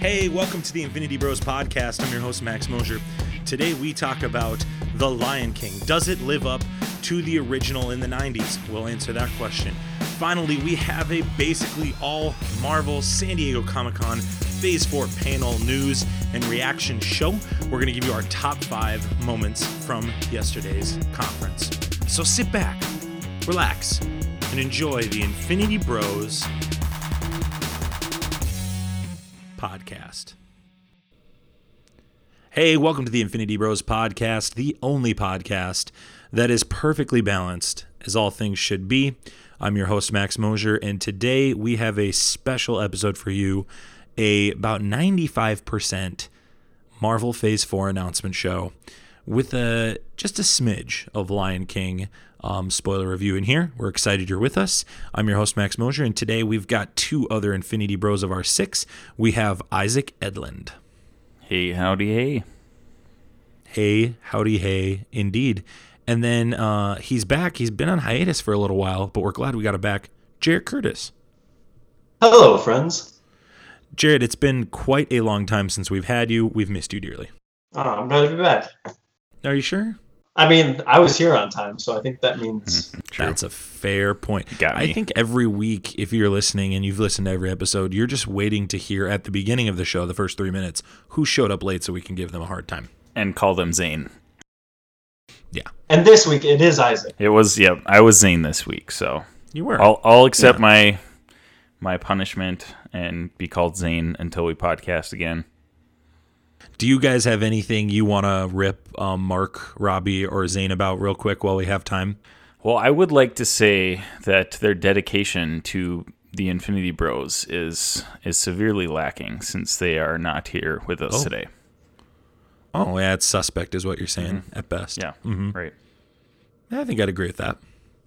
Hey, welcome to the Infinity Bros podcast. I'm your host, Max Mosier. Today we talk about The Lion King. Does it live up to the original in the 90s? We'll answer that question. Finally, we have a basically all Marvel San Diego Comic Con Phase 4 panel news and reaction show. We're going to give you our top five moments from yesterday's conference. So sit back, relax, and enjoy the Infinity Bros podcast. Hey, welcome to the Infinity Bros podcast, the only podcast that is perfectly balanced as all things should be. I'm your host Max Mosier and today we have a special episode for you, a about 95% Marvel Phase 4 announcement show with a just a smidge of Lion King um, spoiler review in here. We're excited you're with us. I'm your host, Max Mosier, and today we've got two other Infinity Bros of our six. We have Isaac Edlund. Hey, howdy, hey. Hey, howdy, hey, indeed. And then uh, he's back. He's been on hiatus for a little while, but we're glad we got him back. Jarret Curtis. Hello, friends. Jarret, it's been quite a long time since we've had you. We've missed you dearly. Oh, I'm glad to be back. Are you sure? I mean, I was here on time, so I think that means mm-hmm. True. That's a fair point. Got I think every week, if you're listening and you've listened to every episode, you're just waiting to hear at the beginning of the show, the first three minutes, who showed up late so we can give them a hard time. and call them Zane. Yeah, And this week it is Isaac. It was, yep, I was Zane this week, so you were. I'll, I'll accept Yeah. my my punishment and be called Zane until we podcast again. Do you guys have anything you want to rip um, Mark, Robbie, or Zane about real quick while we have time? Well, I would like to say that their dedication to the Infinity Bros is is severely lacking since they are not here with us Oh. today. Oh, yeah, it's suspect, is what you're saying at best. Yeah, Mhm. right. I think I'd agree with that.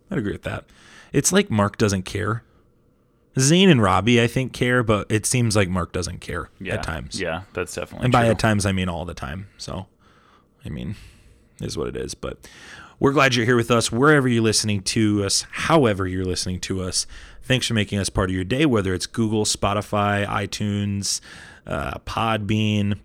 I'd agree with that. It's like Mark doesn't care. Zane and Robbie, I think, care, but it seems like Mark doesn't care Yeah, at times. Yeah, that's definitely And by at times, I mean all the time. So, I mean, is what it is. But we're glad you're here with us wherever you're listening to us, however you're listening to us. Thanks for making us part of your day, whether it's Google, Spotify, iTunes, uh, Podbean.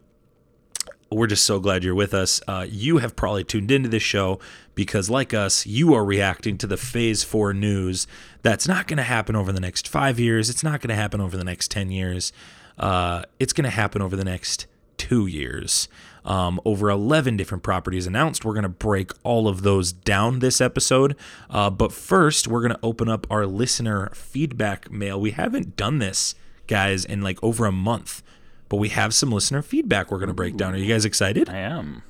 We're just so glad you're with us. Uh, you have probably tuned into this show because, like us, you are reacting to the Phase 4 news that's not going to happen over the next five years. It's not going to happen over the next 10 years. Uh, it's going to happen over the next two years. Um, over 11 different properties announced. We're going to break all of those down this episode. Uh, but first, we're going to open up our listener feedback mail. We haven't done this, guys, in like over a month, but we have some listener feedback we're going to break down. Are you guys excited? I am.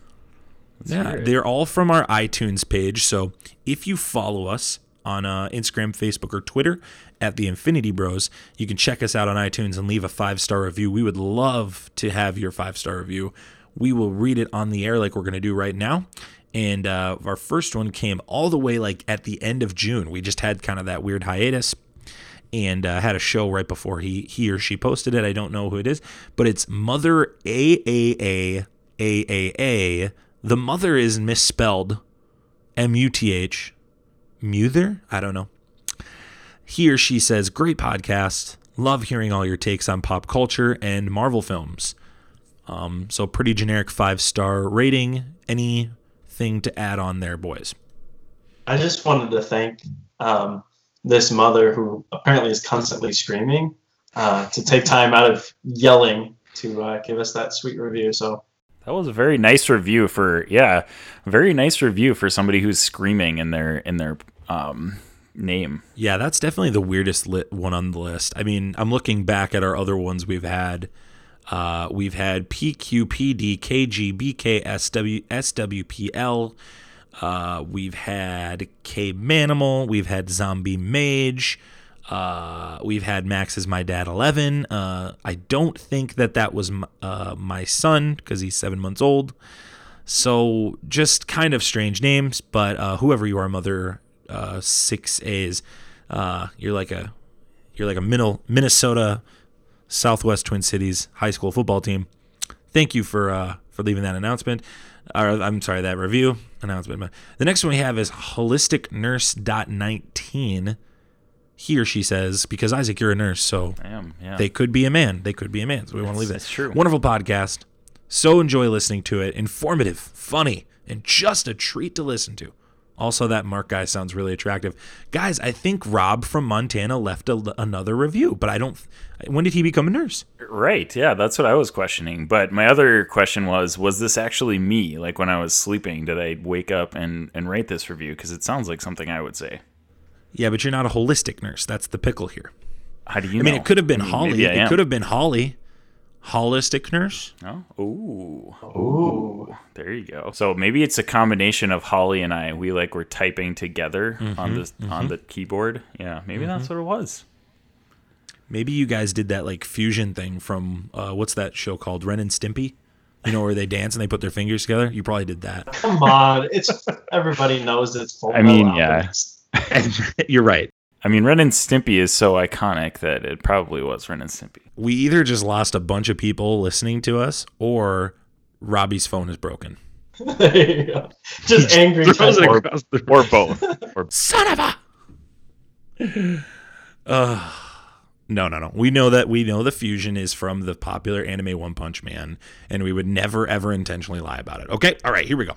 Let's Yeah, they're all from our iTunes page. So if you follow us on uh, Instagram, Facebook, or Twitter at the Infinity Bros, you can check us out on iTunes and leave a five star review. We would love to have your five star review. We will read it on the air like we're going to do right now. And uh, our first one came all the way like at the end of June. We just had kind of that weird hiatus and uh, had a show right before he he or she posted it. I don't know who it is, but it's Mother A A A A A A. The mother is misspelled M U T H. Muther? I don't know. He or she says, "Great podcast. Love hearing all your takes on pop culture and Marvel films." Um, so pretty generic five star rating. Anything to add on there, boys? I just wanted to thank um, this mother who apparently is constantly screaming uh, to take time out of yelling to uh, give us that sweet review. So That was a very nice review for yeah, very nice review for somebody who's screaming in their in their um name. Yeah, that's definitely the weirdest lit one on the list. I mean, I'm looking back at our other ones we've had. Uh, we've had PQPD, KG, BK, SW, SWPL. Uh, we've had K Manimal. We've had Zombie Mage. Uh, we've had Max is my dad 11. Uh, I don't think that that was m- uh, my son because he's seven months old. So just kind of strange names, but uh, whoever you are, mother uh, six A's, uh, you're like a you're like a Min- Minnesota Southwest Twin Cities high school football team. Thank you for for leaving that announcement. Or I'm sorry, that review announcement. The next one we have is holistic nurse.19. he or she says, because Isaac, you're a nurse, so am. Yeah. they could be a man. They could be a man. So we want to leave it. that's true. Wonderful podcast. So enjoy listening to it. Informative, funny, and just a treat to listen to. Also, that Mark guy sounds really attractive. Guys, I think Rob from Montana left a, another review, but I don't. When did he become a nurse? Right. Yeah, that's what I was questioning. But my other question was was this actually me? Like when I was sleeping, did I wake up and, and write this review? Because it sounds like something I would say. Yeah, but you're not a holistic nurse. That's the pickle here. How do you I mean, it could have been Holly. It am. could have been Holly. Holistic nurse. Oh, ooh. Ooh. There you go. So maybe it's a combination of Holly and I. We like were typing together Mm-hmm, on the on the keyboard. Yeah, maybe that's what it was. Maybe you guys did that like fusion thing from uh, what's that show called? Ren and Stimpy. You know where they dance and they put their fingers together. You probably did that. Come on, it's everybody knows it's full. I mean, yeah. Alchemist. You're right. I mean, Ren and Stimpy is so iconic that it probably was Ren and Stimpy. We either just lost a bunch of people listening to us, or Robbie's phone is broken. there you go. Just angry. Throws it type. across the Or both. or son of a. Uh, no, no, no. We know that we know the fusion is from the popular anime One Punch Man, and we would never ever intentionally lie about it. Okay, all right, here we go.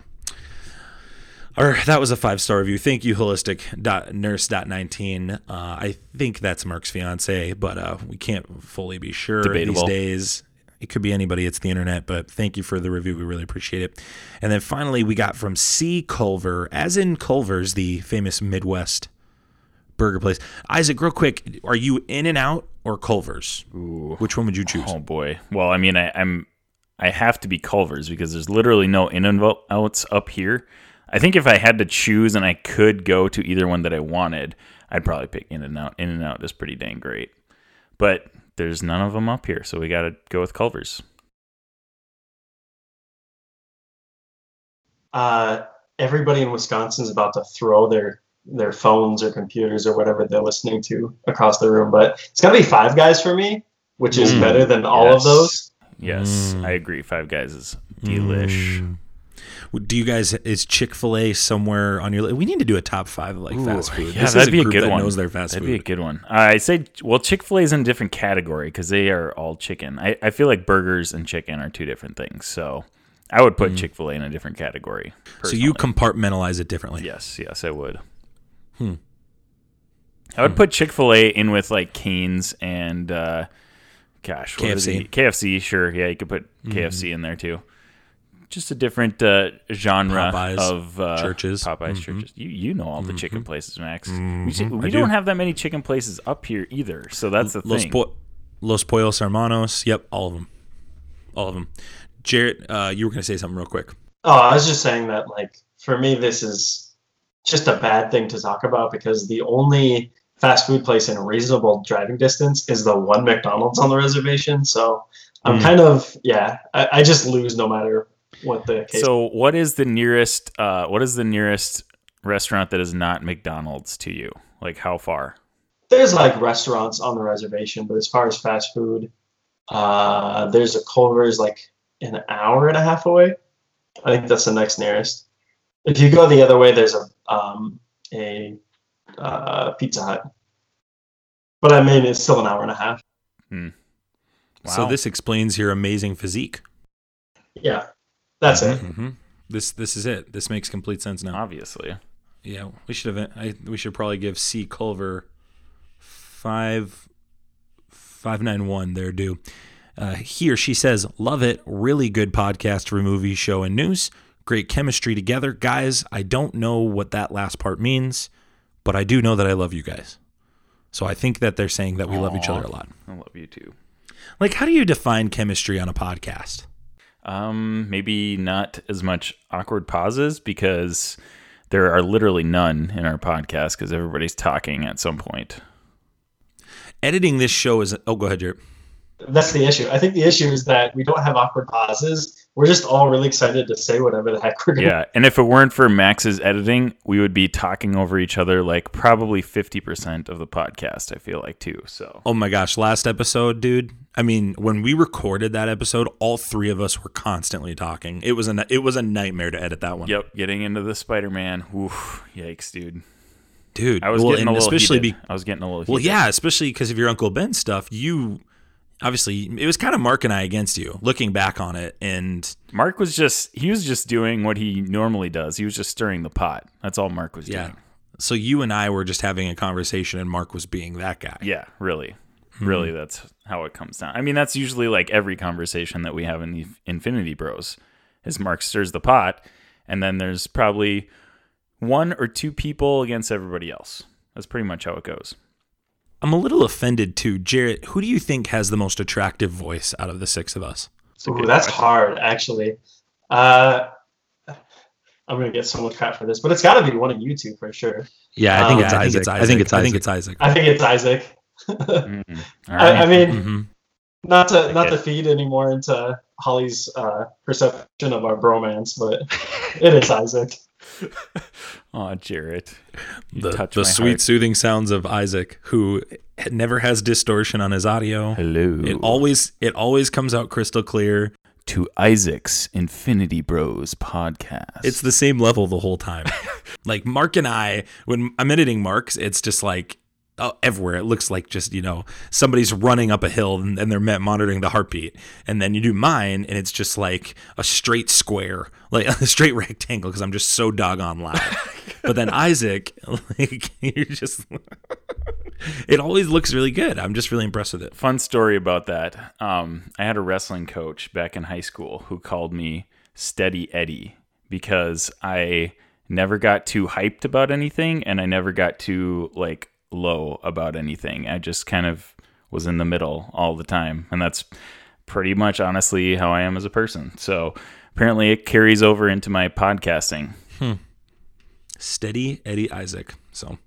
All right, that was a five star review. Thank you, holistic nurse nineteen. Uh, I think that's Mark's fiance, but uh, we can't fully be sure Debatable. these days. It could be anybody. It's the internet, but thank you for the review. We really appreciate it. And then finally, we got from C Culver, as in Culver's, the famous Midwest burger place. Isaac, real quick, are you In-N-Out or Culver's? Ooh. Which one would you choose? Oh boy. Well, I mean, I, I'm I have to be Culver's because there's literally no in and outs up here. I think if I had to choose and I could go to either one that I wanted, I'd probably pick In-N-Out. In and Out is pretty dang great, but there's none of them up here, so we got to go with Culver's. Uh, everybody in Wisconsin is about to throw their their phones or computers or whatever they're listening to across the room. But it's got to be Five Guys for me, which is Mm, better than all yes. of those. Yes, Mm. I agree. Five Guys is delish. Mm. Do you guys is Chick Fil A somewhere on your? li- We need to do a top five of like fast food. Yeah, This that'd be a good that one. Knows their fast That'd food. be a good one. I say, well, Chick Fil A is in a different category because they are all chicken. I, I feel like burgers and chicken are two different things. So I would put Chick Fil A in a different category. Mm. so you compartmentalize it differently. Yes, yes, I would. Hmm. I would put Chick Fil A in with like Canes and uh, gosh, KFC. KFC, sure, yeah, you could put Mm-hmm. KFC in there too. Just a different uh, genre Popeyes, of uh, Church's. Popeyes Mhm. Church's. You you know all the chicken places, Max. We, Mhm. we I don't do. have that many chicken places up here either, so that's the Los, thing. po- Los Pollos Hermanos. Yep, all of them. All of them. Jarret, uh, you were going to say something real quick. Oh, I was just saying that, like, for me, this is just a bad thing to talk about because the only fast food place in reasonable driving distance is the one McDonald's on the reservation. So I'm Mm. kind of, yeah, I, I just lose no matter what the case. so what is the nearest? Uh, what is the nearest restaurant that is not McDonald's to you? Like how far? there's like restaurants on the reservation, but as far as fast food, uh, there's a Culver's like an hour and a half away. I think that's the next nearest. If you go the other way, there's a um, a uh, Pizza Hut. But I mean, it's still an hour and a half. So Wow. this explains your amazing physique. Yeah, that's it. hmm This this is it. This makes complete sense now. obviously. Yeah, we should have. I, we should probably give C Culver five five nine one their due. Uh, he or she says, "Love it. Really good podcast for movie, show, and news. Great chemistry together, guys. I don't know what that last part means, but I do know that I love you guys. So I think that they're saying that we love each other a lot. I love you too. Like, how do you define chemistry on a podcast? Um, maybe not as much awkward pauses because there are literally none in our podcast because everybody's talking at some point. Editing this show is. Oh, go ahead, Jarret. That's the issue. I think the issue is that we don't have awkward pauses. We're just all really excited to say whatever the heck we're going to Yeah, and if it weren't for Max's editing, we would be talking over each other like probably 50% of the podcast, I feel like too. So, Oh my gosh, last episode, dude. I mean, when we recorded that episode, all three of us were constantly talking. It was a it was a nightmare to edit that one. yep, getting into the Spider-Man. Oof, yikes, dude. dude. I was well, getting a little especially heated. be I was getting a little well, heated. yeah, especially because of your Uncle Ben stuff. You obviously it was kind of Mark and I against you, looking back on it, and Mark was just he was just doing what he normally does. He was just stirring the pot. That's all Mark was yeah. doing. So you and I were just having a conversation, and Mark was being that guy. Yeah, really. Hmm. Really that's how it comes down. I mean, that's usually like every conversation that we have in the Infinity Bros is Mark stirs the pot and then there's probably one or two people against everybody else. That's pretty much how it goes. I'm a little offended too, Jarret. Who do you think has the most attractive voice out of the six of us? Ooh, that's question. hard, actually. Uh, I'm gonna get so much crap for this, but it's got to be one of you two for sure. Yeah, I think it's I think Isaac. it's I think it's I think Isaac. it's Isaac. I think it's Isaac. Mm. All I, I right. mean, Mhm. not to not to feed anymore into Holly's uh, perception of our bromance, but it is Isaac. oh, Jarret. You The, the sweet, heart. soothing sounds of Isaac, who never has distortion on his audio. Hello. It always it always comes out crystal clear. to Isaac's Infinity Bros podcast. It's the same level the whole time. like Mark and I, when I'm editing Mark's, it's just like everywhere. It looks like just you know somebody's running up a hill and, and they're monitoring the heartbeat. And then you do mine, and it's just like a straight square, like a straight rectangle, because I'm just so doggone loud. but then Isaac, like you're just. it always looks really good. I'm just really impressed with it. fun story about that. Um, I had a wrestling coach back in high school who called me Steady Eddie because I never got too hyped about anything and I never got too like low about anything. I just kind of was in the middle all the time, and that's pretty much honestly how I am as a person. So apparently, it carries over into my podcasting. Hmm. Steady Eddie Isaac. So,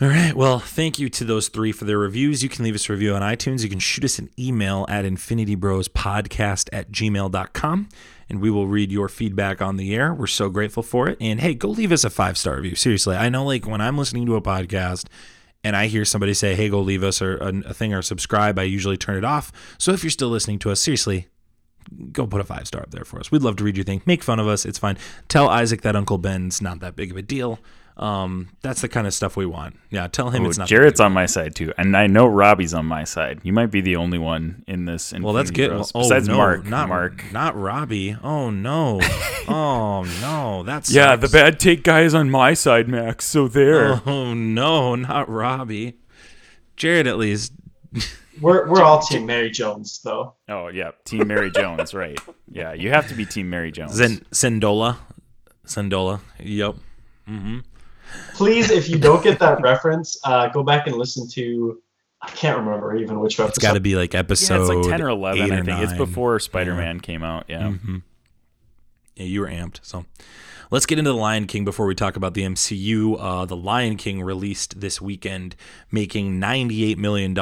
all right. Well, thank you to those three for their reviews. You can leave us a review on iTunes. You can shoot us an email at infinitybrospodcast at gmail.com, and we will read your feedback on the air. We're so grateful for it. And hey, go leave us a five star review. Seriously, I know like when I'm listening to a podcast, and I hear somebody say, "Hey, go leave us a, a thing or subscribe," I usually turn it off. So if you're still listening to us, seriously, go put a five star up there for us. We'd love to read your thing. Make fun of us. It's fine. Tell Isaac that Uncle Ben's not that big of a deal. Um, that's the kind of stuff we want. Yeah, tell him Oh, it's not. that Jarret's on my side too, and I know Robbie's on my side. You might be the only one in this. Well, that's good. Bros. oh, Besides no, Mark, not Mark. not Robbie. Oh no. oh no. That's Yeah, the bad take guy is on my side, Max. So there. Oh no, not Robbie. Jarret, at least. We're we're all Team Mary Jones though. Oh yeah, Team Mary Jones, right? Yeah, you have to be Team Mary Jones. Zen Sendola. Sendola. Yep. Please, if you don't get that reference, uh, go back and listen to. I can't remember even which episode. It's got to be like yeah, episode. it's like ten or eleven. eight I or think it's before Spider Man came out. Yeah. Mm-hmm. Yeah, you were amped. So let's get into The Lion King before we talk about the MCU. Uh, the Lion King released this weekend, making $98 million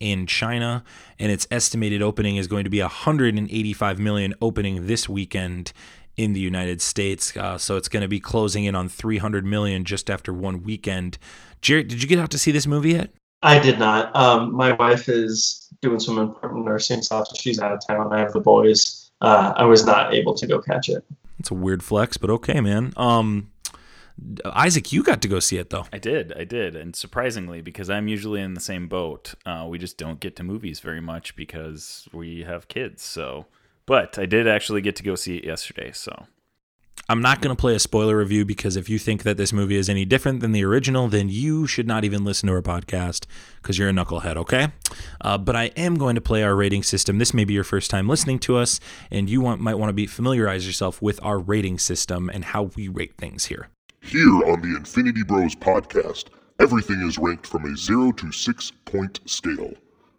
in China, and its estimated opening is going to be 185 million opening this weekend in the United States. Uh, so it's going to be closing in on 300 million just after one weekend. Jarret, did you get out to see this movie yet? I did not. Um, my wife is doing some important nursing stuff, so she's out of town. I have the boys. Uh, I was not able to go catch it. It's a weird flex, but okay, man. Um, Isaac, you got to go see it though. I did, I did, and surprisingly, because I'm usually in the same boat, uh, we just don't get to movies very much because we have kids. So, but I did actually get to go see it yesterday. So, I'm not going to play a spoiler review because if you think that this movie is any different than the original, then you should not even listen to our podcast because you're a knucklehead, okay? Uh, but I am going to play our rating system. This may be your first time listening to us, and you want, might want to be familiarize yourself with our rating system and how we rate things here. Here on the Infinity Bros podcast, everything is ranked from a 0 to 6 point scale.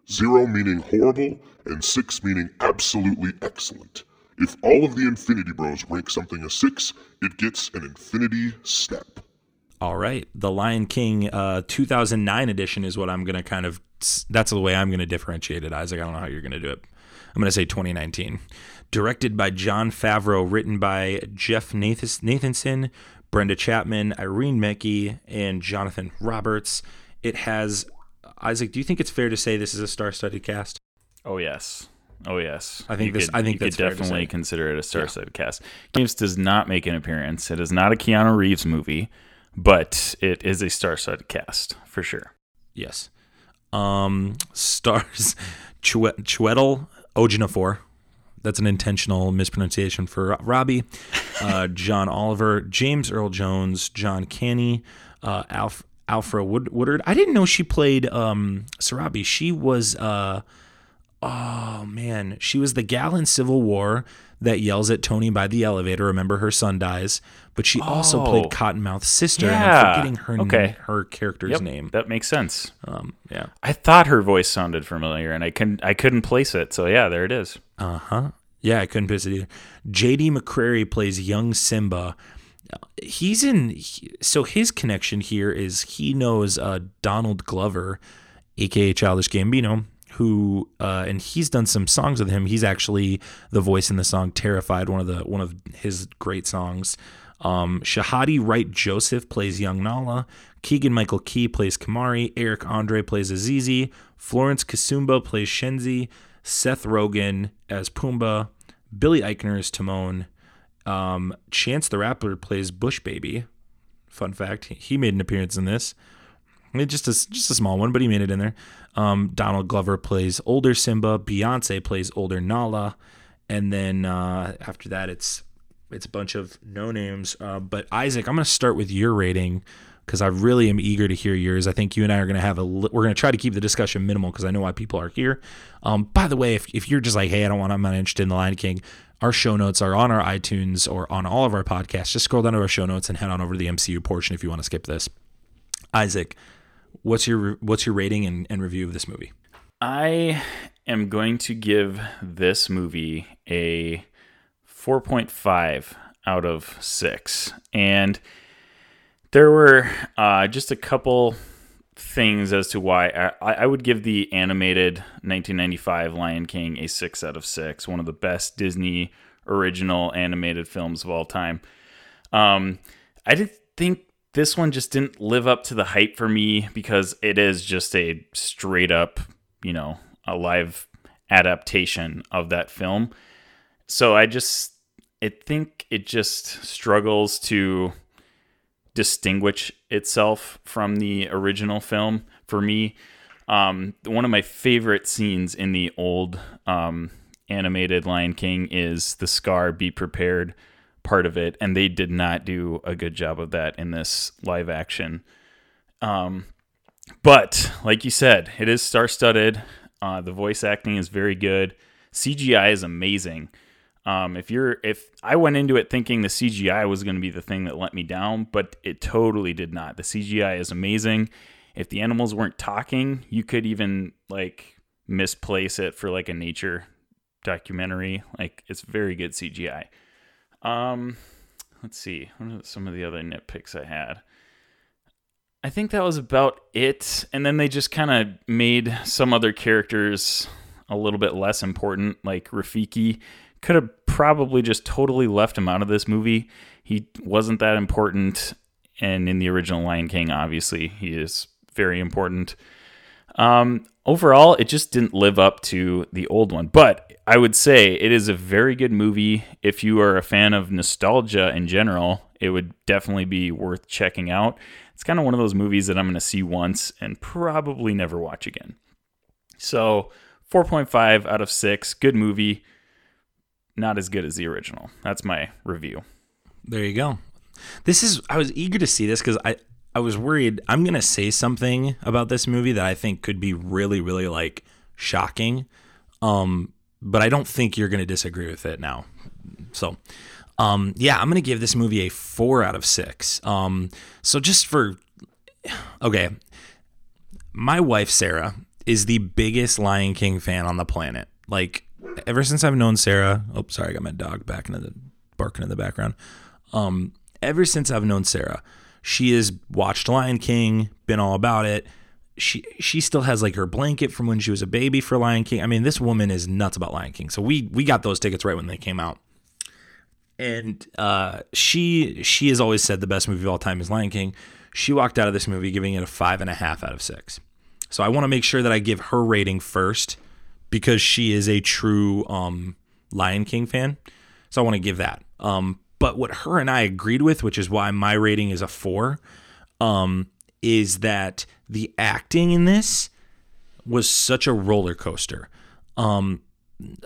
0 meaning horrible, and 6 meaning absolutely excellent. If all of the Infinity Bros rank something a 6, it gets an Infinity Step. All right, the Lion King uh, 2009 edition is what I'm going to kind of. That's the way I'm going to differentiate it, Isaac. I don't know how you're going to do it. I'm going to say 2019. Directed by Jon Favreau, written by Jeff Nathanson, Brenda Chapman, Irene Mecchi, and Jonathan Roberts. It has Isaac. Do you think it's fair to say this is a star-studded cast? Oh yes, oh yes, I think You this- Could, I think you that's could definitely consider it a star-studded cast. James does not make an appearance. It is not a Keanu Reeves movie. but it is a star-studded cast for sure. Yes. Um, stars Chwe- Chwetel Ejiofor. That's an intentional mispronunciation for Robbie. Uh, John Oliver, James Earl Jones, John Kani, uh, Alf, Alfra Wood- Woodard. I didn't know she played um, Sarabi. She was, uh, oh man, she was the gal in Civil War that yells at Tony by the elevator. Remember, her son dies, but she also Oh. played Cottonmouth's sister. And I'm Yeah. forgetting her Okay. her character's Yep, name. that makes sense. Um, yeah. I thought her voice sounded familiar, and I couldn't I couldn't place it. So yeah, there it is. Uh huh. Yeah, I couldn't piss it either. J.D. McCrary plays young Simba. He's in. he- so his connection here is he knows uh, Donald Glover, aka Childish Gambino, who uh, and he's done some songs with him. He's actually the voice in the song "Terrified," one of the one of his great songs. Um, Shahadi Wright Joseph plays young Nala. Keegan Michael Key plays Kamari. Eric Andre plays Azizi. Florence Kasumba plays Shenzi. Seth Rogen as Pumbaa. Billy Eichner as Timon. Um, Chance the Rapper plays Bush Baby. Fun fact, he made an appearance in this. Just a just a small one, but he made it in there. Um, Donald Glover plays older Simba. Beyonce plays older Nala, and then uh, after that, it's it's a bunch of no names. Uh, but Isaac, I'm going to start with your rating because I really am eager to hear yours. I think you and I are going to have a we're going to try to keep the discussion minimal because I know why people are here. Um, by the way, if if you're just like, hey, I don't want, I'm not interested in the Lion King. Our show notes are on our iTunes or on all of our podcasts. Just scroll down to our show notes and head on over to the MCU portion if you want to skip this. Isaac, what's your what's your rating and, and review of this movie? I am going to give this movie a 4.5 out of 6. And there were uh, just a couple things as to why I, I would give the animated 1995 Lion King a 6 out of 6, one of the best Disney original animated films of all time. Um, I did think this one just didn't live up to the hype for me because it is just a straight up, you know, a live adaptation of that film. So I just I think it just struggles to distinguish itself from the original film for me. Um, one of my favorite scenes in the old um, animated Lion King is the Scar Be Prepared part of it, and they did not do a good job of that in this live action. Um, but like you said, it is star studded. Uh, the voice acting is very good. CGI is amazing. Um, if you're if I went into it thinking the CGI was going to be the thing that let me down, but it totally did not. The CGI is amazing. If the animals weren't talking, you could even like misplace it for like a nature documentary. Like it's very good CGI. Um, let's see. What are some of the other nitpicks I had? I think that was about it. And then they just kind of made some other characters a little bit less important, like Rafiki. Could have probably just totally left him out of this movie. He wasn't that important. And in the original Lion King, obviously, he is very important. Um, overall, it just didn't live up to the old one. But I would say it is a very good movie. If you are a fan of nostalgia in general, it would definitely be worth checking out. It's kind of one of those movies that I'm going to see once and probably never watch again. So, 4.5 out of 6. Good movie. Not as good as the original. That's my review. There you go. This is I was eager to see this because I I was worried I'm gonna say something about this movie that I think could be really really like shocking, um, but I don't think you're gonna disagree with it now. So, um, yeah, I'm gonna give this movie a four out of six. Um, so just for okay, my wife Sarah is the biggest Lion King fan on the planet. Like ever since I've known Sarah. Oh, sorry, I got my dog back into the barking in the background. Um, ever since I've known Sarah, she has watched Lion King, been all about it. She she still has like her blanket from when she was a baby for Lion King. I mean, this woman is nuts about Lion King. So we we got those tickets right when they came out. And uh, she she has always said the best movie of all time is Lion King. She walked out of this movie giving it a five and a half out of six. So I want to make sure that I give her rating first because she is a true um, Lion King fan. So I want to give that. Um, But what her and I agreed with, which is why my rating is a four, um, is that the acting in this was such a roller coaster. Um,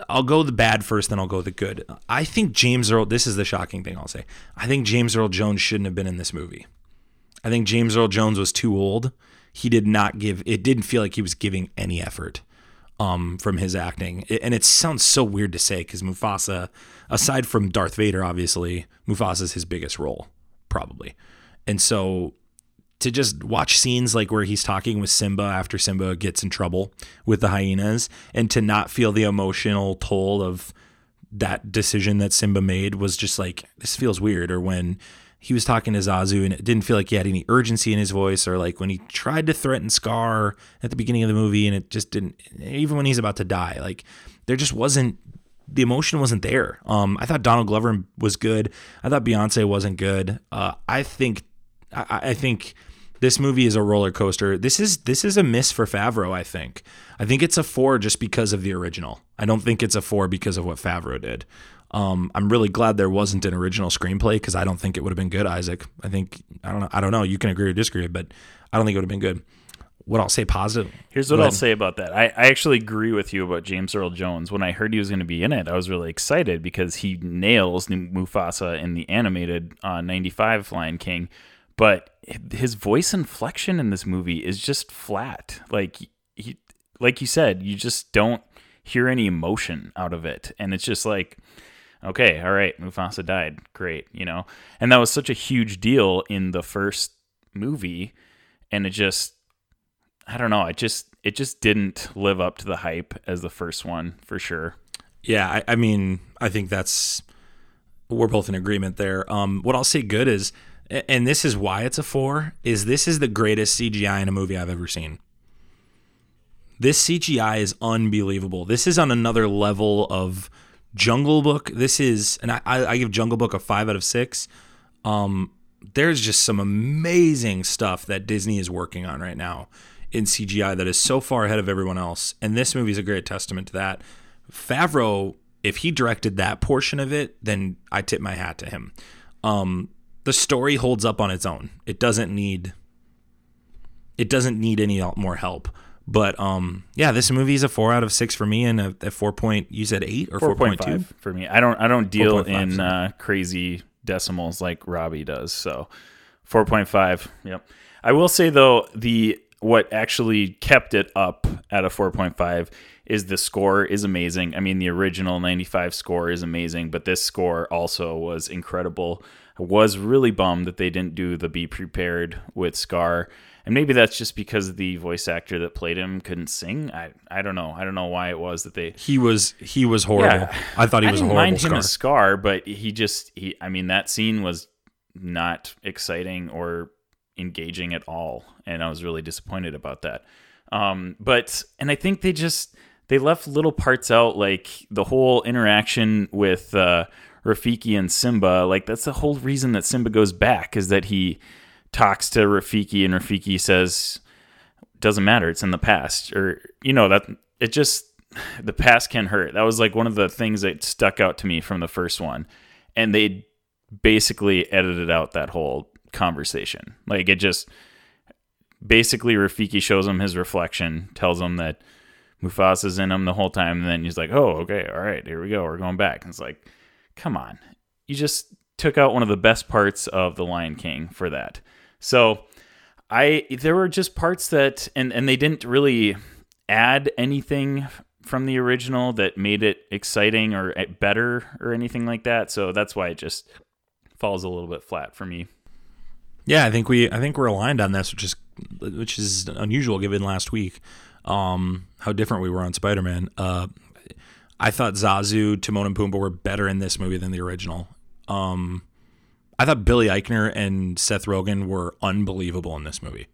I'll go the bad first, then I'll go the good. I think James Earl. This is the shocking thing I'll say. I think James Earl Jones shouldn't have been in this movie. I think James Earl Jones was too old. He did not give. It didn't feel like he was giving any effort um, from his acting. It, and it sounds so weird to say because Mufasa, aside from Darth Vader, obviously Mufasa is his biggest role, probably. And so to just watch scenes like where he's talking with Simba after Simba gets in trouble with the hyenas and to not feel the emotional toll of that decision that Simba made was just like this feels weird or when he was talking to Zazu and it didn't feel like he had any urgency in his voice or like when he tried to threaten Scar at the beginning of the movie and it just didn't even when he's about to die like there just wasn't the emotion wasn't there. Um, I thought Donald Glover was good. I thought Beyonce wasn't good. Uh, I think I, I think this movie is a roller coaster. This is this is a miss for Favreau. I think. I think it's a four just because of the original. I don't think it's a four because of what Favreau did. Um, I'm really glad there wasn't an original screenplay because I don't think it would have been good, Isaac. I think I don't know. I don't know. You can agree or disagree, but I don't think it would have been good. What I'll say positive. Here's what I'll say about that. I, I actually agree with you about James Earl Jones. When I heard he was going to be in it, I was really excited because he nails Mufasa in the animated uh, 95 Lion King but his voice inflection in this movie is just flat. Like he, like you said, you just don't hear any emotion out of it, and it's just like, okay, all right, Mufasa died, great, you know, and that was such a huge deal in the first movie, and it just, I don't know, it just it just didn't live up to the hype as the first one for sure. Yeah, I, I mean, I think that's we're both in agreement there. Um, what I'll say good is and this is why it's a four, is this is the greatest CGI in a movie I've ever seen. This CGI is unbelievable. This is on another level of Jungle Book. This is, and I, I give Jungle Book a five out of six. Um, there's just some amazing stuff that Disney is working on right now in CGI that is so far ahead of everyone else. And this movie is a great testament to that. Favreau, if he directed that portion of it, then I tip my hat to him. Um, the story holds up on its own. It doesn't need it doesn't need any more help. But um, yeah, this movie is a four out of six for me, and a, a four point. You said eight or four point two for me. I don't I don't deal in uh, crazy decimals like Robbie does. So four point five. Yep. I will say though the what actually kept it up at a four point five is the score is amazing. I mean, the original ninety five score is amazing, but this score also was incredible. I was really bummed that they didn't do the Be Prepared with Scar. And maybe that's just because the voice actor that played him couldn't sing. I I don't know. I don't know why it was that they. He was he was horrible. Yeah, I thought he was I didn't mind Scar. him as Scar, but he just he. I mean, that scene was not exciting or engaging at all, and I was really disappointed about that. Um, but and I think they just they left little parts out, like the whole interaction with uh, Rafiki and Simba, like that's the whole reason that Simba goes back is that he talks to Rafiki and Rafiki says, doesn't matter, it's in the past. Or, you know, that it just, the past can hurt. That was like one of the things that stuck out to me from the first one. And they basically edited out that whole conversation. Like it just, basically Rafiki shows him his reflection, tells him that Mufasa's in him the whole time, and then he's like, "Oh, okay, all right, here we go, we're going back." And it's like, come on. You just took out one of the best parts of The Lion King for that. So I there were just parts that and and they didn't really add anything from the original that made it exciting or eh, better or anything like that. So that's why it just falls a little bit flat for me. Yeah, I think we I think we're aligned on this, which is which is unusual given last week. Um, how different we were on Spider Man. Uh, I thought Zazu, Timon and Pumbaa were better in this movie than the original. Um, I thought Billy Eichner and Seth Rogen were unbelievable in this movie.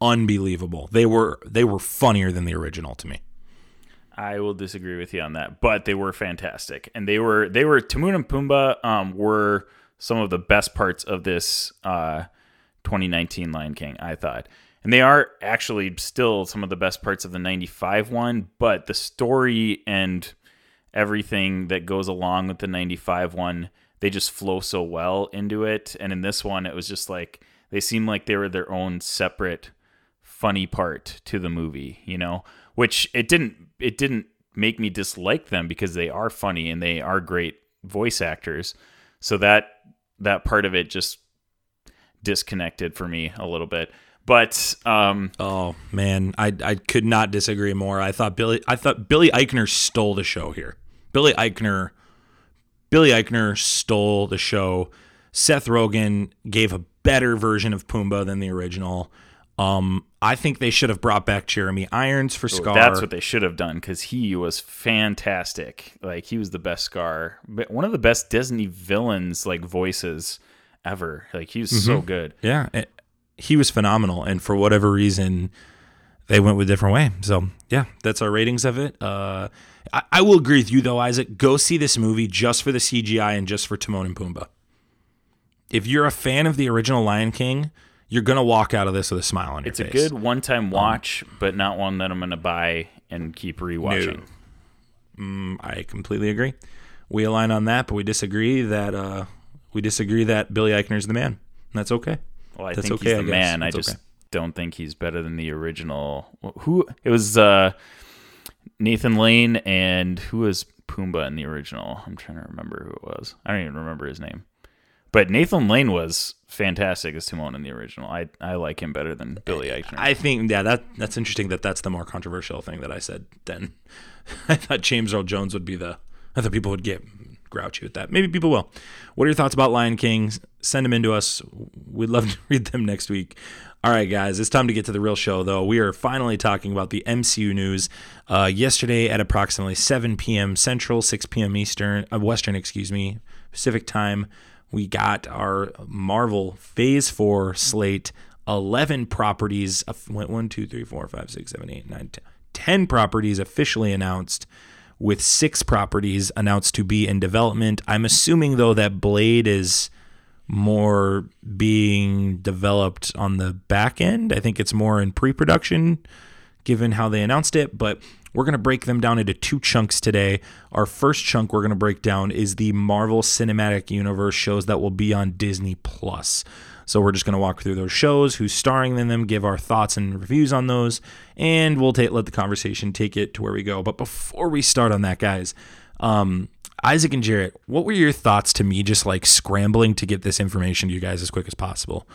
Unbelievable. They were they were funnier than the original to me. I will disagree with you on that, but they were fantastic, and they were they were Timon and Pumbaa um, were some of the best parts of this uh, 2019 Lion King. I thought and they are actually still some of the best parts of the 95 one but the story and everything that goes along with the 95 one they just flow so well into it. And in this one, it was just like they seem like they were their own separate funny part to the movie, you know, which it didn't it didn't make me dislike them because they are funny and they are great voice actors. So that that part of it just disconnected for me a little bit. But um, oh man, I I could not disagree more. I thought Billy I thought Billy Eichner stole the show here. Billy Eichner Billy Eichner stole the show. Seth Rogen gave a better version of Pumbaa than the original. Um, I think they should have brought back Jeremy Irons for Scar. That's what they should have done because he was fantastic. Like he was the best Scar, but one of the best Disney villains like voices ever. Like he's mm-hmm. so good. Yeah, he was phenomenal, and for whatever reason, they went with a different way. So yeah, that's our ratings of it. Uh, I, I will agree with you though, Isaac. Go see this movie just for the CGI and just for Timon and Pumbaa. If you're a fan of the original Lion King you're gonna walk out of this with a smile on your it's face. It's a good one-time um, watch, um, but not one that I'm gonna buy and keep rewatching. No. Mm, I completely agree. We align on that, but we disagree that uh, we disagree that Billy Eichner's the man. that's okay. Well, I that's think okay, he's the I man. That's I just okay. don't think he's better than the original. Who it was? Uh, Nathan Lane and who was Pumbaa in the original? I'm trying to remember who it was. I don't even remember his name. But Nathan Lane was fantastic as Timon in the original. I I like him better than Billy Eichner. I think yeah, that that's interesting that that's the more controversial thing that I said. Then I thought James Earl Jones would be the. I thought people would get grouchy with that. Maybe people will. What are your thoughts about Lion King? Send them into us. We'd love to read them next week. All right, guys, it's time to get to the real show, though. We are finally talking about the MCU news. Uh, yesterday at approximately 7 p.m. Central, 6 p.m. Eastern, uh, Western, excuse me, Pacific time we got our Marvel Phase 4 slate 11 properties, one, two, three, four, five, six, seven, eight, nine, ten, 10 properties officially announced, with six properties announced to be in development. I'm assuming, though, that Blade is more being developed on the back end. I think it's more in pre production, given how they announced it. But we're going to break them down into two chunks today. Our first chunk we're going to break down is the Marvel Cinematic Universe shows that will be on Disney Plus. So we're just going to walk through those shows, who's starring in them, give our thoughts and reviews on those, and we'll take let the conversation take it to where we go. But before we start on that, guys, um, Isaac and Jarret, what were your thoughts to me just like scrambling to get this information to you guys as quick as possible?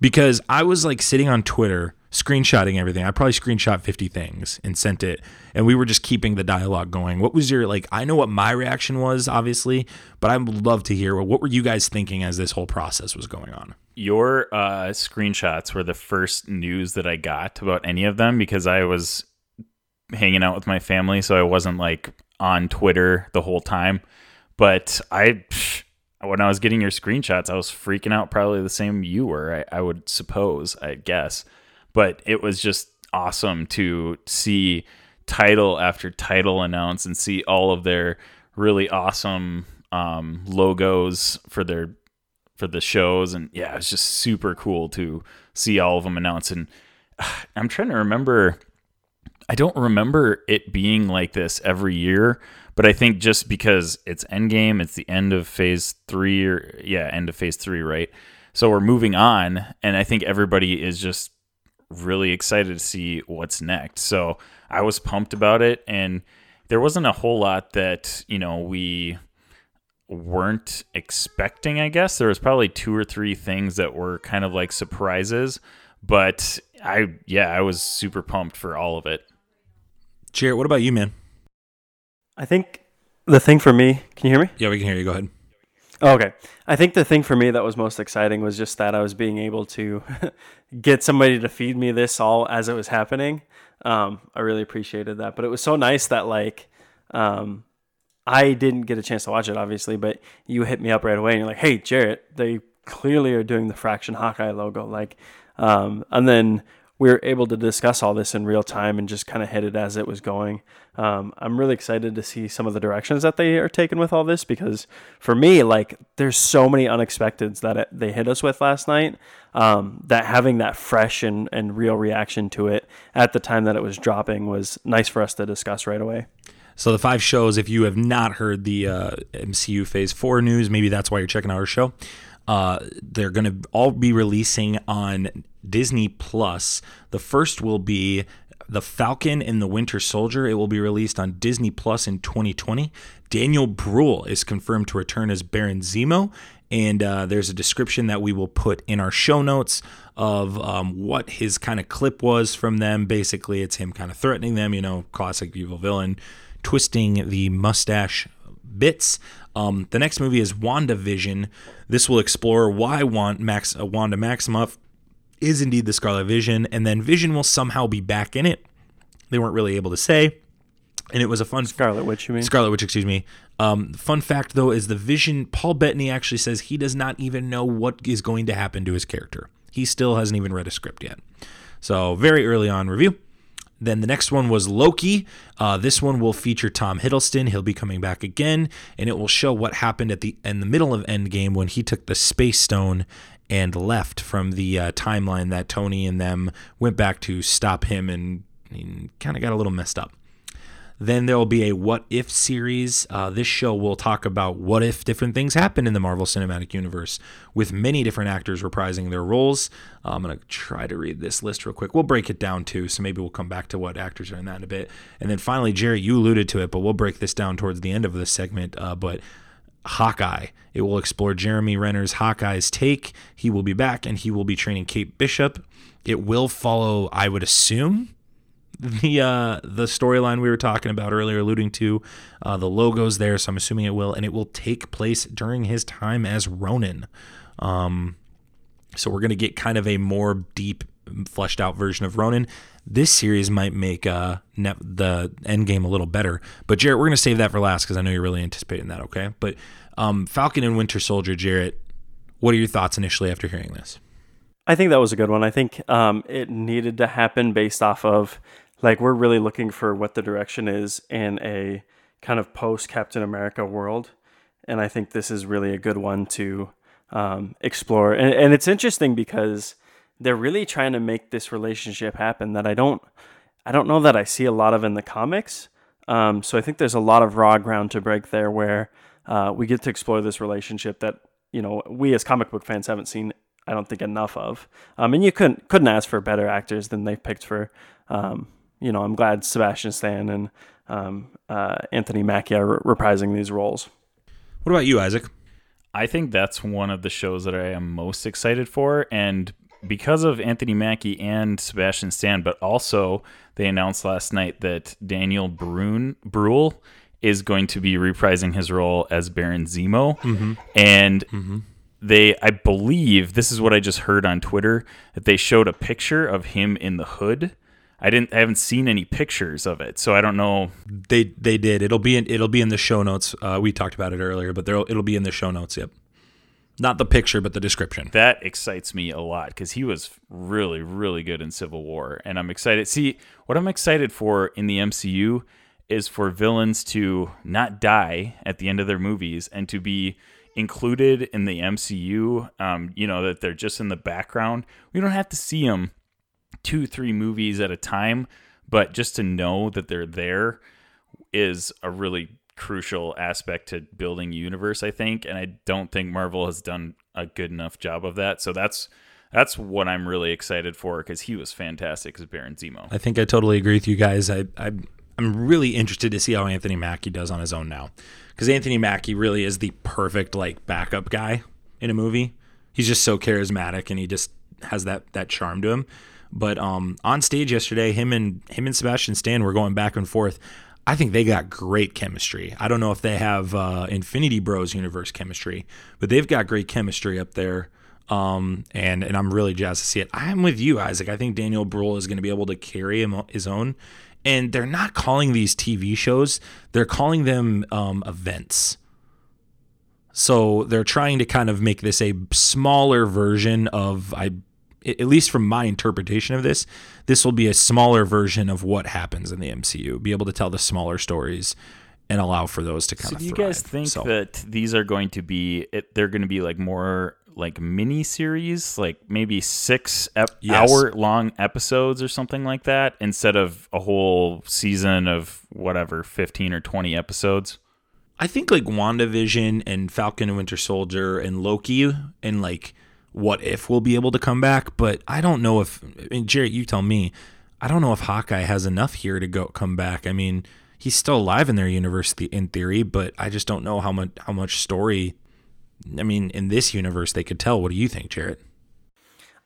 Because I was like sitting on Twitter screenshotting everything. I probably screenshot 50 things and sent it. And we were just keeping the dialogue going. What was your, like, I know what my reaction was, obviously, but I would love to hear what were you guys thinking as this whole process was going on? Your uh, screenshots were the first news that I got about any of them because I was hanging out with my family. So I wasn't like on Twitter the whole time. But I, when I was getting your screenshots, I was freaking out probably the same you were, I, I would suppose, I guess. But it was just awesome to see title after title announced and see all of their really awesome um, logos for their for the shows. And yeah it was just super cool to see all of them announced and i'm trying to remember i don't remember it being like this every year but i think just because it's endgame it's the end of phase three or yeah end of phase three right so we're moving on and i think everybody is just really excited to see what's next. So I was pumped about it, and there wasn't a whole lot that you know we weren't expecting. I guess there was probably two or three things that were kind of like surprises, but I yeah I was super pumped for all of it. Jarret, what about you, man? I think the thing for me, can you hear me? Yeah, we can hear you. Go ahead. Oh, okay. I think the thing for me that was most exciting was just that I was being able to get somebody to feed me this all as it was happening. Um, I really appreciated that. But it was so nice that like um, I didn't get a chance to watch it, obviously, but you hit me up right away and you're like, "Hey, Jarret, they clearly are doing the Fraction Hawkeye logo." Like, um, and then we were able to discuss all this in real time and just kind of hit it as it was going. Um, I'm really excited to see some of the directions that they are taking with all this because for me, like, there's so many unexpecteds that it, they hit us with last night um, that having that fresh and, and real reaction to it at the time that it was dropping was nice for us to discuss right away. So the five shows, if you have not heard the uh, MCU Phase Four news, maybe that's why you're checking out our show. Uh, they're going to all be releasing on Disney Plus. The first will be The Falcon and the Winter Soldier. It will be released on Disney Plus in 2020. Daniel Bruhl is confirmed to return as Baron Zemo, and uh, there's a description that we will put in our show notes of um, what his kind of clip was from them. Basically, it's him kind of threatening them, you know, classic evil villain, twisting the mustache bits. Um, the next movie is WandaVision. This will explore why Want Max, uh, Wanda Maximoff is indeed the Scarlet Vision, and then Vision will somehow be back in it. They weren't really able to say. And it was a fun Scarlet Witch, you mean? Scarlet Witch, excuse me. Um, fun fact though is the Vision. Paul Bettany actually says he does not even know what is going to happen to his character. He still hasn't even read a script yet. So very early on review. Then the next one was Loki. Uh, this one will feature Tom Hiddleston. He'll be coming back again, and it will show what happened at the in the middle of Endgame when he took the Space Stone and left from the uh, timeline that Tony and them went back to stop him, and, and kind of got a little messed up. Then there will be a What If series. Uh, this show will talk about what if different things happen in the Marvel Cinematic Universe, with many different actors reprising their roles. Uh, I'm going to try to read this list real quick. We'll break it down too, so maybe we'll come back to what actors are in that in a bit. And then finally, Jerry, you alluded to it, but we'll break this down towards the end of this segment. Uh, but Hawkeye. It will explore Jeremy Renner's Hawkeye's take. He will be back and he will be training Kate Bishop. It will follow, I would assume, the uh, the storyline we were talking about earlier, alluding to uh, the logos there. So I'm assuming it will, and it will take place during his time as Ronin. Um, so we're gonna get kind of a more deep, fleshed out version of Ronin. This series might make uh, ne- the end game a little better. But Jarret, we're gonna save that for last because I know you're really anticipating that. Okay, but um, Falcon and Winter Soldier, Jarret, what are your thoughts initially after hearing this? I think that was a good one. I think um, it needed to happen based off of like we're really looking for what the direction is in a kind of post Captain America world, and I think this is really a good one to um, explore. And, and it's interesting because they're really trying to make this relationship happen that I don't I don't know that I see a lot of in the comics. Um, so I think there's a lot of raw ground to break there where uh, we get to explore this relationship that you know we as comic book fans haven't seen I don't think enough of. Um, and you couldn't couldn't ask for better actors than they've picked for um, you know, I'm glad Sebastian Stan and um, uh, Anthony Mackie are reprising these roles. What about you, Isaac? I think that's one of the shows that I am most excited for, and because of Anthony Mackie and Sebastian Stan, but also they announced last night that Daniel Brun Bruhl is going to be reprising his role as Baron Zemo, mm-hmm. and mm-hmm. they, I believe, this is what I just heard on Twitter that they showed a picture of him in the hood I didn't. I haven't seen any pictures of it, so I don't know. They they did. It'll be in it'll be in the show notes. Uh, we talked about it earlier, but there it'll be in the show notes. Yep. Not the picture, but the description. That excites me a lot because he was really, really good in Civil War, and I'm excited. See, what I'm excited for in the MCU is for villains to not die at the end of their movies and to be included in the MCU. Um, you know that they're just in the background. We don't have to see them two, three movies at a time, but just to know that they're there is a really crucial aspect to building universe, I think. And I don't think Marvel has done a good enough job of that. So that's that's what I'm really excited for because he was fantastic as Baron Zemo. I think I totally agree with you guys. I, I I'm really interested to see how Anthony Mackie does on his own now, because Anthony Mackie really is the perfect like backup guy in a movie. He's just so charismatic and he just has that that charm to him. But um, on stage yesterday, him and him and Sebastian Stan were going back and forth. I think they got great chemistry. I don't know if they have uh, Infinity Bros universe chemistry, but they've got great chemistry up there. Um, and and I'm really jazzed to see it. I'm with you, Isaac. I think Daniel Bruhl is going to be able to carry him his own. And they're not calling these TV shows; they're calling them um, events. So they're trying to kind of make this a smaller version of I at least from my interpretation of this, this will be a smaller version of what happens in the MCU. Be able to tell the smaller stories and allow for those to kind so of. Do you thrive. guys think so. that these are going to be? They're going to be like more like mini series, like maybe six ep- Yes. hour long episodes or something like that, instead of a whole season of whatever fifteen or twenty episodes. I think like WandaVision and Falcon and Winter Soldier and Loki and like What If we'll be able to come back, but I don't know if I mean, Jarret, you tell me. I don't know if Hawkeye has enough here to go come back. I mean, he's still alive in their universe in theory, but I just don't know how much how much story. I mean, in this universe, they could tell. What do you think, Jarret?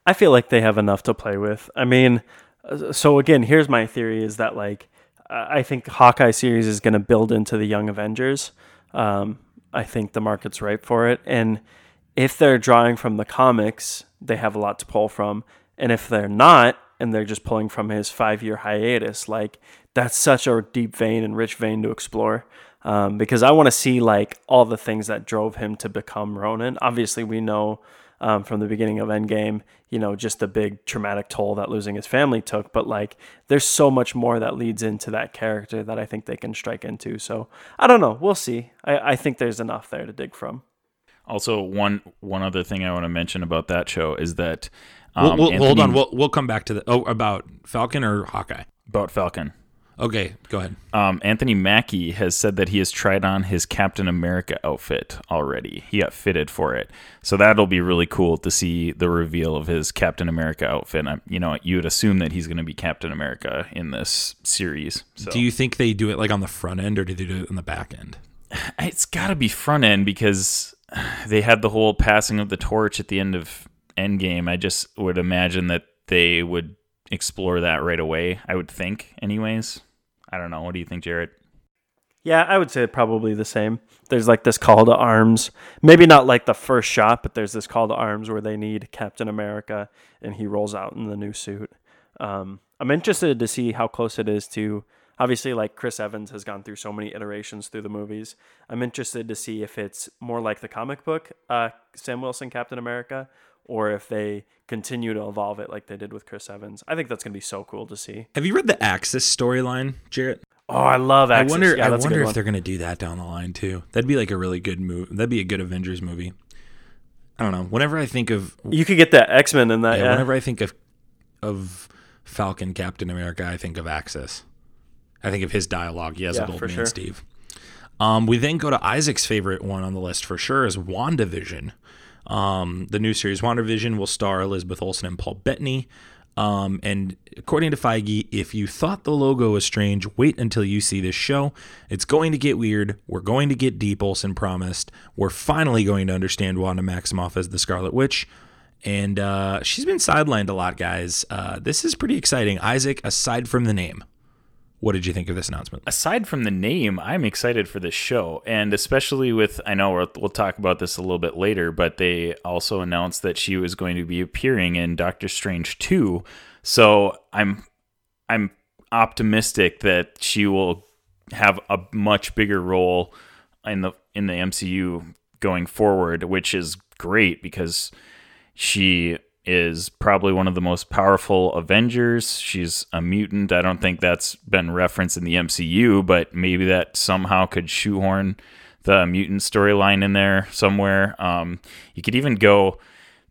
I feel like they have enough to play with. I mean, so again, here's my theory: is that like I I think Hawkeye series is going to build into the Young Avengers. Um, I think the market's ripe for it, and if they're drawing from the comics, they have a lot to pull from. And if they're not, and they're just pulling from his five-year hiatus, like that's such a deep vein and rich vein to explore. Um, because I want to see like all the things that drove him to become Ronin. Obviously, we know um, from the beginning of Endgame, you know, just the big traumatic toll that losing his family took. But like, there's so much more that leads into that character that I think they can strike into. So I don't know. We'll see. I, I think there's enough there to dig from. Also, one one other thing I want to mention about that show is that We'll, um, we'll, hold on. We'll we'll come back to the oh about Falcon or Hawkeye. about Falcon. Okay, go ahead. Um, Anthony Mackie has said that he has tried on his Captain America outfit already. He got fitted for it, so that'll be really cool to see the reveal of his Captain America outfit. i you know, you would assume that he's going to be Captain America in this series. So. Do you think they do it like on the front end or do they do it on the back end? It's got to be front end because they had the whole passing of the torch at the end of Endgame. I just would imagine that they would explore that right away. I would think, anyways. I don't know. What do you think, Jarret? Yeah, I would say probably the same. There's like this call to arms. Maybe not like the first shot, but there's this call to arms where they need Captain America and he rolls out in the new suit. Um, I'm interested to see how close it is to obviously like Chris Evans has gone through so many iterations through the movies. I'm interested to see if it's more like the comic book uh, Sam Wilson Captain America or if they continue to evolve it like they did with Chris Evans. I think that's going to be so cool to see. Have you read the Axis storyline, Jarret? Oh, I love Axis. I wonder. Yeah, I wonder if one. they're gonna do that down the line too. That'd be like a really good movie. That'd be a good Avengers movie. I don't know. Whenever I think of You could get that X Men in that. yeah, Yeah, whenever I think of of Falcon Captain America, I think of Axis. I think of his dialogue. He has Yeah, a gold man, sure. Steve. Um, we then go to Isaac's favorite one on the list for sure is WandaVision. Um, the new series WandaVision will star Elizabeth Olsen and Paul Bettany. Um, and according to Feige, if you thought the logo was strange, wait until you see this show. It's going to get weird. We're going to get deep, Olsen promised. We're finally going to understand Wanda Maximoff as the Scarlet Witch. And uh, she's been sidelined a lot, guys. Uh, this is pretty exciting. Isaac, aside from the name, what did you think of this announcement? aside from the name, I'm excited for this show, and especially with I know we'll, we'll talk about this a little bit later, but they also announced that she was going to be appearing in Doctor Strange two. So I'm I'm optimistic that she will have a much bigger role in the in the MCU going forward, which is great because she is probably one of the most powerful Avengers. She's a mutant. I don't think that's been referenced in the MCU, but maybe that somehow could shoehorn the mutant storyline in there somewhere. Um, you could even go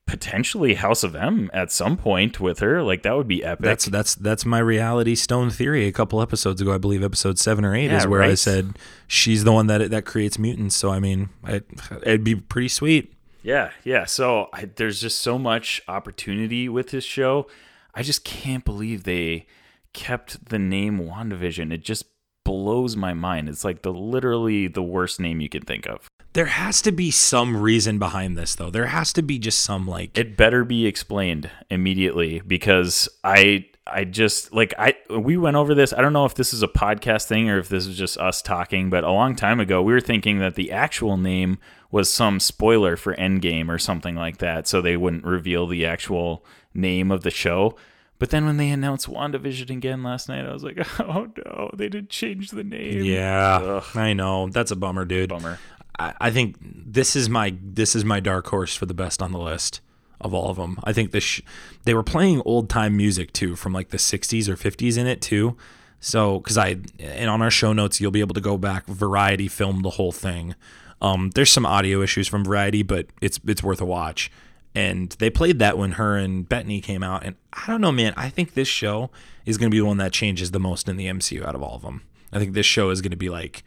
potentially House of M at some point with her. Like that would be epic. That's that's that's my reality stone theory. A couple episodes ago, I believe episode seven or eight is Yeah, where I said she's the one that that creates mutants. So I mean, it, it'd be pretty sweet. Yeah, yeah. So I, there's just so much opportunity with this show. I just can't believe they kept the name WandaVision. It just blows my mind. It's like the literally the worst name you could think of. There has to be some reason behind this, though. There has to be just some like It better be explained immediately because I I just like I we went over this. I don't know if this is a podcast thing or if this is just us talking, but a long time ago we were thinking that the actual name was some spoiler for Endgame or something like that, so they wouldn't reveal the actual name of the show. But then when they announced WandaVision again last night, I was like, oh no, they did change the name. yeah. Ugh. I know that's a bummer, dude. Bummer. I, I think this is my this is my dark horse for the best on the list of all of them. I think this sh- they were playing old time music too from like the 60s or 50s in it too. So cuz I and on our show notes you'll be able to go back Variety filmed the whole thing. Um there's some audio issues from Variety but it's it's worth a watch. and they played that when her and Bettany came out. And I don't know, man. I think this show is going to be the one that changes the most in the MCU out of all of them. I think this show is going to be like,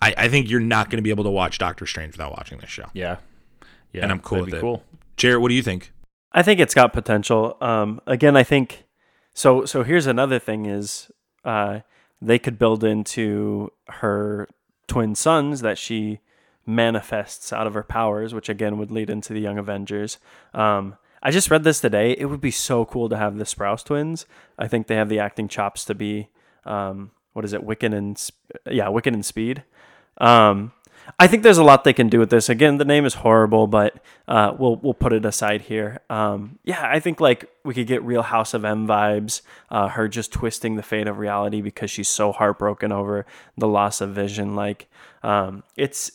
I, I think you're not going to be able to watch Doctor Strange without watching this show. Yeah. Yeah. And I'm cool that'd with be it. Cool. Jarret, what do you think? I think it's got potential. Um, again, I think so. So here's another thing: is uh, they could build into her twin sons that she manifests out of her powers, which again would lead into the Young Avengers. Um, I just read this today. It would be so cool to have the Sprouse twins. I think they have the acting chops to be um, what is it, Wiccan and yeah, Wiccan and Speed. Um, I think there's a lot they can do with this. Again, the name is horrible, but uh, we'll we'll put it aside here. Um, yeah, I think like we could get real House of M vibes. Uh, her just twisting the fate of reality because she's so heartbroken over the loss of Vision. Like, um, it's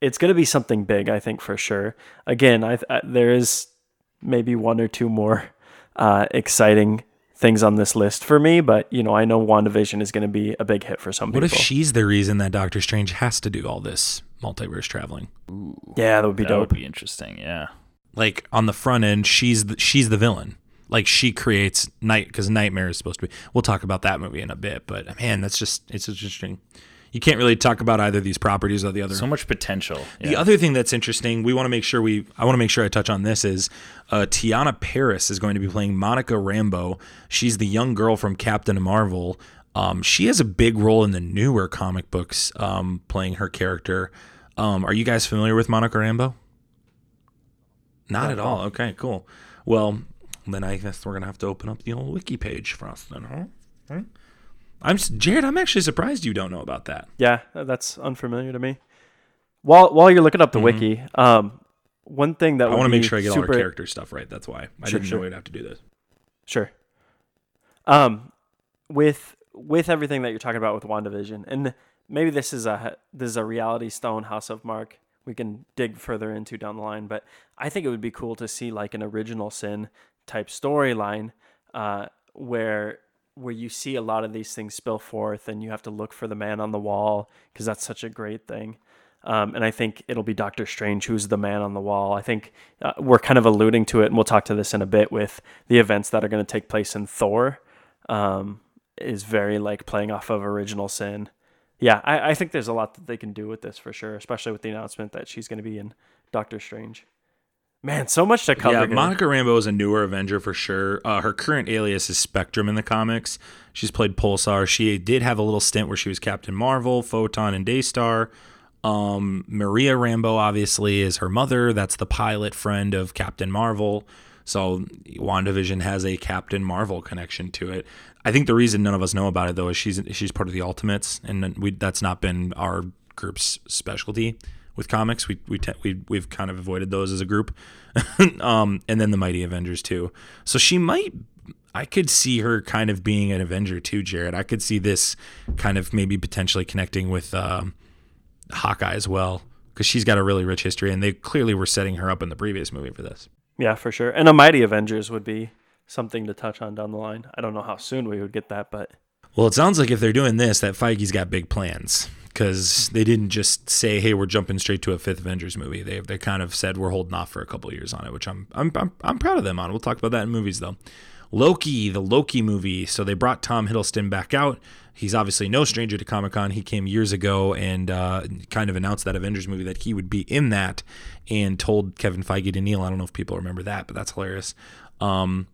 it's gonna be something big. I think for sure. Again, I, I there is maybe one or two more uh, exciting things on this list for me, but you know, I know WandaVision is going to be a big hit for some What people. What if she's the reason that Doctor Strange has to do all this multiverse traveling? Ooh, yeah, that would be That dope. That would be interesting. Yeah. Like on the front end, she's the, she's the villain. Like she creates night because Nightmare is supposed to be. We'll talk about that movie in a bit, but man, that's just it's interesting. You can't really talk about either of these properties or the other. So much potential. The other thing that's interesting, we want to make sure we, I want to make sure I touch on this is uh, Teyonah Parris is going to be playing Monica Rambeau. She's the young girl from Captain Marvel. Um, she has a big role in the newer comic books, um, playing her character. Um, are you guys familiar with Monica Rambeau? Not at all. Okay, cool. Well, then I guess we're gonna have to open up the old wiki page for us then, huh? Huh? I'm Jarret. I'm actually surprised you don't know about that. Yeah, that's unfamiliar to me. While while you're looking up the wiki, um, one thing that Mm-hmm. I want to make sure I get all super, our character stuff right. That's why I Sure, didn't sure. know we'd have to do this. Sure. Um, with with everything that you're talking about with WandaVision, and maybe this is a this is a reality stone House of Mark we can dig further into down the line, but I think it would be cool to see like an original sin type storyline uh, where where you see a lot of these things spill forth, and you have to look for the man on the wall because that's such a great thing. Um, and I think it'll be Doctor Strange who's the man on the wall. I think uh, we're kind of alluding to it, and we'll talk to this in a bit with the events that are going to take place in Thor. Um, is very like playing off of original sin. Yeah, I, I think there's a lot that they can do with this for sure, especially with the announcement that she's going to be in Doctor Strange. Man, so much to cover. Yeah. Monica Rambeau is a newer Avenger for sure. Uh, her current alias is Spectrum in the comics. She's played Pulsar. She did have a little stint where she was Captain Marvel, Photon, and Daystar. Um, Maria Rambeau obviously is her mother. That's the pilot friend of Captain Marvel. So WandaVision has a Captain Marvel connection to it. I think the reason none of us know about it though is she's she's part of the Ultimates, and we that's not been our group's specialty with comics. We we te- we we've kind of avoided those as a group, um, and then the Mighty Avengers too. So she might. I could see her kind of being an Avenger too, Jarret. I could see this kind of maybe potentially connecting with um, Hawkeye as well because she's got a really rich history, and they clearly were setting her up in the previous movie for this. Yeah, for sure. And a Mighty Avengers would be something to touch on down the line. I don't know how soon we would get that, but Well, it sounds like if they're doing this, that Feige's got big plans because they didn't just say, "Hey, we're jumping straight to a fifth Avengers movie." They they kind of said we're holding off for a couple years on it, which I'm I'm I'm, I'm proud of them on. We'll talk about that in movies though. Loki, the Loki movie. So they brought Tom Hiddleston back out. He's obviously no stranger to Comic Con. He came years ago and uh, kind of announced that Avengers movie that he would be in that, and told Kevin Feige to kneel. I don't know if people remember that, but that's hilarious. Um,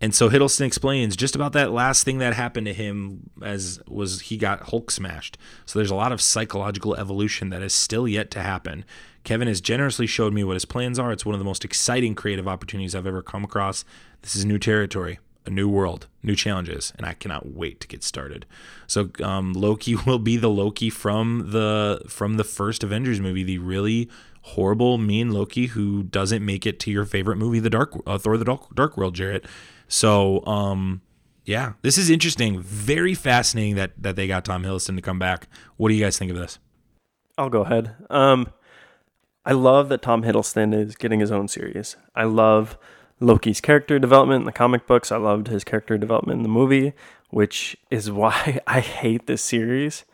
and so Hiddleston explains just about that last thing that happened to him as was he got Hulk smashed. So there's a lot of psychological evolution that is still yet to happen. Kevin has generously showed me what his plans are. It's one of the most exciting creative opportunities I've ever come across. This is new territory, a new world, new challenges, and I cannot wait to get started. So um, Loki will be the Loki from the from the first Avengers movie, the really horrible, mean Loki who doesn't make it to your favorite movie, The Dark uh, Thor: The Dark, Dark World, Jarret. So, um, yeah, this is interesting. Very fascinating that that they got Tom Hiddleston to come back. What do you guys think of this? I'll go ahead. Um, I love that Tom Hiddleston is getting his own series. I love Loki's character development in the comic books. I loved his character development in the movie, which is why I hate this series.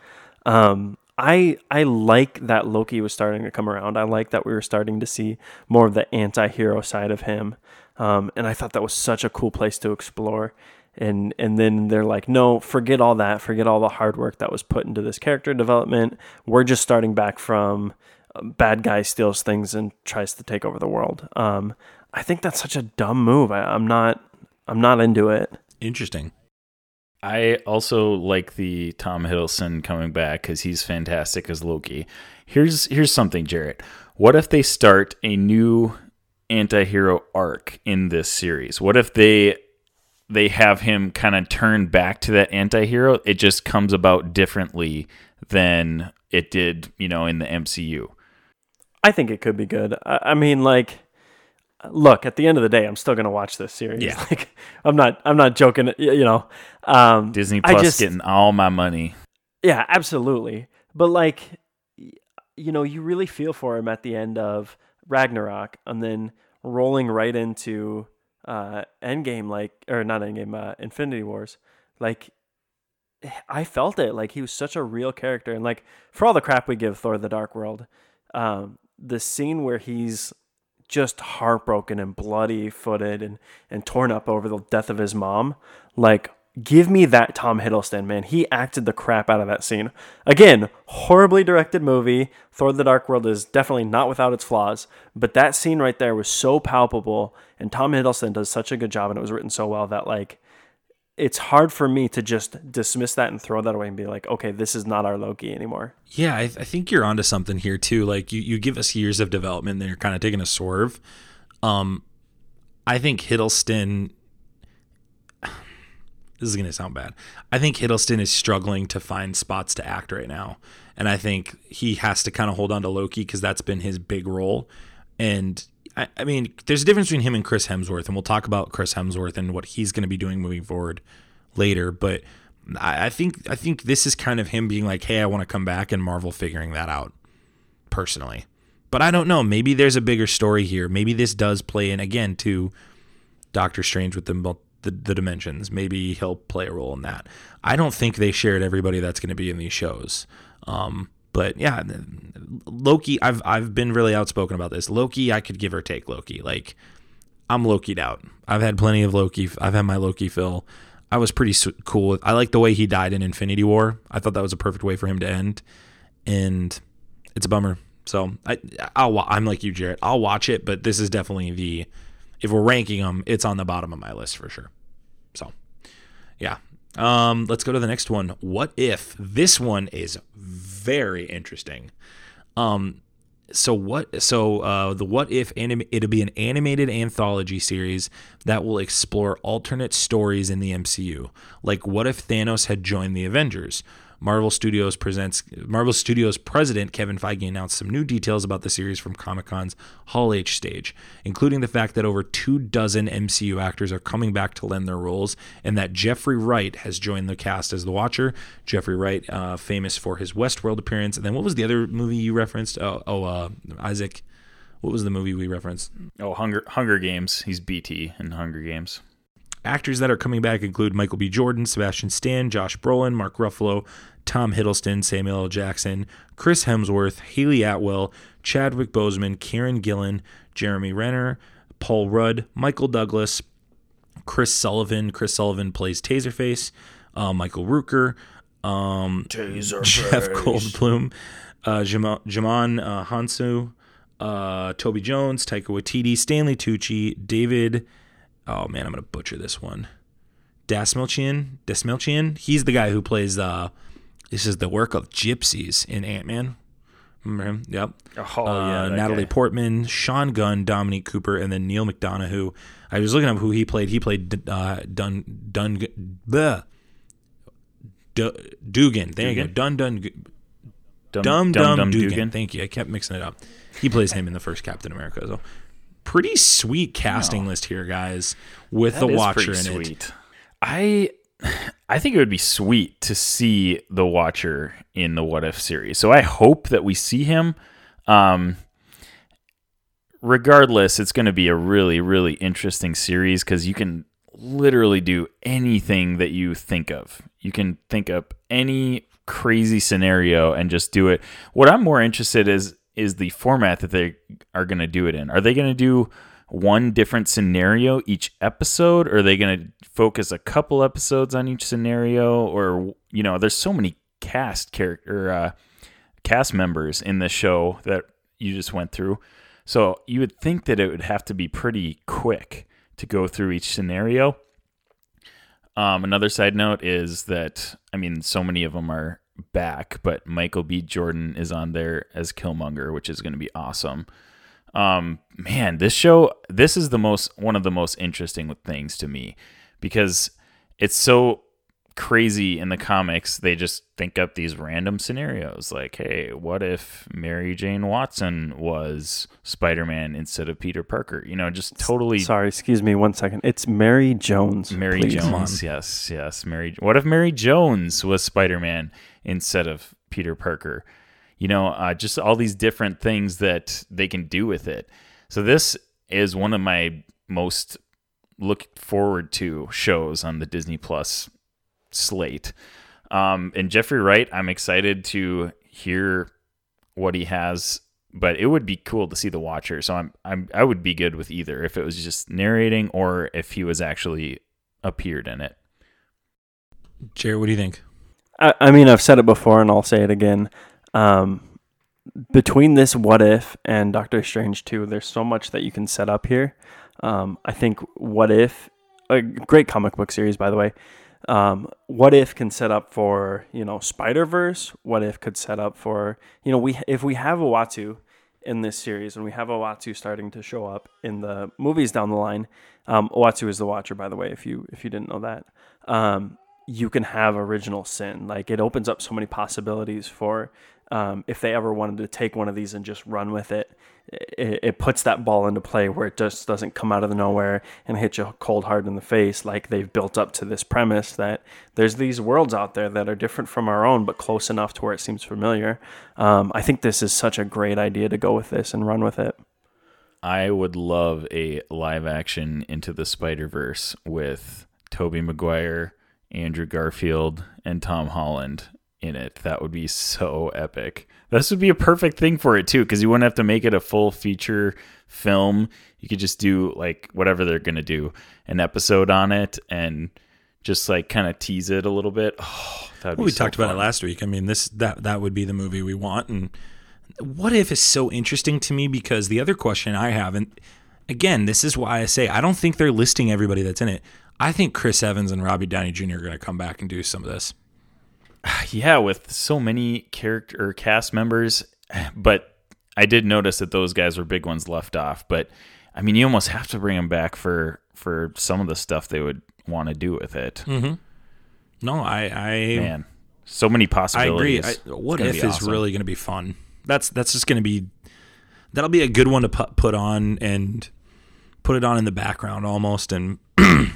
Um, I I like that Loki was starting to come around. I like that we were starting to see more of the anti-hero side of him. Um, and I thought that was such a cool place to explore. And and then they're like, no, forget all that, forget all the hard work that was put into this character development. We're just starting back from uh, bad guy steals things and tries to take over the world. Um, I think that's such a dumb move. I, I'm not I'm not into it. Interesting. I also like the Tom Hiddleston coming back because he's fantastic as Loki. Here's here's something, Jarret. What if they start a new anti-hero arc in this series? What if they they have him kind of turn back to that anti-hero? It just comes about differently than it did, you know, in the MCU. I think it could be good. I, I mean, like, look, at the end of the day, I'm still gonna watch this series. Yeah. Like, I'm not, I'm not joking. You know, um, Disney Plus just- getting all my money. Yeah, absolutely. But like, you know, you really feel for him at the end of Ragnarok, and then rolling right into uh, Endgame, like, or not Endgame, uh, Infinity Wars. Like, I felt it. Like he was such a real character, and like for all the crap we give Thor: The Dark World, um, the scene where he's just heartbroken and bloody footed and and torn up over the death of his mom, like give me that Tom Hiddleston, man. He acted the crap out of that scene. Again, horribly directed movie. Thor the Dark World is definitely not without its flaws, but that scene right there was so palpable and Tom Hiddleston does such a good job and it was written so well that like it's hard for me to just dismiss that and throw that away and be like, okay, this is not our Loki anymore. Yeah, I, I think you're onto something here too. Like you, you give us years of development, and then you're kind of taking a swerve. Um, I think Hiddleston. This is gonna sound bad. I think Hiddleston is struggling to find spots to act right now, and I think he has to kind of hold on to Loki because that's been his big role. And I, I mean, there's a difference between him and Chris Hemsworth, and we'll talk about Chris Hemsworth and what he's going to be doing moving forward later. But I, I think I think this is kind of him being like, "Hey, I want to come back," and Marvel figuring that out personally. But I don't know. Maybe there's a bigger story here. Maybe this does play in again to Doctor Strange with the the, the dimensions. Maybe he'll play a role in that. I don't think they shared everybody that's going to be in these shows. Um, but yeah, Loki. I've I've been really outspoken about this. Loki, I could give or take Loki. Like I'm Loki'd out. I've had plenty of Loki. I've had my Loki fill. I was pretty cool. I like the way he died in Infinity War. I thought that was a perfect way for him to end, and it's a bummer. So I, I'll, I'm like you, Jarret. I'll watch it, but this is definitely the, if we're ranking them, it's on the bottom of my list for sure. So, yeah. Um, let's go to the next one. What if this one is very interesting? Um, so what? So uh, the what if anim- it'll be an animated anthology series that will explore alternate stories in the MCU. Like what if Thanos had joined the Avengers? Marvel Studios presents Marvel Studios president Kevin Feige announced some new details about the series from Comic Con's Hall H stage, including the fact that over two dozen MCU actors are coming back to lend their roles, and that Jeffrey Wright has joined the cast as the Watcher. Jeffrey Wright, uh, famous for his Westworld appearance, and then what was the other movie you referenced? Oh, oh uh, Isaac. What was the movie we referenced? Oh, Hunger Hunger Games. He's Beetee in Hunger Games. Actors that are coming back include Michael B. Jordan, Sebastian Stan, Josh Brolin, Mark Ruffalo, Tom Hiddleston, Samuel L. Jackson, Chris Hemsworth, Hayley Atwell, Chadwick Boseman, Kieran Gillan, Jeremy Renner, Paul Rudd, Michael Douglas, Chris Sullivan. Chris Sullivan plays Taserface. Uh, Michael Rooker, um, Jeff Goldblum, uh, Djimon uh, Hounsou, uh, Toby Jones, Taika Waititi, Stanley Tucci, David. Oh man, I'm gonna butcher this one. Dastmalchian, Dastmalchian. He's the guy who plays. Uh, this is the work of gypsies in Ant Man. Remember him? Yep. Oh, uh, that Natalie guy. Portman, Sean Gunn, Dominic Cooper, and then Neal McDonough. Who I was looking up who he played. He played uh, Dun Dun bleh. Du- Dugan. There you go. Dun Dun. Dum Dum Dum Dugan. Dugan. Thank you. I kept mixing it up. He plays him in the first Captain America. So pretty sweet casting list here, guys, with That the Watcher in it. I I think it would be sweet to see the Watcher in the What If series. So I hope that we see him. Um, regardless, it's going to be a really really interesting series because you can literally do anything that you think of. You can think up any crazy scenario and just do it. What I'm more interested is is the format that they are going to do it in. Are they going to do one different scenario each episode or are they going to focus a couple episodes on each scenario or you know, there's so many cast character uh, cast members in the show that you just went through. So you would think that it would have to be pretty quick to go through each scenario. Um, another side note is that I mean, so many of them are back, but Michael B. Jordan is on there as Killmonger, which is going to be awesome. Um, man, this show, this is the most one of the most interesting things to me because it's so crazy in the comics they just think up these random scenarios like hey what if mary jane watson was spider-man instead of peter parker you know just totally Sorry, excuse me one second. It's Mary Jones. mary please. jones yes yes mary what if mary jones was spider-man instead of peter parker you know uh, just all these different things that they can do with it so this is one of my most look forward to shows on the disney plus slate. Um, and Jeffrey Wright, I'm excited to hear what he has, but it would be cool to see the Watcher. So I'm, I'm I would be good with either if it was just narrating or if he was actually appeared in it. Jarret, what do you think? I, I mean, I've said it before and I'll say it again. Um, between this What If and Doctor Strange 2, there's so much that you can set up here. Um, I think What If, a great comic book series, by the way. Um, what if can set up for you know Spider Verse? What if could set up for you know we if we have a Uatu in this series and we have Uatu starting to show up in the movies down the line. Um, Uatu is the Watcher, by the way, if you if you didn't know that. Um, you can have original sin. Like it opens up so many possibilities for um, if they ever wanted to take one of these and just run with it, it, it puts that ball into play where it just doesn't come out of the nowhere and hit you cold hard in the face like they've built up to this premise that there's these worlds out there that are different from our own but close enough to where it seems familiar. Um, I think this is such a great idea to go with this and run with it. I would love a live action into the Spider Verse with Tobey Maguire, Andrew Garfield, and Tom Holland in it. That would be so epic. This would be a perfect thing for it too, because you wouldn't have to make it a full feature film. You could just do like whatever they're gonna do, an episode on it, and just like kind of tease it a little bit. Oh, that'd Well, be we so talked about it last week. I mean, this that that would be the movie we want. And what if is so interesting to me because the other question I have, and again, this is why I say I don't think they're listing everybody that's in it. I think Chris Evans and Robbie Downey Jr. are going to come back and do some of this. Yeah, with so many character cast members, but I did notice that those guys were big ones left off. But I mean, you almost have to bring them back for for some of the stuff they would want to do with it. Mm-hmm. No, I I Man, so many I possibilities. agree. I, what if is awesome. really going to be fun? That's that's just going to be that'll be a good one to put put on and put it on in the background almost and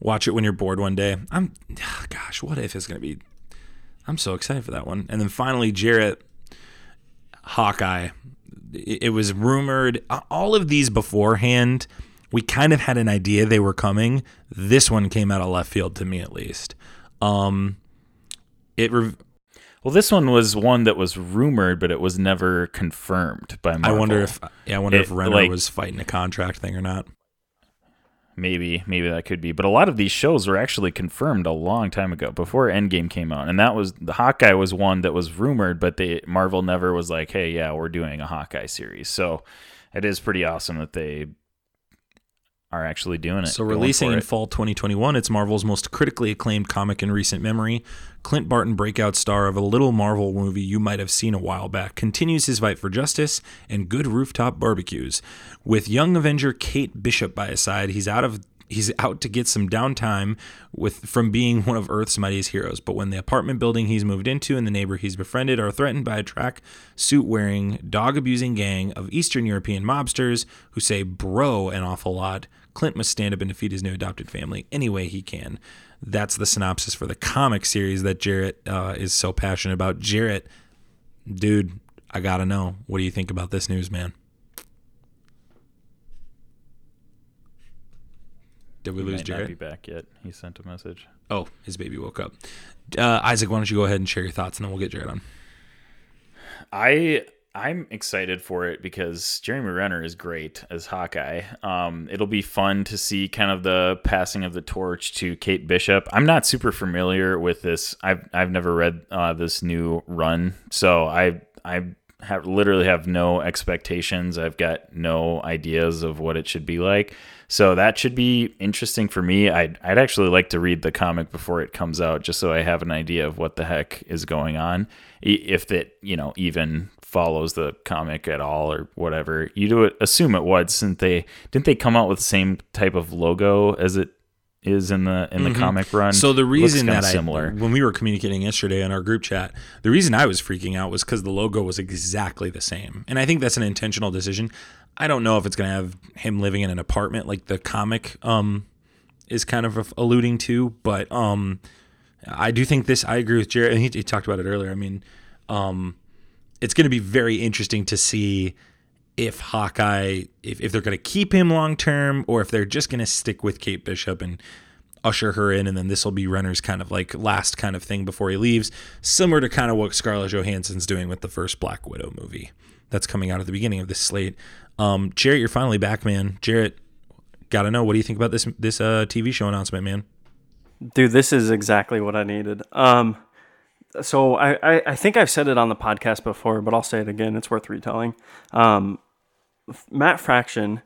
watch it when you're bored one day. I'm gosh, what if is going to be I'm so excited for that one. And then finally Jarret Hawkeye. It, was rumored all of these beforehand. We kind of had an idea they were coming. This one came out of left field to me at least. Um it rev- well, this one was one that was rumored, but it was never confirmed by my I wonder if yeah, I wonder if It, Renner like- was fighting a contract thing or not. Maybe maybe that could be. But a lot of these shows were actually confirmed a long time ago, before Endgame came out, and that was the Hawkeye was one that was rumored, but they Marvel never was like, hey, yeah, we're doing a Hawkeye series. So it is pretty awesome that they are actually doing it. So releasing in it. fall 2021, it's Marvel's most critically acclaimed comic in recent memory. Clint Barton, breakout star of a little Marvel movie you might have seen a while back, continues his fight for justice and good rooftop barbecues. With young Avenger Kate Bishop by his side, he's out of he's out to get some downtime with from being one of Earth's mightiest heroes. But when the apartment building he's moved into and the neighbor he's befriended are threatened by a track suit wearing, dog abusing gang of Eastern European mobsters who say bro an awful lot, Clint must stand up and defeat his new adopted family any way he can. That's the synopsis for the comic series that Jarret uh, is so passionate about. Jarret, dude, I gotta know. What do you think about this news, man? Did we He lose might not be back yet. He sent a message. Oh, his baby woke up. Uh, Isaac, why don't you go ahead and share your thoughts, and then we'll get Jarret on. I I'm excited for it because Jeremy Renner is great as Hawkeye. Um, it'll be fun to see kind of the passing of the torch to Kate Bishop. I'm not super familiar with this. I've I've never read uh, this new run, so I I have literally have no expectations. I've got no ideas of what it should be like. So that should be interesting for me. I'd, I'd actually like to read the comic before it comes out just so I have an idea of what the heck is going on. If it, you know, even follows the comic at all or whatever. You do it, assume it would, since they didn't they come out with the same type of logo as it is in the in the Mm-hmm. comic run. So the reason that I, similar. when we were communicating yesterday in our group chat, the reason I was freaking out was because the logo was exactly the same, and I think that's an intentional decision. I don't know if it's going to have him living in an apartment like the comic um, is kind of alluding to, but um, I do think this. I agree with Jarret, and he, he talked about it earlier. I mean, um, it's going to be very interesting to see if Hawkeye, if, if they're going to keep him long term, or if they're just going to stick with Kate Bishop and usher her in, and then this will be Renner's kind of like last kind of thing before he leaves, similar to kind of what Scarlett Johansson's doing with the first Black Widow movie that's coming out at the beginning of this slate. Um, Jarret, you're finally back, man. Jarret, gotta know what do you think about this this uh, TV show announcement, man? Dude, this is exactly what I needed. Um, so I, I, I think I've said it on the podcast before, but I'll say it again. It's worth retelling. Um, Matt Fraction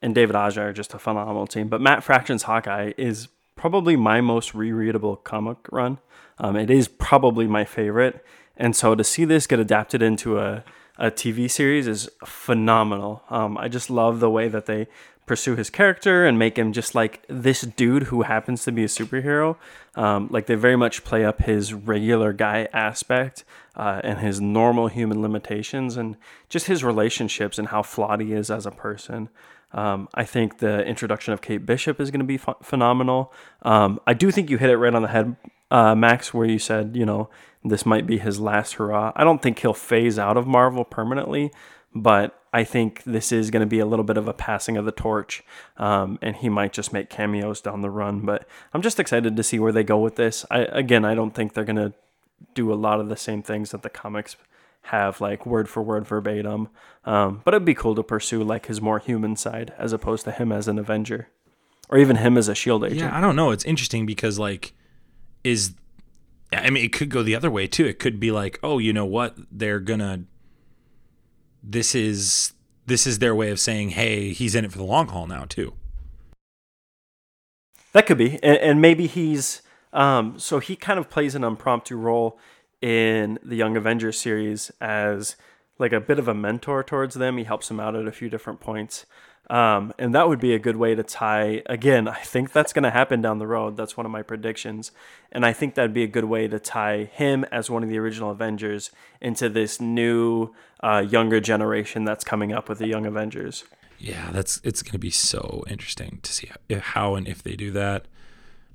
and David Aja are just a phenomenal team, but Matt Fraction's Hawkeye is probably my most rereadable comic run. Um, it is probably my favorite, and so to see this get adapted into a a TV series is phenomenal. Um, I just love the way that they pursue his character and make him just like this dude who happens to be a superhero. Um, like they very much play up his regular guy aspect uh, and his normal human limitations and just his relationships and how flawed he is as a person. Um, I think the introduction of Kate Bishop is going to be ph- phenomenal. Um, I do think you hit it right on the head, uh, Max, where you said, you know, this might be his last hurrah. I don't think he'll phase out of Marvel permanently, but I think this is going to be a little bit of a passing of the torch, um, and he might just make cameos down the run. But I'm just excited to see where they go with this. I, again, I don't think they're going to do a lot of the same things that the comics have, like word for word verbatim. Um, but it'd be cool to pursue like his more human side as opposed to him as an Avenger, or even him as a Shield agent. Yeah, I don't know. It's interesting because like is I mean it could go the other way too. It could be like, oh, you know what? They're gonna this is this is their way of saying, hey, he's in it for the long haul now too. That could be, and, and maybe he's um, so he kind of plays an impromptu role in the Young Avengers series as like a bit of a mentor towards them. He helps them out at a few different points, um, and that would be a good way to tie. Again, I think that's going to happen down the road. That's one of my predictions, and I think that'd be a good way to tie him as one of the original Avengers into this new uh, younger generation that's coming up with the Young Avengers. Yeah, that's it's going to be so interesting to see how, and if they do that.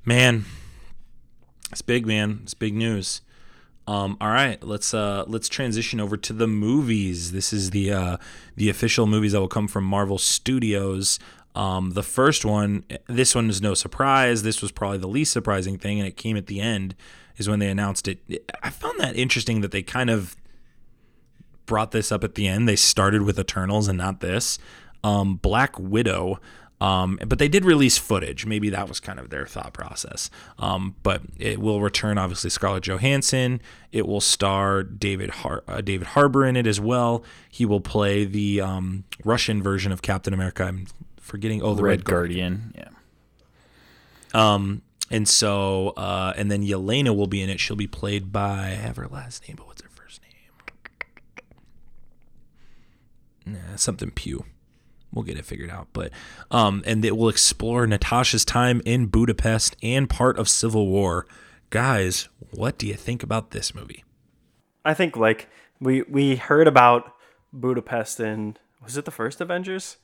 Man, it's big, man. It's big news. Um, all right, let's uh, let's transition over to the movies. This is the uh, the official movies that will come from Marvel Studios. Um, the first one, this one is no surprise. This was probably the least surprising thing, and it came at the end. Is when they announced it. I found that interesting that they kind of brought this up at the end. They started with Eternals and not this. Um, Black Widow. Um, but they did release footage. Maybe that was kind of their thought process. Um, but it will return, obviously, Scarlett Johansson. It will star David Har- uh, David Harbour in it as well. He will play the um, Russian version of Captain America. I'm forgetting. Oh, the Red Red, Guardian. Guardian. Yeah. Um, and so, uh, and then Yelena will be in it. She'll be played by I have her last name, but what's her first name? Nah, something Pugh. We'll get it figured out. But um, and it will explore Natasha's time in Budapest and part of Civil War. Guys, what do you think about this movie? I think like we we heard about Budapest in was it the first Avengers?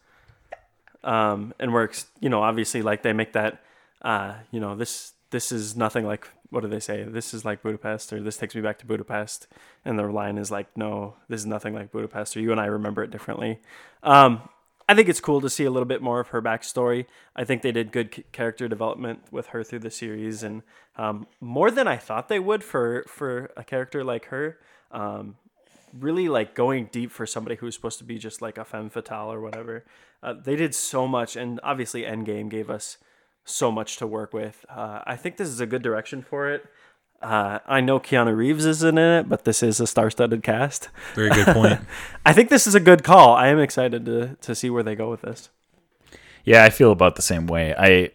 Um, and we're you know obviously like they make that uh, you know this this is nothing like what do they say? This is like Budapest or this takes me back to Budapest, and the line is like no, this is nothing like Budapest or you and I remember it differently. Um, I think it's cool to see a little bit more of her backstory. I think they did good character development with her through the series, and um, more than I thought they would for for a character like her. Um, really like going deep for somebody who's supposed to be just like a femme fatale or whatever. Uh, they did so much, and obviously Endgame gave us so much to work with. Uh, I think this is a good direction for it. Uh, I know Keanu Reeves isn't in it, but this is a star-studded cast. Very good point. I think this is a good call. I am excited to to see where they go with this. Yeah, I feel about the same way. I,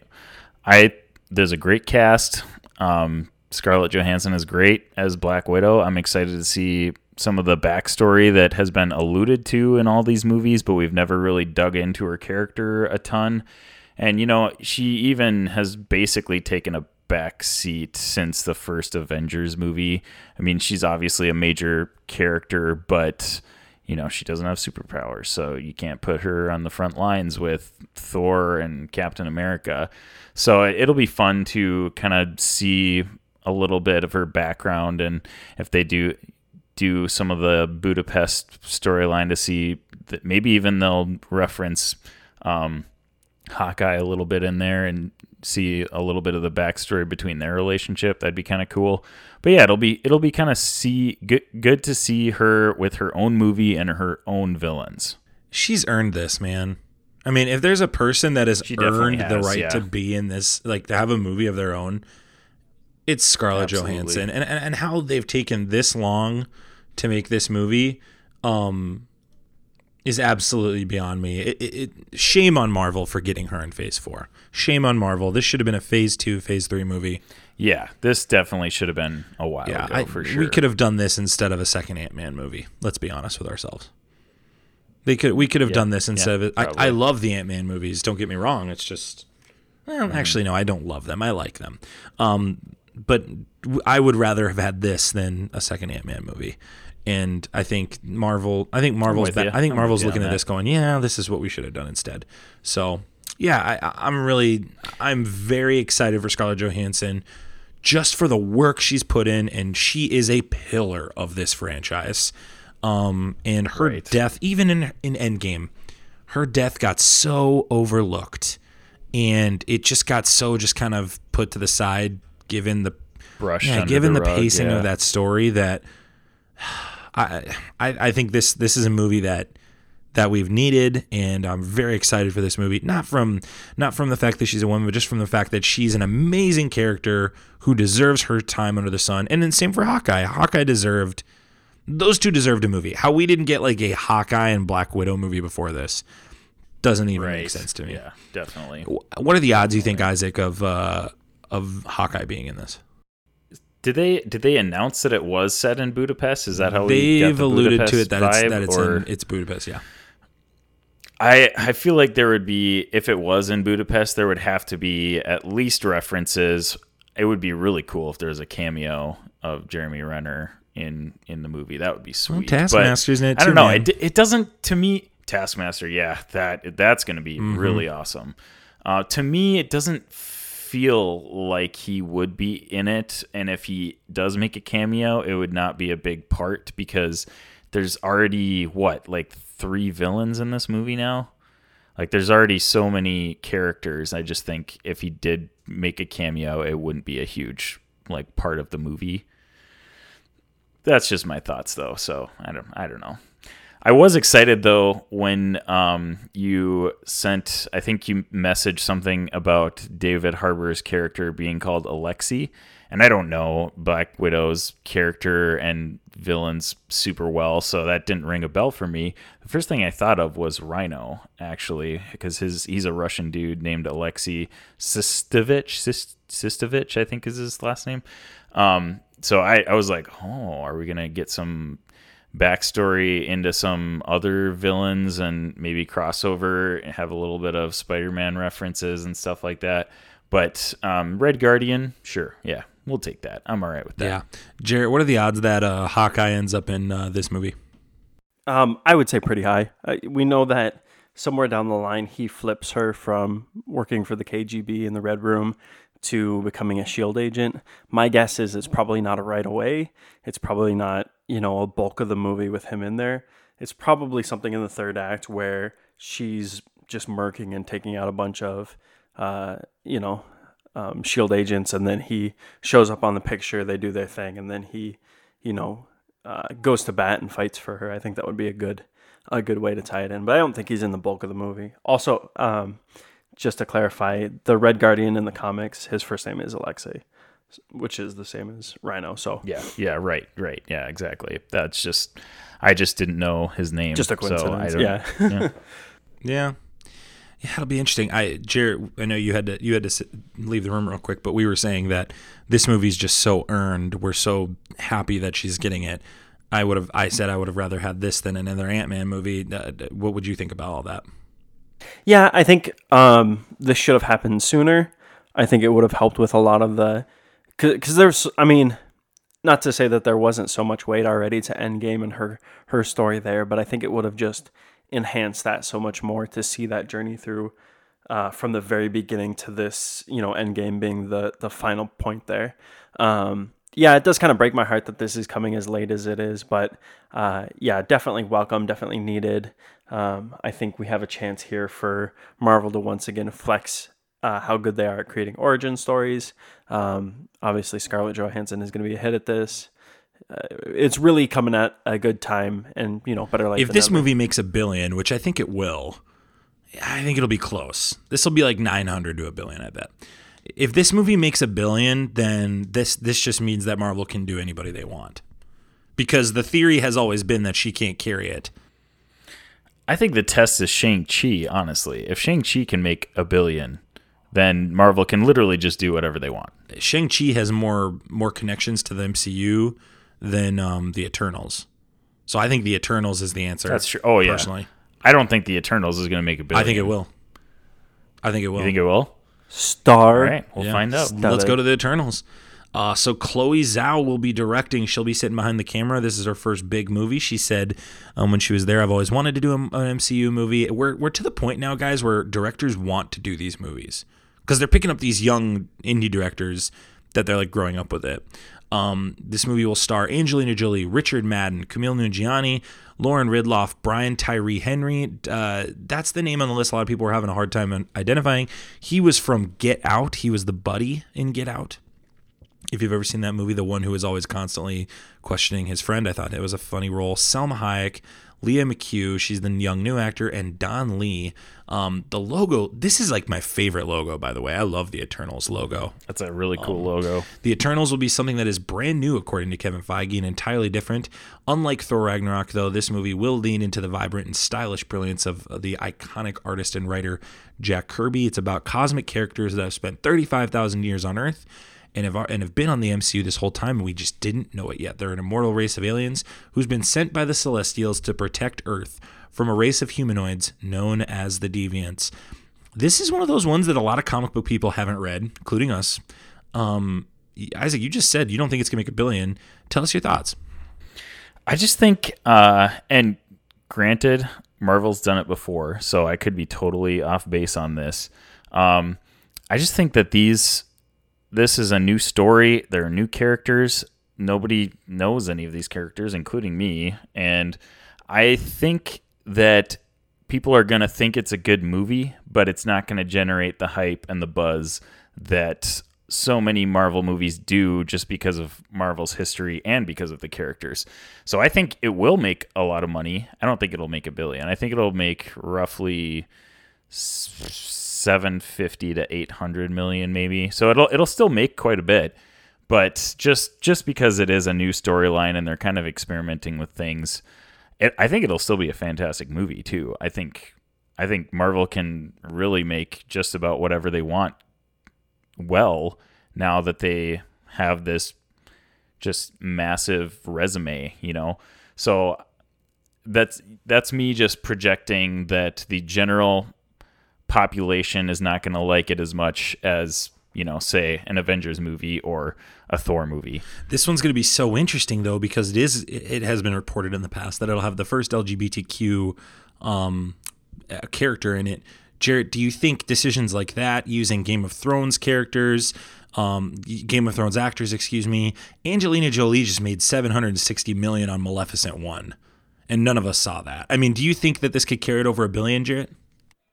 I there's a great cast. Um, Scarlett Johansson is great as Black Widow. I'm excited to see some of the backstory that has been alluded to in all these movies, but we've never really dug into her character a ton. And you know, she even has basically taken a back seat since the first Avengers movie. I mean, she's obviously a major character, but you know, she doesn't have superpowers, so you can't put her on the front lines with Thor and Captain America. So it'll be fun to kind of see a little bit of her background and if they do do some of the Budapest storyline to see that maybe even they'll reference um, Hawkeye a little bit in there and see a little bit of the backstory between their relationship. That'd be kind of cool. But yeah, it'll be it'll be kind of see good good to see her with her own movie and her own villains. She's earned this, man. I mean, if there's a person that has earned the right yeah. to be in this, like to have a movie of their own, it's Scarlett Absolutely. Johansson. And, and and how they've taken this long to make this movie um is absolutely beyond me. It, it, it shame on Marvel for getting her in Phase 4. Shame on Marvel. This should have been a Phase 2, Phase 3 movie. Yeah, this definitely should have been a while Yeah, ago I, for sure. we could have done this instead of a second Ant Man movie. Let's be honest with ourselves. They could we could have Yeah, done this instead yeah, of it. I. I love the Ant Man movies. Don't get me wrong. It's just well, Mm-hmm. actually no, I don't love them. I like them. Um, but I would rather have had this than a second Ant Man movie. And I think Marvel. I think Marvel's. ba- I think I'm Marvel's with you on looking at that. this, going, "Yeah, this is what we should have done instead." So, yeah, I, I'm really, I'm very excited for Scarlett Johansson, just for the work she's put in, and she is a pillar of this franchise. Um, and her Right. death, even in in Endgame, her death got so overlooked, and it just got so just kind of put to the side, given the Brushed yeah, given the, the rug, pacing yeah. of that story, that I, I I think this this is a movie that that we've needed, and I'm very excited for this movie. Not from not from the fact that she's a woman, but just from the fact that she's an amazing character who deserves her time under the sun. And then same for Hawkeye. Hawkeye deserved those two deserved a movie. How we didn't get like a Hawkeye and Black Widow movie before this doesn't even make sense to me. Yeah, definitely. What are the odds you think, Isaac, of uh, of Hawkeye being in this? Did they did they announce that it was set in Budapest? Is that how They've the alluded to it that it's that it's or- in it's Budapest. Yeah. I I feel like there would be if it was in Budapest, there would have to be at least references. It would be really cool if there was a cameo of Jeremy Renner in in the movie. That would be sweet. Taskmaster's in it I don't know. It it doesn't to me. Taskmaster, yeah, that that's going to be Mm-hmm. really awesome. Uh, to me, it doesn't feel like he would be in it, and if he does make a cameo, it would not be a big part because there's already what like three villains in this movie now. Like there's already so many characters. I just think if he did make a cameo, it wouldn't be a huge like part of the movie. That's just my thoughts though. So I don't I don't know. I was excited though when um, you sent. I think you messaged something about David Harbour's character being called Alexi, and I don't know Black Widow's character and villains super well, so that didn't ring a bell for me. The first thing I thought of was Rhino, actually, because his he's a Russian dude named Alexei Sistovich. Sis- Sistovich, I think is his last name. Um, so I, I was like, oh, are we gonna get some backstory into some other villains and maybe crossover and have a little bit of Spider-Man references and stuff like that. But um, Red Guardian, sure, yeah, we'll take that. I'm all right with that. Yeah, Jarret, what are the odds that uh, Hawkeye ends up in uh, this movie? Um, I would say pretty high. Uh, we know that somewhere down the line he flips her from working for the KGB in the Red Room to becoming a Shield agent. My guess is it's probably not a right away. It's probably not you know a bulk of the movie with him in there. it's probably something in the third act where she's just murking and taking out a bunch of, uh, you know, um, shield agents, and then he shows up on the picture. They do their thing, and then he, you know, uh, goes to bat and fights for her. I think that would be a good, a good way to tie it in. But I don't think he's in the bulk of the movie. Also, um, just to clarify, the Red Guardian in the comics, his first name is Alexei, which is the same as Rhino. So Yeah, yeah, right, right, yeah, exactly. That's just, I just didn't know his name. just a so I coincidence. don't- yeah. yeah. Yeah. Yeah, it'll be interesting. I, Jared, I know you had to you had to sit, leave the room real quick, but we were saying that this movie's just so earned. We're so happy that she's getting it. I would have, I said I would have rather had this than another Ant Man movie. Uh, what would you think about all that? Yeah, I think um, this should have happened sooner. I think it would have helped with a lot of the, because there's, I mean, not to say that there wasn't so much weight already to Endgame and her her story there, but I think it would have just enhanced that so much more to see that journey through uh, from the very beginning to this, you know, Endgame being the the final point there. Um, yeah, it does kind of break my heart that this is coming as late as it is, but uh, yeah, definitely welcome, definitely needed. Um, I think we have a chance here for Marvel to once again flex uh, how good they are at creating origin stories. Um, obviously, Scarlett Johansson is going to be a hit at this. Uh, it's really coming at a good time, and you know, better like if this movie makes a billion, which I think it will, I think it'll be close. This will be like 900 to a billion, I bet. If this movie makes a billion, then this this just means that Marvel can do anybody they want. Because the theory has always been that she can't carry it. I think the test is Shang Chi. Honestly, if Shang Chi can make a billion, then Marvel can literally just do whatever they want. Shang Chi has more more connections to the MCU than um, the Eternals. So I think the Eternals is the answer. That's true. Oh yeah. Personally, I don't think the Eternals is going to make a billion. I think it will. I think it will. You think it will? star. All right, we'll Yeah. find out. Now Let's go to the Eternals. Uh, so Chloe Zhao will be directing. She'll be sitting behind the camera. This is her first big movie. She said um, when she was there, "I've always wanted to do an MCU movie." We're we're to the point now, guys, where directors want to do these movies because they're picking up these young indie directors that they're like growing up with it. Um, this movie will star Angelina Jolie, Richard Madden, Kumail Nanjiani, Lauren Ridloff, Brian Tyree Henry. Uh, that's the name on the list. A lot of people were having a hard time identifying. He was from Get Out. He was the buddy in Get Out. If you've ever seen that movie, the one who is always constantly questioning his friend, I thought it was a funny role. Salma Hayek, Lia McHugh, she's the young new actor, and Don Lee. Um, the logo, this is like my favorite logo, by the way. I love the Eternals logo. That's a really Um, cool logo. The Eternals will be something that is brand new, according to Kevin Feige, and entirely different. Unlike Thor Ragnarok, though, this movie will lean into the vibrant and stylish brilliance of the iconic artist and writer Jack Kirby. It's about cosmic characters that have spent 35,000 years on Earth and have, and have been on the MCU this whole time, and we just didn't know it yet. They're an immortal race of aliens who's been sent by the Celestials to protect Earth from a race of humanoids known as the Deviants. This is one of those ones that a lot of comic book people haven't read, including us. Um, Isaac, you just said you don't think it's gonna make a billion. Tell us your thoughts. I just think, uh, and granted, Marvel's done it before, so I could be totally off base on this. Um, I just think that these, this is a new story. There are new characters. Nobody knows any of these characters, including me, and I think that people are going to think it's a good movie, but it's not going to generate the hype and the buzz that so many Marvel movies do just because of Marvel's history and because of the characters. So I think it will make a lot of money. I don't think it'll make a billion. I think it'll make roughly 750 to 800 million maybe. So it'll it'll still make quite a bit. But just just because it is a new storyline and they're kind of experimenting with things, it, I think it'll still be a fantastic movie too. I think I think Marvel can really make just about whatever they want well now that they have this just massive resume, you know. So that's that's me just projecting that the general population is not going to like it as much as you know, say an Avengers movie or a Thor movie. This one's going to be so interesting though because it is it has been reported in the past that it'll have the first LGBTQ um, character in it. Jarret, do you think decisions like that using Game of Thrones characters, um, Game of Thrones actors, excuse me, Angelina Jolie just made 760 million on Maleficent 1. and none of us saw that. I mean, do you think that this could carry it over a billion, Jarret?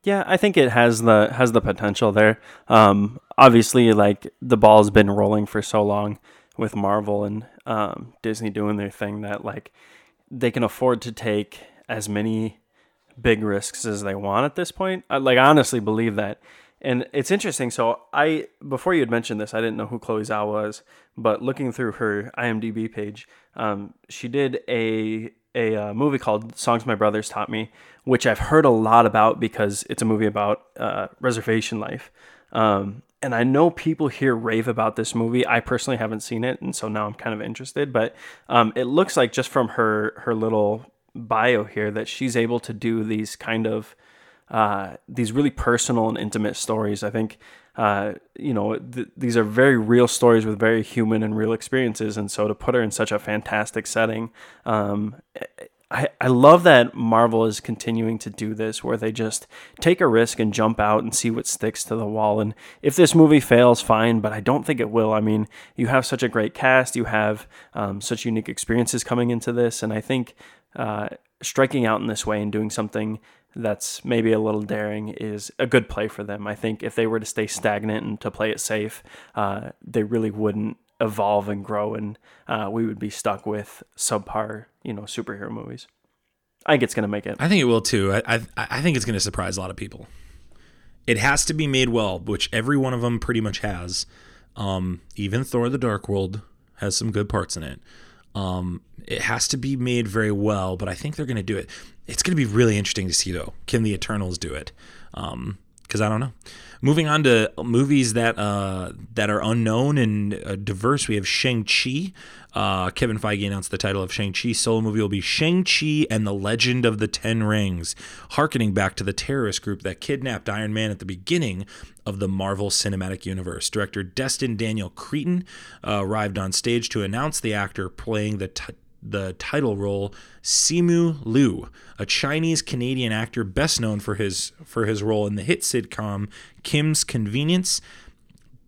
Yeah, I think it has the has the potential there. Um, obviously, like the ball's been rolling for so long with Marvel and um, Disney doing their thing that like they can afford to take as many big risks as they want at this point. I, like, honestly believe that. And it's interesting. So I, before you had mentioned this, I didn't know who Chloe Zhao was, but looking through her IMDb page, um, she did a a uh, movie called "Songs My Brothers Taught Me," which I've heard a lot about because it's a movie about uh, reservation life. Um, and I know people here rave about this movie. I personally haven't seen it, and so now I'm kind of interested. But um, it looks like just from her her little bio here that she's able to do these kind of uh, these really personal and intimate stories. I think uh, you know th- these are very real stories with very human and real experiences, and so to put her in such a fantastic setting, um, I, I love that Marvel is continuing to do this where they just take a risk and jump out and see what sticks to the wall. And if this movie fails, fine, but I don't think it will. I mean, you have such a great cast, you have um, such unique experiences coming into this, and I think uh, striking out in this way and doing something that's maybe a little daring is a good play for them. I think if they were to stay stagnant and to play it safe, uh, they really wouldn't evolve and grow, and uh, we would be stuck with subpar, you know, superhero movies. I think it's going to make it. I think it will too. I I, I think it's going to surprise a lot of people. It has to be made well, which every one of them pretty much has. Um, even Thor: The Dark World has some good parts in it. Um, it has to be made very well, but I think they're going to do it. It's going to be really interesting to see though. Can the Eternals do it? Um, because I don't know. Moving on to movies that uh, that are unknown and uh, diverse, we have Shang Chi. Uh, Kevin Feige announced the title of Shang Chi solo movie will be Shang Chi and the Legend of the Ten Rings, harkening back to the terrorist group that kidnapped Iron Man at the beginning of the Marvel Cinematic Universe. Director Destin Daniel Cretton uh, arrived on stage to announce the actor playing the t- the title role Simu Liu, a Chinese Canadian actor best known for his for his role in the hit sitcom Kim's Convenience.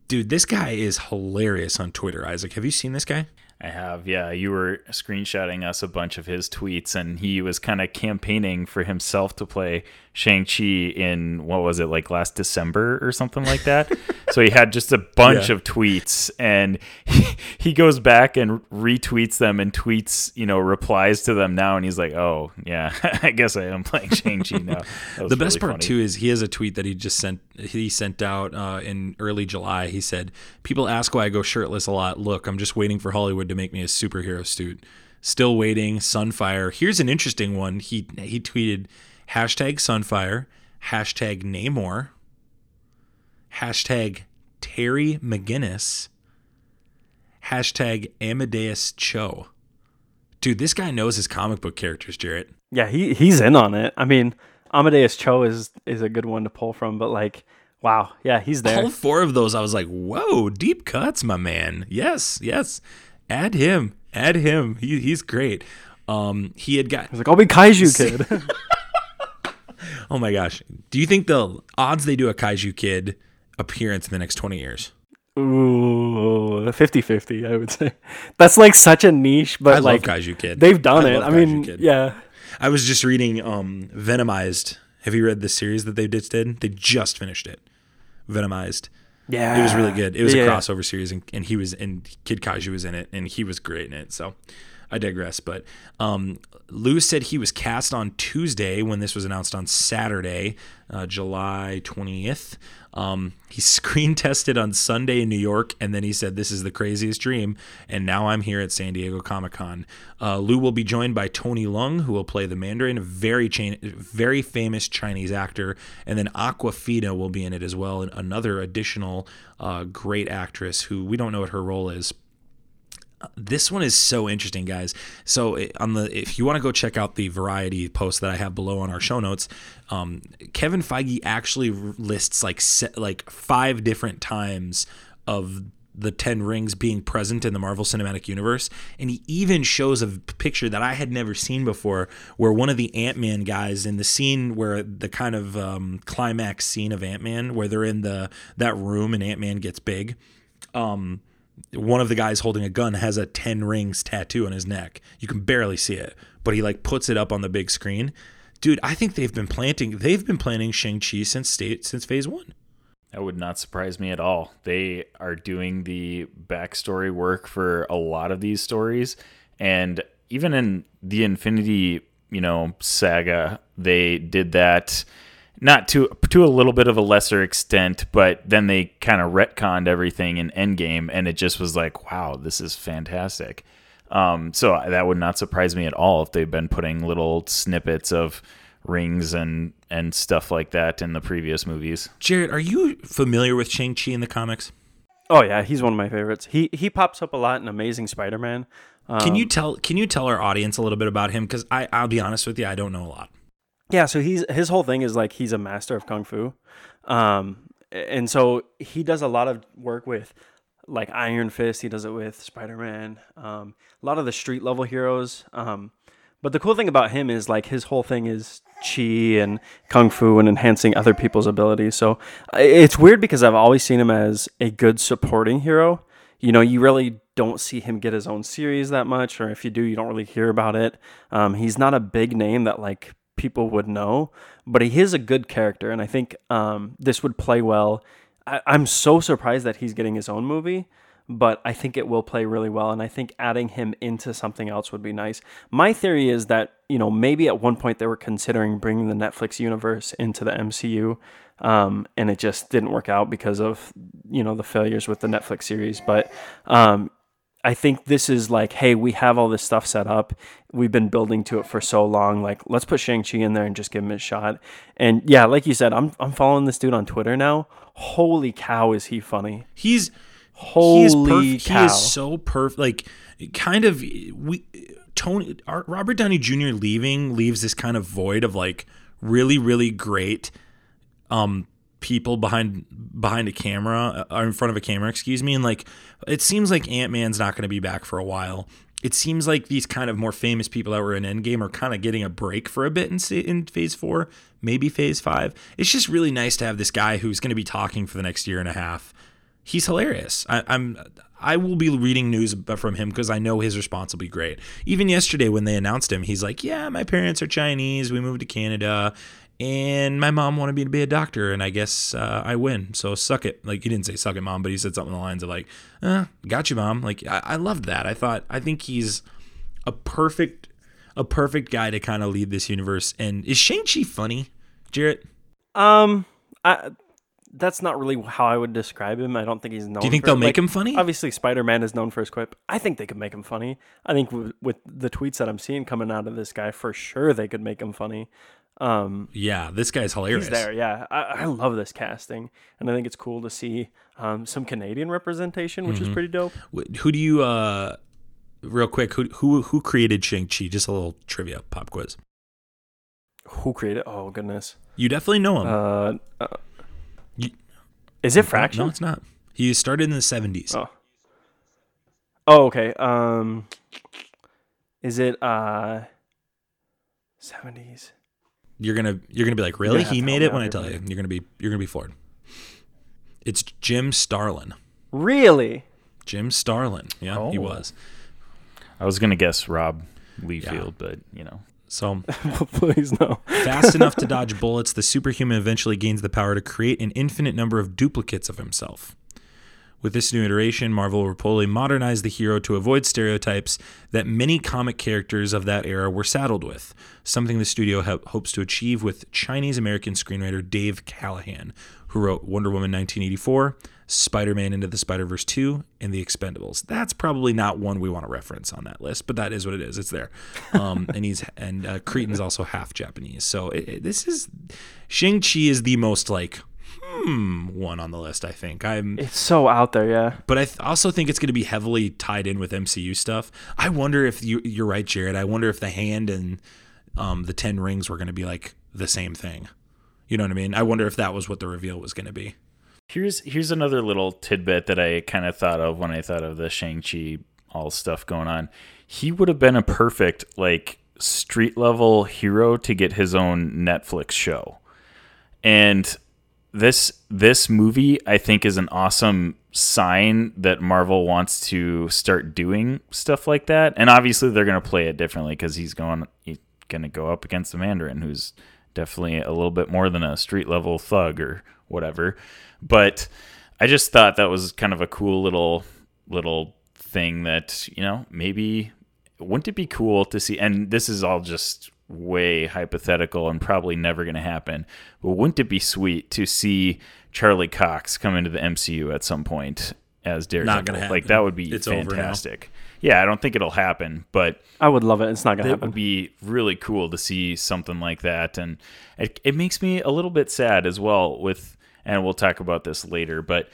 Dude, this guy is hilarious on Twitter. Isaac, have you seen this guy? I have, yeah. You were screenshotting us a bunch of his tweets, and he was kind of campaigning for himself to play Shang-Chi in, what was it, like last December or something like that? so he had just a bunch yeah. of tweets, and he, he goes back and retweets them and tweets, you know, replies to them now, and he's like, oh, yeah, I guess I am playing Shang-Chi now. The best really part, funny. too, is he has a tweet that he just sent, he sent out uh, in early July. He said, people ask why I go shirtless a lot. Look, I'm just waiting for Hollywood to make me a superhero suit. Still waiting. Sunfire. Here's an interesting one. He he tweeted hashtag Sunfire, hashtag Namor, hashtag Terry McGinnis, hashtag Amadeus Cho. Dude, this guy knows his comic book characters, Jarret. Yeah, he he's in on it. I mean, Amadeus Cho is is a good one to pull from, but like Wow. Yeah, he's there. All four of those, I was like, whoa, deep cuts, my man. Yes, yes add him, add him. He, he's great. Um, he had got. He's like, I'll be Kaiju Kid. oh my gosh. Do you think the odds they do a Kaiju Kid appearance in the next 20 years? Ooh, 50 50, I would say. That's like such a niche, but I like Kaiju Kid. They've done I it. I mean, Kid. yeah. I was just reading um, Venomized. Have you read the series that they just did? They just finished it. Venomized. Yeah, it was really good. It was yeah. a crossover series, and, and he was and Kid Kaiju was in it, and he was great in it. So I digress. But um, Liu said he was cast on Tuesday when this was announced on Saturday, uh, July 20th. Um, he screen tested on Sunday in New York, and then he said, This is the craziest dream. And now I'm here at San Diego Comic Con. Uh, Liu will be joined by Tony Leung, who will play the Mandarin, a very, cha- very famous Chinese actor. And then Awkwafina will be in it as well, and another additional uh, great actress who we don't know what her role is, this one is so interesting, guys. So on the if you want to go check out the variety post that I have below on our show notes, um, Kevin Feige actually lists like like five different times of the Ten Rings being present in the Marvel Cinematic Universe, and he even shows a picture that I had never seen before, where one of the Ant Man guys in the scene where the kind of um, climax scene of Ant Man, where they're in the that room and Ant Man gets big. Um, one of the guys holding a gun has a 10 rings tattoo on his neck. You can barely see it, but he like puts it up on the big screen. Dude, I think they've been planting they've been planning Shang-Chi since state since phase 1. That would not surprise me at all. They are doing the backstory work for a lot of these stories. And even in the Infinity, you know, saga, they did that not to to a little bit of a lesser extent, but then they kind of retconned everything in Endgame, and it just was like, wow, this is fantastic. Um, so that would not surprise me at all if they've been putting little snippets of rings and and stuff like that in the previous movies. Jared, are you familiar with Shang-Chi in the comics? Oh yeah, he's one of my favorites. He he pops up a lot in Amazing Spider-Man. Um, Can you tell can you tell our audience a little bit about him cuz I I'll be honest with you, I don't know a lot. Yeah, so he's his whole thing is like he's a master of kung fu, um, and so he does a lot of work with like Iron Fist. He does it with Spider Man. Um, a lot of the street level heroes. Um, but the cool thing about him is like his whole thing is chi and kung fu and enhancing other people's abilities. So it's weird because I've always seen him as a good supporting hero. You know, you really don't see him get his own series that much, or if you do, you don't really hear about it. Um, he's not a big name that like people would know, but he is a good character, and I think um, this would play well. I, I'm so surprised that he's getting his own movie, but I think it will play really well, and I think adding him into something else would be nice. My theory is that you know maybe at one point they were considering bringing the Netflix universe into the MCU, um, and it just didn't work out because of you know the failures with the Netflix series. But um, I think this is like, hey, we have all this stuff set up. We've been building to it for so long. Like, let's put Shang Chi in there and just give him a shot. And yeah, like you said, I'm I'm following this dude on Twitter now. Holy cow, is he funny? He's Holy he is perf- cow! He is so perfect. Like, kind of we Tony Robert Downey Jr. leaving leaves this kind of void of like really really great um people behind behind a camera or in front of a camera excuse me and like it seems like ant-man's not going to be back for a while it seems like these kind of more famous people that were in endgame are kind of getting a break for a bit in, in phase four maybe phase five it's just really nice to have this guy who's going to be talking for the next year and a half he's hilarious. I, I'm I will be reading news from him because I know his response will be great. Even yesterday when they announced him, he's like, "Yeah, my parents are Chinese. We moved to Canada, and my mom wanted me to be a doctor, and I guess uh, I win. So suck it." Like he didn't say "suck it, mom," but he said something along the lines of like, uh, "Got you, mom." Like I, I loved that. I thought I think he's a perfect a perfect guy to kind of lead this universe. And is Shang Chi funny, Jarret? Um, I that's not really how I would describe him. I don't think he's known. Do you think they'll make like, him funny? Obviously, Spider Man is known for his quip. I think they could make him funny. I think with, with the tweets that I'm seeing coming out of this guy, for sure they could make him funny. Um, Yeah, this guy's hilarious. he's there. Yeah, I, I love this casting, and I think it's cool to see um, some Canadian representation, which Mm-hmm. is pretty dope. Who do you uh real quick who who who created Shang-Chi? Just a little trivia pop quiz. Who created? Oh goodness. You definitely know him. Uh, uh, You- is it Fraction? No, it's not. He started in the 70s. Oh. Oh, okay. Um, is it uh, seventies? You're going to you're going to be like, "Really? He made it?" When I tell you. You're going to be you're going to be floored. It's Jim Starlin. Really? Jim Starlin. Yeah, he Oh. was. I was gonna guess Rob Liefeld, but you know, So, Please no. fast enough to dodge bullets, the superhuman eventually gains the power to create an infinite number of duplicates of himself. With this new iteration, Marvel will reportedly modernize the hero to avoid stereotypes that many comic characters of that era were saddled with, something the studio ho- hopes to achieve with Chinese American screenwriter Dave Callaham, who wrote Wonder Woman 1984, Spider Man Into the Spider Verse 2, and The Expendables. That's probably not one we want to reference on that list, but that is what it is. It's there. Um, and he's and uh, Cretton's also half Japanese. So it, it- this is Shang Chi is the most like hmm one on the list. I think I'm It's so out there, yeah. but I th- also think it's going to be heavily tied in with MCU stuff. I wonder if you, you're right, Jared. I wonder if the hand and um, the Ten Rings were going to be like the same thing. You know what I mean? I wonder if that was what the reveal was going to be. Here's here's another little tidbit that I kind of thought of when I thought of the Shang Chi all stuff going on. He would have been a perfect like street level hero to get his own Netflix show. And this this movie I think is an awesome sign that Marvel wants to start doing stuff like that. And obviously, they're going to play it differently because he's going he's going to go up against the Mandarin, who's definitely a little bit more than a street level thug or whatever. But I just thought that was kind of a cool little little thing that you know maybe wouldn't it be cool to see? And this is all just way hypothetical and probably never going to happen. But wouldn't it be sweet to see Charlie Cox come into the MCU at some point as Daredevil? Not gonna happen. Like that would be It's over now. fantastic. Yeah, I don't think it'll happen, but I would love it. It's not gonna it happen. It would be really cool to see something like that and it, it makes me a little bit sad as well with and we'll talk about this later but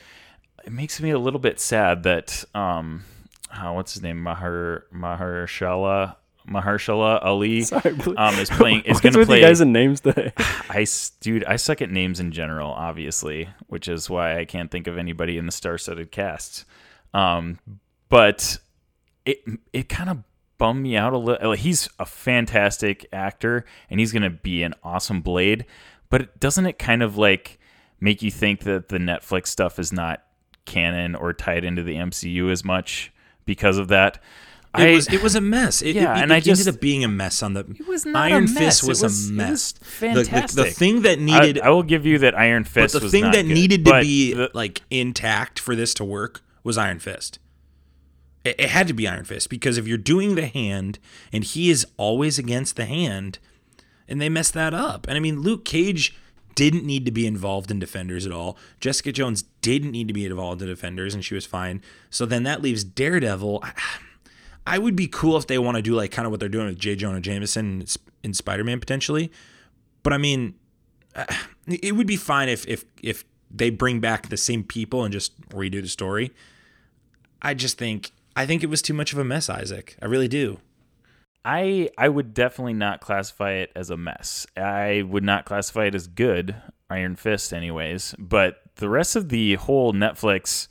it makes me a little bit sad that um uh, what's his name Mahar Mahershala Mahershala Ali Sorry, um is playing is going to play you guys in names today? I dude, I suck at names in general, obviously, which is why I can't think of anybody in the star-studded cast. Um, but it it kind of bummed me out a little. He's a fantastic actor, and he's gonna be an awesome Blade. But doesn't it kind of like make you think that the Netflix stuff is not canon or tied into the MCU as much because of that? It I, was it was a mess. It, Yeah, it, and I it just- ended up being a mess on the. It was not Iron a Fist mess. It was, was- a it mess. was The- The, the, thing that needed, I, I will give you that Iron Fist. but the was thing not that good. needed to But be the- like intact for this to work was Iron Fist. It, it had to be Iron Fist because if you're doing the hand and he is always against the hand, and they messed that up. And I mean, Luke Cage didn't need to be involved in Defenders at all. Jessica Jones didn't need to be involved in Defenders, and she was fine. So then that leaves Daredevil. I, I would be cool if they want to do like kind of what they're doing with J. Jonah Jameson in Spider Man potentially. But I mean, uh, it would be fine if if if they bring back the same people and just redo the story. I just think I think it was too much of a mess, Isaac. I really do. I I would definitely not classify it as a mess. I would not classify it as good, Iron Fist, anyways. But the rest of the whole Netflix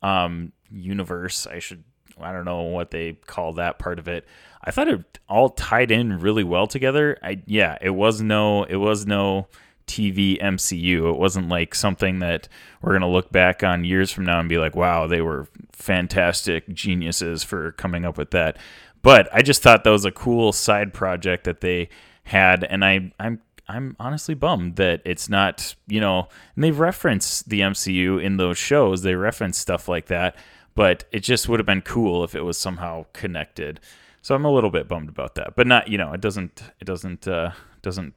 um, universe, I should I don't know what they call that part of it. I thought it all tied in really well together. I yeah, it was no it was no TV MCU. It wasn't like something that we're gonna look back on years from now and be like, wow, they were fantastic geniuses for coming up with that. But I just thought that was a cool side project that they had, and I I'm I'm honestly bummed that it's not you know. And they've referenced the MCU in those shows. They reference stuff like that, but it just would have been cool if it was somehow connected. So I'm a little bit bummed about that, but not you know it doesn't it doesn't uh, doesn't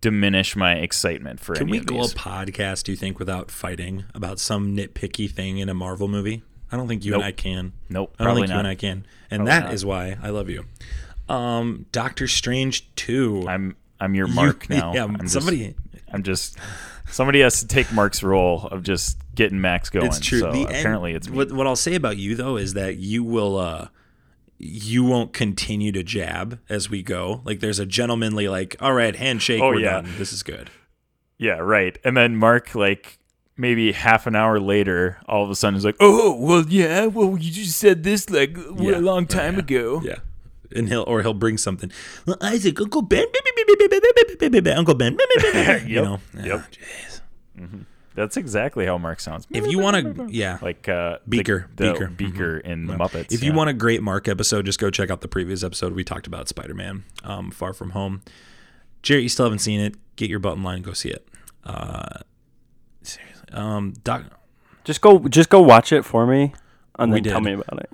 diminish my excitement for Can we go a podcast, do you think, without fighting about some nitpicky thing in a Marvel movie? I don't think you and I can. Nope, I don't probably think you not. and I can. And Probably that is not. why I love you. Um, Doctor Strange 2. I'm I'm your You- Mark now. Yeah, I'm just- somebody. I'm just somebody has to take Mark's role of just getting Max going. it's true. So The end- apparently it's me. what, what I'll say about you though is that you will uh you won't continue to jab as we go. Like there's a gentlemanly like, all right, handshake, Oh, we're yeah. done. This is good. Yeah, right. And then Mark, like maybe half an hour later, all of a sudden is like, "Oh, well, yeah, well, you just said this like Yeah. a long time Yeah. ago." Yeah. And he'll or he'll bring something. Well, Isaac, Uncle Ben, Uncle Ben, you Yep. know. Yep. Ah, jeez. That's exactly how Mark sounds. If you want to, yeah, like uh, Beaker, the, Beaker. Beaker in the Muppets. If you yeah. want a great Mark episode, just go check out the previous episode. We talked about Spider Man, um, Far From Home. Jarrett, you still haven't seen it. Get your butt in line and go see it. Uh, seriously. Um, Doc, Just go, just go watch it for me, and We then tell me about it.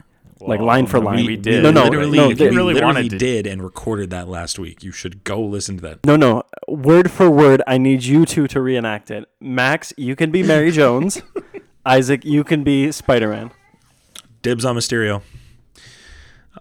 Like line for line. we did. No, no, literally, no. we they- really literally wanted to- did and recorded that last week. You should go listen to that. No, no. Word for word, I need you two to reenact it. Max, you can be Mary Jones. Isaac, you can be Spider Man. Dibs on Mysterio.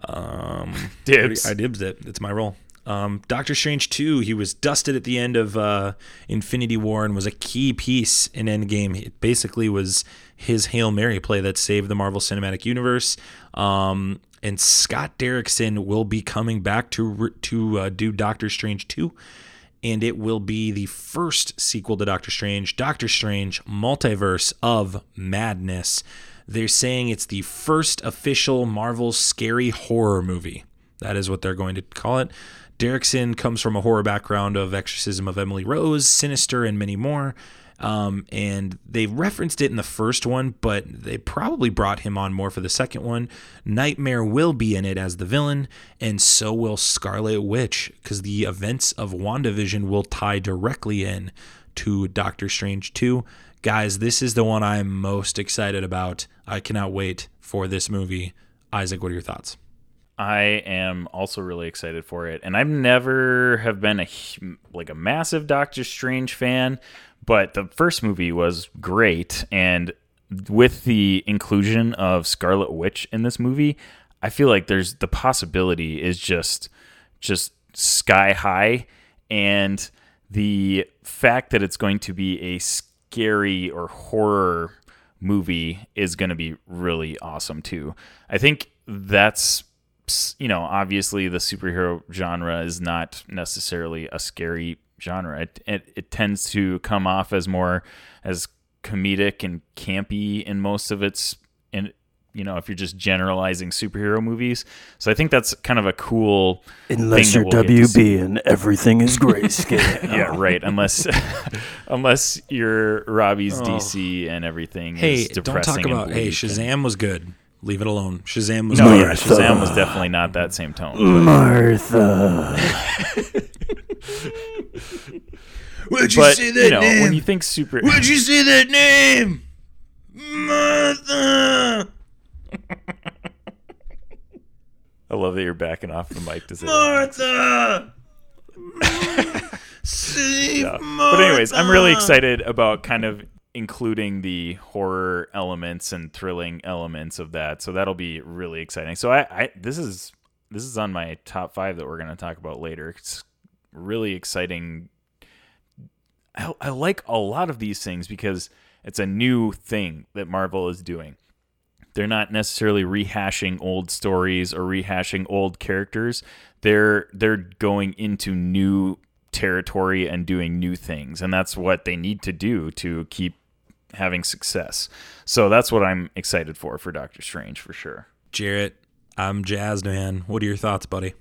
Um, Dibs. I dibs it. It's my role. Um, Doctor Strange 2, he was dusted at the end of uh, Infinity War and was a key piece in Endgame. It basically was his Hail Mary play that saved the Marvel Cinematic Universe. Um, and Scott Derrickson will be coming back to to uh, do Doctor Strange 2. And it will be the first sequel to Doctor Strange, Doctor Strange Multiverse of Madness. They're saying it's the first official Marvel scary horror movie. That is what they're going to call it. Derrickson comes from a horror background of Exorcism of Emily Rose, Sinister, and many more. Um, and they referenced it in the first one, but they probably brought him on more for the second one. Nightmare will be in it as the villain, and so will Scarlet Witch, because the events of WandaVision will tie directly in to Doctor Strange 2. Guys, this is the one I'm most excited about. I cannot wait for this movie. Isaac, what are your thoughts? I am also really excited for it, and I've never have been a like a massive Doctor Strange fan, but the first movie was great, and with the inclusion of Scarlet Witch in this movie, I feel like there's the possibility is just just sky high, and the fact that it's going to be a scary or horror movie is going to be really awesome too. I think that's you know, obviously the superhero genre is not necessarily a scary genre. It, it, it tends to come off as more as comedic and campy in most of its in you know if you're just generalizing superhero movies. So I think that's kind of a cool Unless thing you're we'll get to see. WB and everything is grayscale. yeah, right. Unless unless you're Robbie's oh. DC and everything Oh. Hey, is don't talk about. Hey, Shazam was good. Leave it alone. Shazam was No, yeah, Shazam was definitely not that same tone. but- Martha. Where'd but you know, when you think super, Where'd you say that name? Martha. I love that you're backing off the mic to say. Martha. that. Save Yeah. But anyways, I'm really excited about kind of including the horror elements and thrilling elements of that. So that'll be really exciting. So I, I this is this is on my top five that we're going to talk about later. It's really exciting. I, I like a lot of these things because it's a new thing that Marvel is doing. They're not necessarily rehashing old stories or rehashing old characters. They're they're going into new territory and doing new things, and that's what they need to do to keep having success. So that's what I'm excited for for Doctor Strange for sure. Jarret, I'm jazzed, man. What are your thoughts, buddy?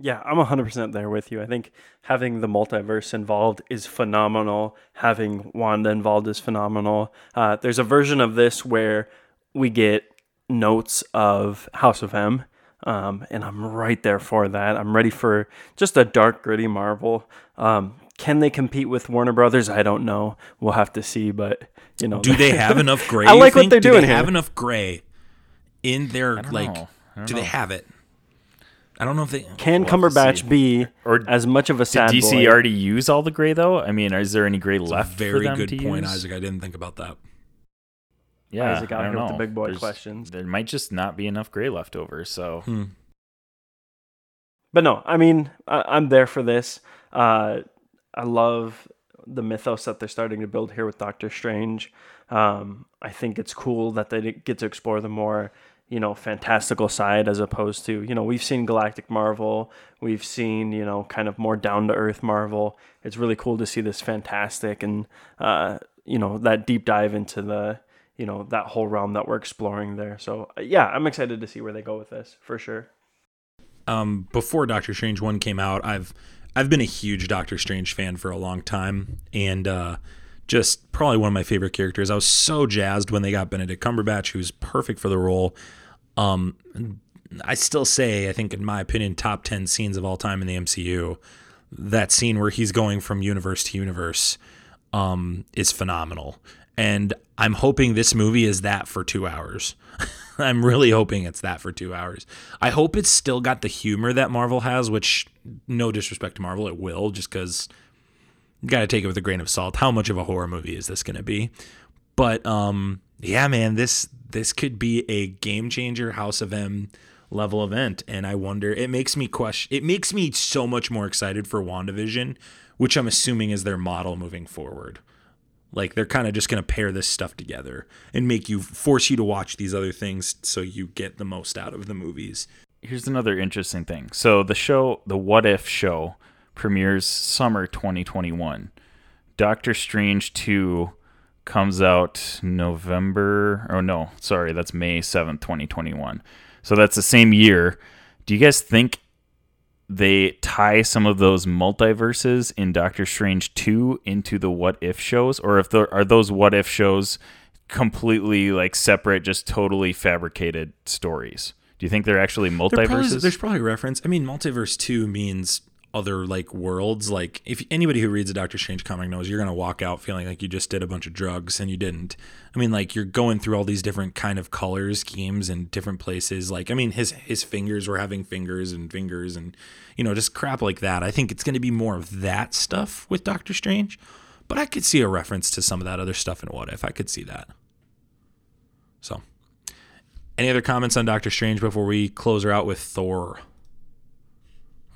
Yeah, I'm 100% there with you. I think having the multiverse involved is phenomenal. Having Wanda involved is phenomenal. Uh, there's a version of this where we get notes of House of M, um, and I'm right there for that. I'm ready for just a dark, gritty Marvel. Um, can they compete with Warner Brothers? I don't know. We'll have to see. But you know, Do they have enough gray? I you like what they're Do doing they have here. enough gray in their like? don't Do they have it? I don't know if they. Can We'll Cumberbatch see. be Or as much of a sad Did DC boy? already use all the gray though? I mean, is there any gray left? for Very them good to point, use? Isaac. I didn't think about that. Yeah, Isaac out I don't here with the big boy There's- questions. There might just not be enough gray left over. So Hmm. But no, I mean, I, I'm there for this. Uh, I love the mythos that they're starting to build here with Doctor Strange. Um, I think it's cool that they get to explore the more, you know, fantastical side as opposed to, you know, we've seen Galactic Marvel, we've seen, you know, kind of more down to earth Marvel. It's really cool to see this fantastic and, uh, you know, that deep dive into the, you know, that whole realm that we're exploring there. So, uh, yeah, I'm excited to see where they go with this for sure. um, before Doctor Strange one came out, I've I've been a huge Doctor Strange fan for a long time, and uh, just probably one of my favorite characters. I was so jazzed when they got Benedict Cumberbatch, who's perfect for the role. Um, I still say, I think, in my opinion, top ten scenes of all time in the MCU. That scene where he's going from universe to universe um, is phenomenal, and I'm hoping this movie is that for two hours. I'm really hoping it's that for two hours. I hope it's still got the humor that Marvel has, which, no disrespect to Marvel, it will, just because you got to take it with a grain of salt. How much of a horror movie is this going to be? But um, yeah, man, this this could be a game changer, House of M level event, and I wonder. It makes me question. It makes me so much more excited for WandaVision, which I'm assuming is their model moving forward. Like they're kind of just going to pair this stuff together and make you force you to watch these other things so you get the most out of the movies. here's another interesting thing. So the show, the What If show, premieres summer 2021. Doctor Strange 2 comes out November. Oh no, sorry, that's May 7th, 2021. So that's the same year. Do you guys think they tie some of those multiverses in Doctor Strange 2 into the what if shows or if there are those what if shows completely like separate just totally fabricated stories. Do you think they're actually There probably- multiverses? there's probably reference. I mean, multiverse two means other like worlds. Like if anybody who reads a Doctor Strange comic knows, you're gonna walk out feeling like you just did a bunch of drugs and you didn't. I mean, like you're going through all these different kind of color schemes and different places. Like I mean, his his fingers were having fingers and fingers and you know just crap like that. I think it's gonna be more of that stuff with Doctor Strange. But I could see a reference to some of that other stuff in What If. I could see that. So, any other comments on Doctor Strange before we close her out with Thor?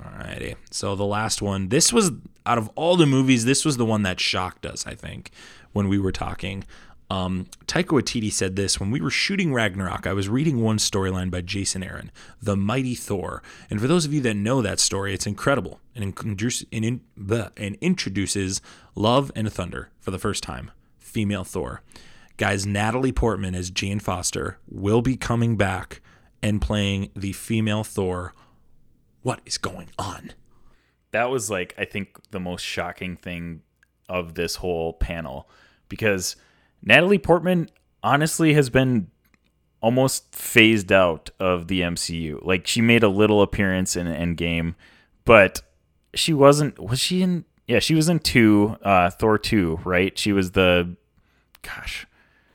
Alrighty. So the last one, this was out of all the movies, this was the one that shocked us, I think, when we were talking. Um, Taika Waititi said this when we were shooting Ragnarok. I was reading one storyline by Jason Aaron, The Mighty Thor. And for those of you that know that story, it's incredible and, introduce, and, in, bleh, and introduces Love and Thunder for the first time. Female Thor. Guys, Natalie Portman as Jane Foster will be coming back and playing the female Thor. What is going on? that was like I think the most shocking thing of this whole panel because Natalie Portman honestly has been almost phased out of the MCU. Like she made a little appearance in Endgame, but she wasn't was she in yeah, she was in 2 uh Thor 2, right? She was the gosh.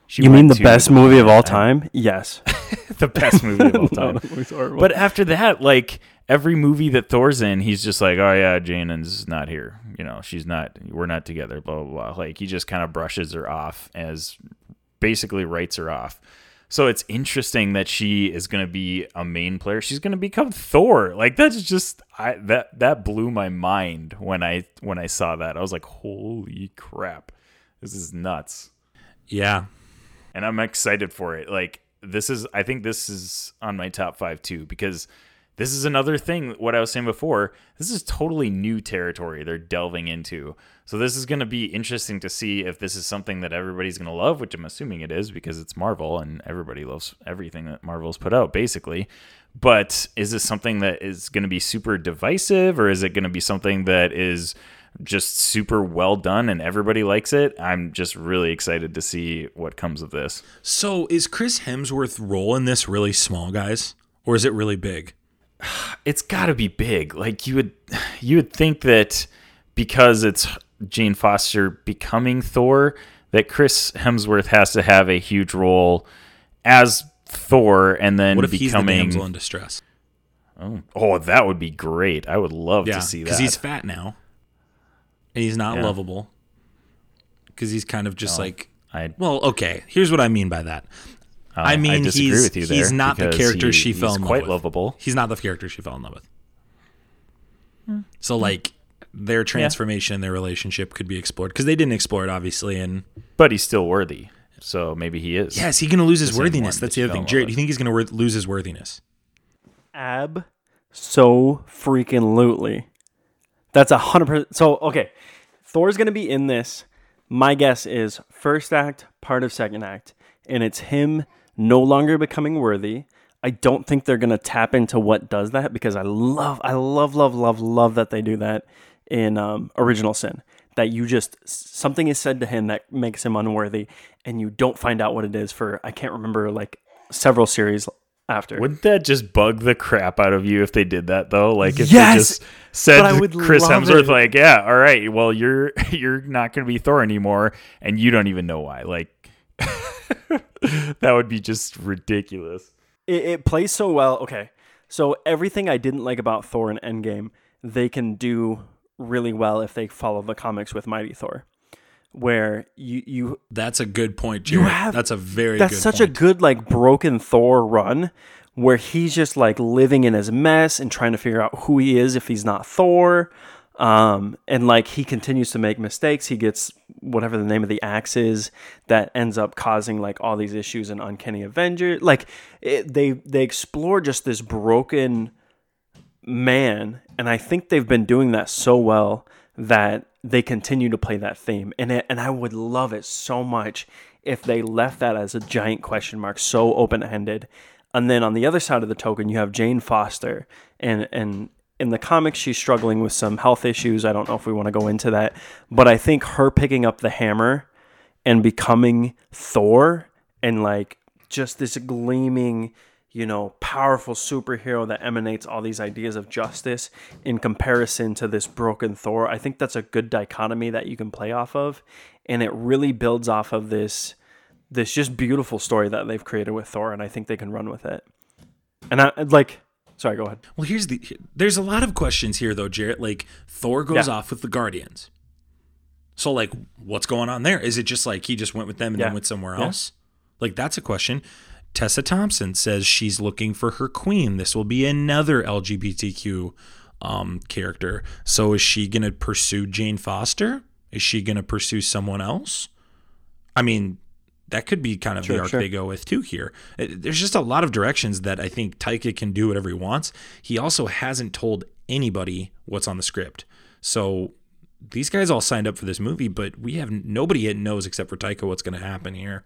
She You mean the best movie of all time? Yes. the best movie of all time. No, that movie's horrible. But after that, like every movie that Thor's in, he's just like, oh yeah, Janen's not here. You know, she's not. We're not together. Blah blah blah. Like he just kind of brushes her off as basically writes her off. So it's interesting that she is going to be a main player. She's going to become Thor. Like that's just I that that blew my mind when I when I saw that. I was like, holy crap, this is nuts Yeah. and I'm excited for it. Like this is I think this is on my top 5 too because this is another thing what I was saying before. This is totally new territory they're delving into. So this is going to be interesting to see if this is something that everybody's going to love, which I'm assuming it is because it's Marvel and everybody loves everything that Marvel's put out basically. But is this something that is going to be super divisive or is it going to be something that is just super well done and everybody likes it? I'm just really excited to see what comes of this. So is Chris Hemsworth's role in this really small, guys? Or is it really big? It's got to be big. Like you would, you would think that because it's Jane Foster becoming Thor, that Chris Hemsworth has to have a huge role as Thor, and then What if he's the becoming. damsel in distress? oh, oh, that would be great. I would love Yeah, to see that. because he's fat now, and he's not Yeah. lovable. Because he's kind of just like, I, well, okay. Here's what I mean by that. Uh, I mean, disagree he's with you he's not the character he- she fell in love quite with. lovable. He's not the character she fell in love with. Hmm. So like their transformation, their relationship could be explored because they didn't explore it obviously. And But he's still worthy, so maybe he is. yeah, is he going to lose his worthiness? That's the other thing. Jarret, do you think he's going to wor- lose his worthiness? Ab so freaking lootly. That's a hundred percent. So okay, Thor's gonna be in this. My guess is first act, part of second act, and it's him no longer becoming worthy. I don't think they're gonna tap into what does that because I love, I love, love, love, love that they do that in um, Original Sin. That you just something is said to him that makes him unworthy, and you don't find out what it is for I can't remember like several series after. Wouldn't that just bug the crap out of you if they did that though? Like if Yes! they just said to Chris Hemsworth, it. like, yeah, all right, well you're you're not gonna be Thor anymore, and you don't even know why. Like that would be just ridiculous. it, it plays so well. Okay, so everything I didn't like about Thor and Endgame, they can do really well if they follow the comics with Mighty Thor, where you you That's a good point, You have- That's a very that's good such a good like broken Thor run where he's just like living in his mess and trying to figure out who he is if he's not Thor. Um, and like he continues to make mistakes. He gets whatever the name of the axe is that ends up causing like all these issues in Uncanny Avenger. Like it, they they explore just this broken man, and I think they've been doing that so well that they continue to play that theme. And it, and I would love it so much if they left that as a giant question mark, so open ended. And then on the other side of the token, you have Jane Foster and and in the comics, she's struggling with some health issues. I don't know if we want to go into that, but I think her picking up the hammer and becoming Thor and like just this gleaming, you know, powerful superhero that emanates all these ideas of justice in comparison to this broken Thor. I think that's a good dichotomy that you can play off of, and it really builds off of this this just beautiful story that they've created with Thor, and I think they can run with it. And I like Sorry, go ahead. Well, here's the there's a lot of questions here though, Jarret. Like Thor goes Yeah. off with the Guardians. So like what's going on there? Is it just like he just went with them and Yeah. then went somewhere else? Like that's a question. Tessa Thompson says she's looking for her queen. This will be another LGBTQ um, character. So is she going to pursue Jane Foster? Is she going to pursue someone else? I mean, that could be kind of the arc sure. they go with too here. It- There's just a lot of directions that I think Taika can do whatever he wants. He also hasn't told anybody what's on the script. So these guys all signed up for this movie, but we have nobody yet knows except for Taika what's going to happen here.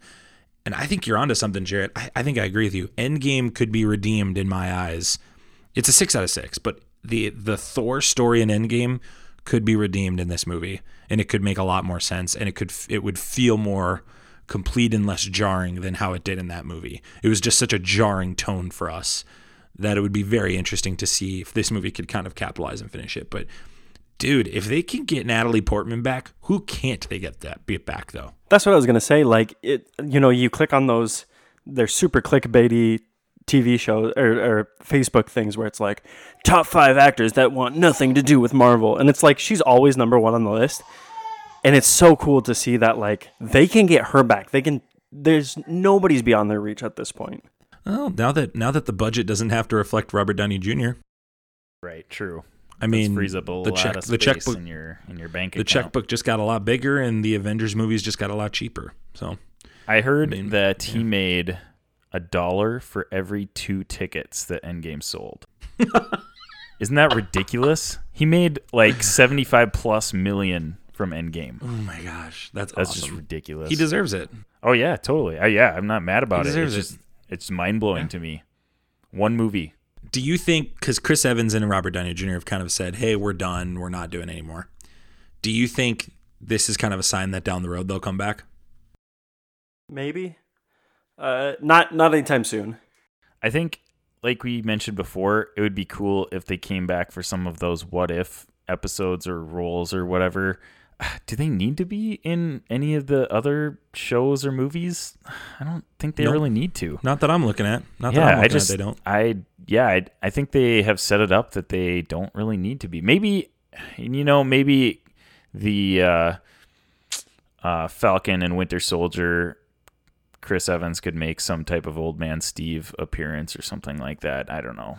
And I think you're onto something, Jarret. I, I think I agree with you. Endgame could be redeemed in my eyes. It's a six out of six, but the the Thor story in Endgame could be redeemed in this movie, and it could make a lot more sense, and it could it would feel more complete and less jarring than how it did in that movie. It was just such a jarring tone for us that it would be very interesting to see if this movie could kind of capitalize and finish it. But dude, if they can get Natalie Portman back, who can't they get that be it back though? That's what I was gonna say. Like it, you know, you click on those, they're super clickbaity TV shows or, or Facebook things where it's like top five actors that want nothing to do with Marvel, and it's like she's always number one on the list, and it's so cool to see that like they can get her back. They can. There's nobody's beyond their reach at this point. Well, now that now that the budget doesn't have to reflect Robert Downey Jr. Right. True. I mean, frees up a the lot check of the checkbook in your in your bank the account. checkbook just got a lot bigger, and the Avengers movies just got a lot cheaper. So I heard I mean, that he made a dollar for every two tickets that Endgame sold. Isn't that ridiculous? He made like 75 plus million from Endgame. oh my gosh, that's That's awesome. just ridiculous. he deserves it. oh yeah, totally. Uh, yeah, I'm not mad about it. It's deserves it. just it's mind-blowing to me. One movie. Do you think because Chris Evans and Robert Downey Jr. have kind of said, "Hey, we're done. We're not doing it anymore." Do you think this is kind of a sign that down the road they'll come back? Maybe, uh, not not anytime soon. I think, like we mentioned before, it would be cool if they came back for some of those what if episodes or roles or whatever. Do they need to be in any of the other shows or movies? I don't think they Nope. really need to. Not that I'm looking at. Not that yeah, I'm looking I just at. They don't. I yeah, I, I think they have set it up that they don't really need to be. Maybe you know, maybe the uh, uh, Falcon and Winter Soldier Chris Evans could make some type of old man Steve appearance or something like that. I don't know.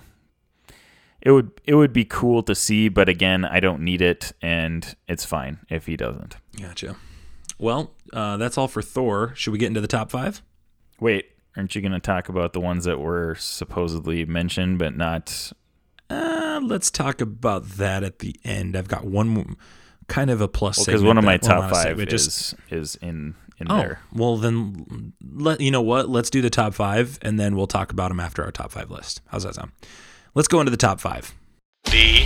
It would it would be cool to see, but again, I don't need it, and it's fine if he doesn't. Gotcha. Well, uh, that's all for Thor. Should we get into the top five? Wait, aren't you going to talk about the ones that were supposedly mentioned but not? Uh, let's talk about that at the end. I've got one more, kind of a plus Because segment one of my top five is just is in in oh there. well then let you know what let's do the top five and then we'll talk about them after our top five list. How's that sound? Let's go into the top five. The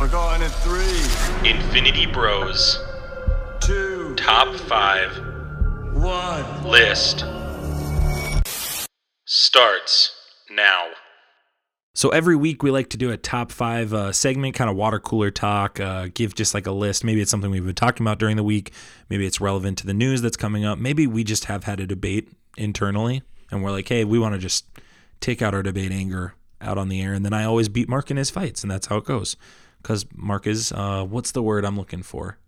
We're going in three, Infinity Bros two, Top 5 one. list starts now. So every week we like to do a top five uh, segment, kind of water cooler talk, uh, give just like a list. Maybe it's something we've been talking about during the week. Maybe it's relevant to the news that's coming up. Maybe we just have had a debate internally and we're like, hey, we want to just take out our debate anger out on the air. And then I always beat Mark in his fights, and that's how it goes. Because Mark is, uh, what's the word I'm looking for?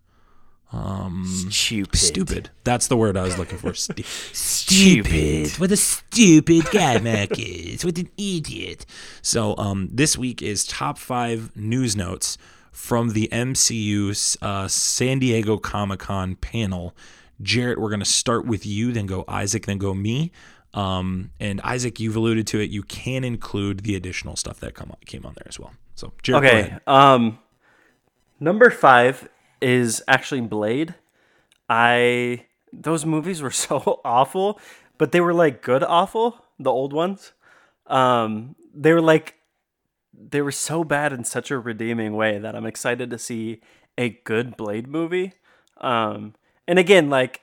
Stupid. Stupid. That's the word I was looking for. Stu- stupid. What a stupid guy Mark is. What an idiot. So um, this week is top five news notes from the MCU uh, San Diego Comic Con panel. Jarret, we're going to start with you, then go Isaac, then go me. Um, and Isaac, you've alluded to it. You can include the additional stuff that come came on there as well. So go Okay. Um, number five is actually Blade. I those movies were so awful, but they were like good awful. The old ones, um, they were like they were so bad in such a redeeming way that I'm excited to see a good Blade movie. Um, and again, like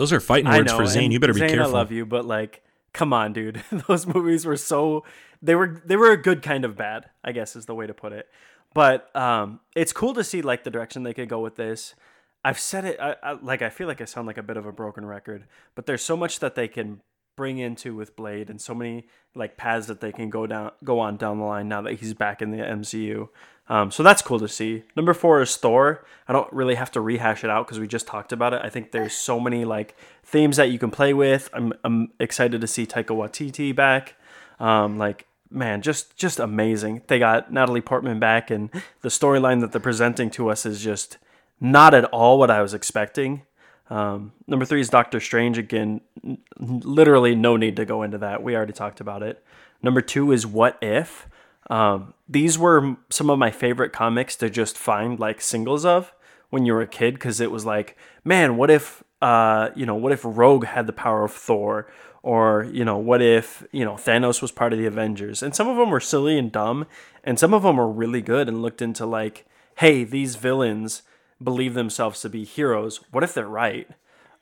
Those are fighting words know for Zane. You better be Zane, careful. I love you, but like, come on, dude. Those movies were so they were they were a good kind of bad. I guess is the way to put it. But um, it's cool to see like the direction they could go with this. I've said it. I, I, like I feel like I sound like a bit of a broken record, but there's so much that they can bring into with Blade, and so many like paths that they can go down, go on down the line now that he's back in the MCU. Um, so that's cool to see. Number four is Thor. I don't really have to rehash it out because we just talked about it. I think there's so many like themes that you can play with. I'm I'm excited to see Taika Waititi back. Um, like man, just just amazing. They got Natalie Portman back, and the storyline that they're presenting to us is just not at all what I was expecting. Um, number three is Doctor Strange. Again, n- literally no need to go into that. We already talked about it. Number two is What If. Um, these were some of my favorite comics to just find like singles of when you were a kid because it was like, man, what if uh, you know, what if Rogue had the power of Thor? Or, you know, what if, you know, Thanos was part of the Avengers? And some of them were silly and dumb, and some of them were really good and looked into like, hey, these villains believe themselves to be heroes. What if they're right?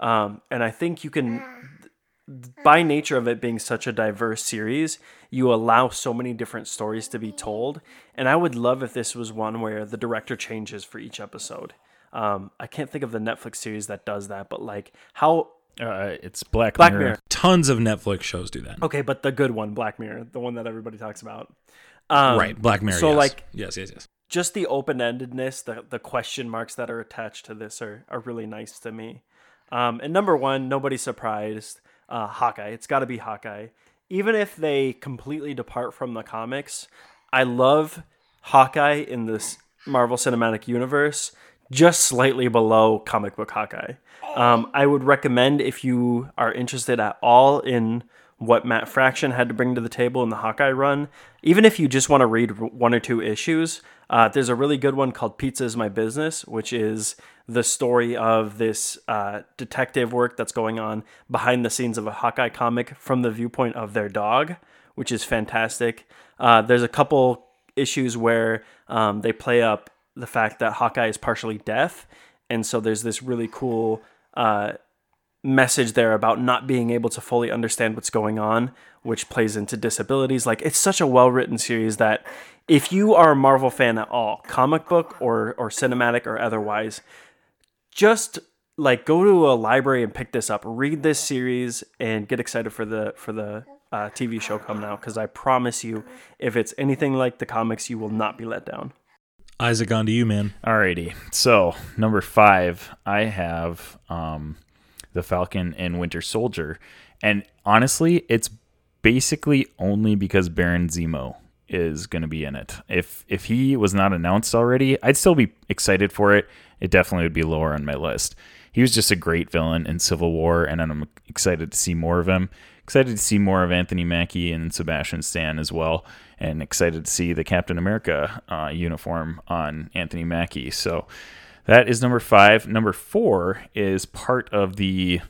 Um, and I think you can, by nature of it being such a diverse series, you allow so many different stories to be told. And I would love if this was one where the director changes for each episode. Um, I can't think of the Netflix series that does that, but like how Uh, it's Black, Black Mirror. Mirror. Tons of Netflix shows do that. Okay, but the good one, Black Mirror, the one that everybody talks about. Um, right, Black Mirror. So yes. like yes, yes, yes. just the open endedness, the the question marks that are attached to this are are really nice to me. Um, and number one, nobody's surprised. Uh, Hawkeye. It's got to be Hawkeye. Even if they completely depart from the comics, I love Hawkeye in this Marvel Cinematic Universe, just slightly below comic book Hawkeye. Um, I would recommend if you are interested at all in what Matt Fraction had to bring to the table in the Hawkeye run, even if you just want to read one or two issues, uh, there's a really good one called Pizza is My Business, which is the story of this uh, detective work that's going on behind the scenes of a Hawkeye comic from the viewpoint of their dog, which is fantastic. Uh, there's a couple issues where um, they play up the fact that Hawkeye is partially deaf, and so there's this really cool uh, message there about not being able to fully understand what's going on, which plays into disabilities. Like it's such a well written series that if you are a Marvel fan at all, comic book or or cinematic or otherwise, just like go to a library and pick this up, read this series, and get excited for the for the uh, TV show come out. Because I promise you, if it's anything like the comics, you will not be let down. Isaac, on to you, man. Alrighty. So number five, I have um, the Falcon and Winter Soldier, and honestly, it's basically only because Baron Zemo is going to be in it. If if he was not announced already, I'd still be excited for it. It definitely would be lower on my list. He was just a great villain in Civil War, and I'm excited to see more of him. Excited to see more of Anthony Mackie and Sebastian Stan as well, and excited to see the Captain America uh, uniform on Anthony Mackie. So that is number five. Number four is part of the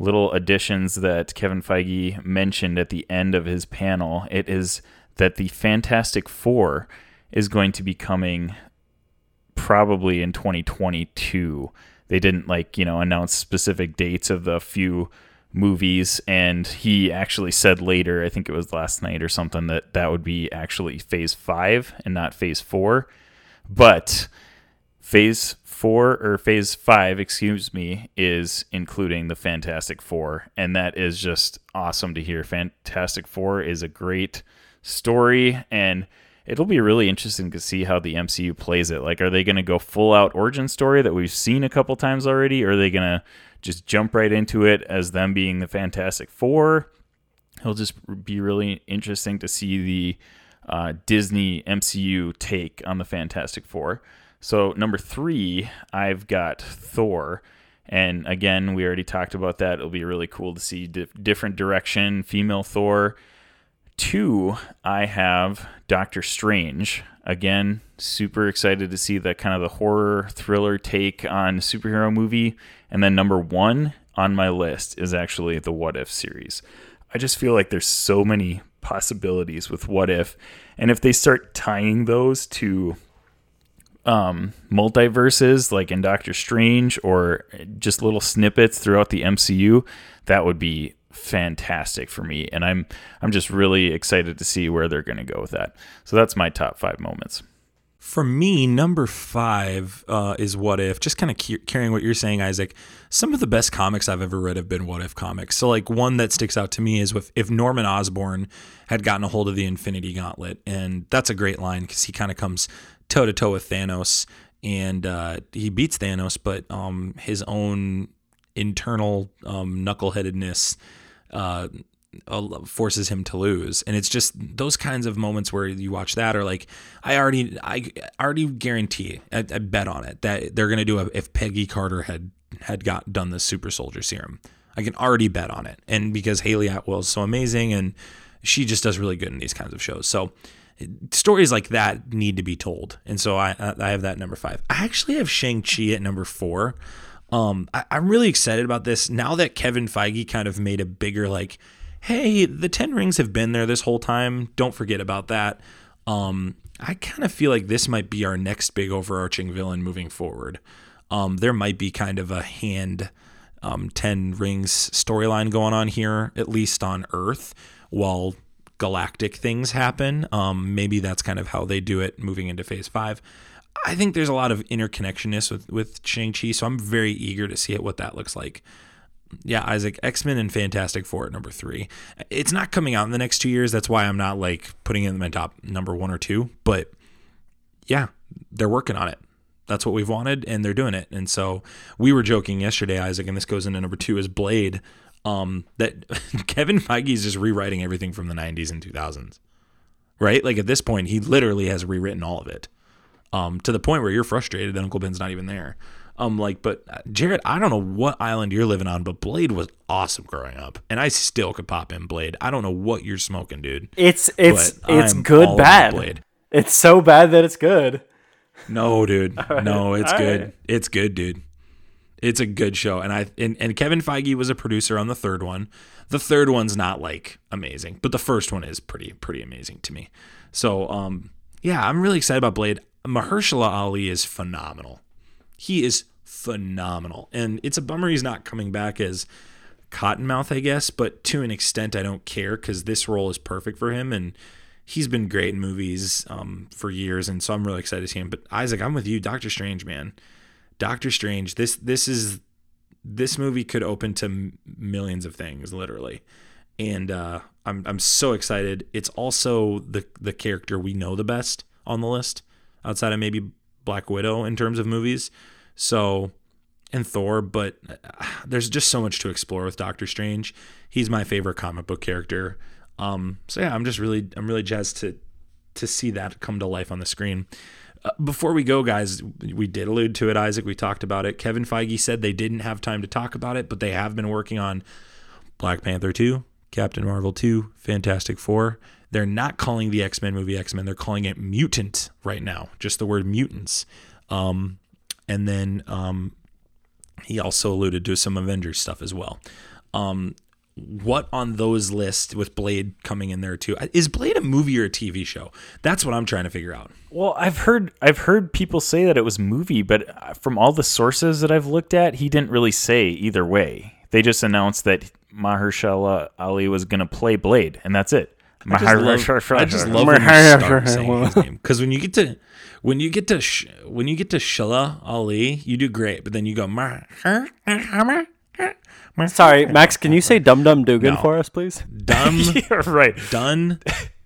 little additions that Kevin Feige mentioned at the end of his panel. It is that the Fantastic Four is going to be coming probably in 2022. They didn't like, you know, announce specific dates of the few movies and he actually said later, I think it was last night or something that that would be actually phase 5 and not phase 4. But phase 4 or phase 5, excuse me, is including the Fantastic 4 and that is just awesome to hear. Fantastic 4 is a great story and it'll be really interesting to see how the MCU plays it. Like, are they going to go full out origin story that we've seen a couple times already? Or are they going to just jump right into it as them being the Fantastic Four? It'll just be really interesting to see the uh, Disney MCU take on the Fantastic Four. So, number three, I've got Thor. And again, we already talked about that. It'll be really cool to see di- different direction, female Thor two, I have Doctor Strange. Again, super excited to see that kind of the horror thriller take on superhero movie. And then number one on my list is actually the What If series. I just feel like there's so many possibilities with what if, and if they start tying those to um, multiverses like in Doctor Strange or just little snippets throughout the MCU, that would be fantastic for me. And I'm I'm just really excited to see where they're going to go with that. So that's my top five moments. For me, number five uh, is What If. Just kind of cu- carrying what you're saying, Isaac. Some of the best comics I've ever read have been What If comics. So, like, one that sticks out to me is with, if Norman Osborn had gotten a hold of the Infinity Gauntlet. And that's a great line because he kind of comes toe to toe with Thanos and uh, he beats Thanos, but um, his own internal um, knuckleheadedness uh, forces him to lose. And it's just those kinds of moments where you watch that or like i already i already guarantee i, I bet on it that they're going to do a, if peggy carter had had got done the super soldier serum i can already bet on it. And because Hayley Atwell is so amazing and she just does really good in these kinds of shows. So stories like that need to be told and so i i have that number five i actually have shang-chi at number four um, I, I'm really excited about this now that Kevin Feige kind of made a bigger like, hey, the Ten Rings have been there this whole time. Don't forget about that. Um, I kind of feel like this might be our next big overarching villain moving forward. Um, there might be kind of a hand um, Ten Rings storyline going on here, at least on Earth, while galactic things happen. Um, maybe that's kind of how they do it moving into Phase Five. I think there's a lot of interconnectionness with with Shang Chi, so I'm very eager to see it what that looks like. Yeah, Isaac, X Men and Fantastic Four at number three. It's not coming out in the next two years. That's why I'm not like putting it in my top number one or two. But yeah, they're working on it. That's what we've wanted, and they're doing it. And so we were joking yesterday, Isaac, and this goes into number two is Blade. Um, that Kevin Feige is just rewriting everything from the 90s and 2000s, right? Like at this point, he literally has rewritten all of it um, to the point where you're frustrated that Uncle Ben's not even there. Um, like, but uh, Jarret, I don't know what island you're living on, but Blade was awesome growing up, and I still could pop in Blade. I don't know what you're smoking, dude. It's it's it's I'm good bad. Blade. It's so bad that it's good. No, dude, no, it's all good. right. It's good, dude. It's a good show, and I and, and Kevin Feige was a producer on the third one. The third one's not like amazing, but the first one is pretty pretty amazing to me. So, um, yeah, I'm really excited about Blade. Mahershala Ali is phenomenal. He is phenomenal, and it's a bummer he's not coming back as Cottonmouth, I guess. But to an extent, I don't care because this role is perfect for him, and he's been great in movies um, for years, and so I'm really excited to see him. But Isaac, I'm with you, Doctor Strange, man. Doctor Strange. This this is this movie could open to millions of things, literally, and uh, I'm I'm so excited. It's also the the character we know the best on the list, outside of maybe Black Widow in terms of movies. So and Thor, but uh, there's just so much to explore with Doctor Strange. He's my favorite comic book character. Um, so yeah, I'm just really I'm really jazzed to to see that come to life on the screen. Uh, before we go, guys, we did allude to it, Isaac. We talked about it. Kevin Feige said they didn't have time to talk about it, but they have been working on Black Panther 2, Captain Marvel 2, Fantastic Four. They're not calling the X Men movie X Men. They're calling it Mutant right now, just the word mutants. Um, and then um, he also alluded to some Avengers stuff as well. Um, what on those lists with Blade coming in there too? Is Blade a movie or a TV show? That's what I'm trying to figure out. Well, I've heard I've heard people say that it was movie, but uh, from all the sources that I've looked at, he didn't really say either way. They just announced that Mahershala Ali was going to play Blade, and that's it. I just love, I just love when you start saying his name because when you get to when you get to sh- when you get to Shala Ali, you do great, but then you go Sorry, Max. Can you say Dum Dum Dugan No. for us, please? dumb Yeah, right. done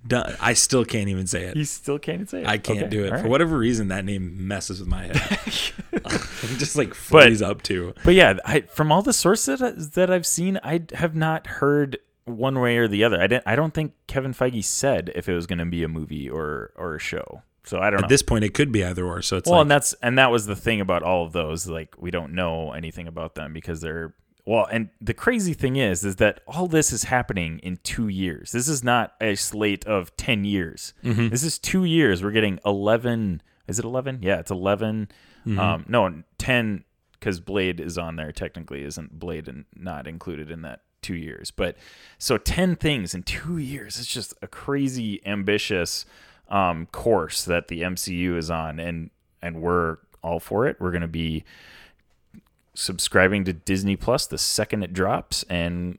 done. I still can't even say it. You still can't say it. I can't Okay, do it all for right. whatever reason. That name messes with my head. I'm just like freeze up to. But yeah, I, from all the sources that, that I've seen, I have not heard one way or the other. I didn't. I don't think Kevin Feige said if it was going to be a movie or or a show. So I don't know. At this point, it could be either or. So it's well, like and that's and that was the thing about all of those. Like we don't know anything about them because they're well. And the crazy thing is, is that all this is happening in two years. This is not a slate of ten years. Mm-hmm. This is two years. We're getting eleven. Is it eleven? Yeah, it's 11 Mm-hmm. Um, no, ten because Blade is on there. Technically, isn't Blade and not included in that two years. But so 10 things in two years, it's just a crazy ambitious um, course that the MCU is on. And, and we're all for it. We're going to be subscribing to Disney Plus the second it drops, and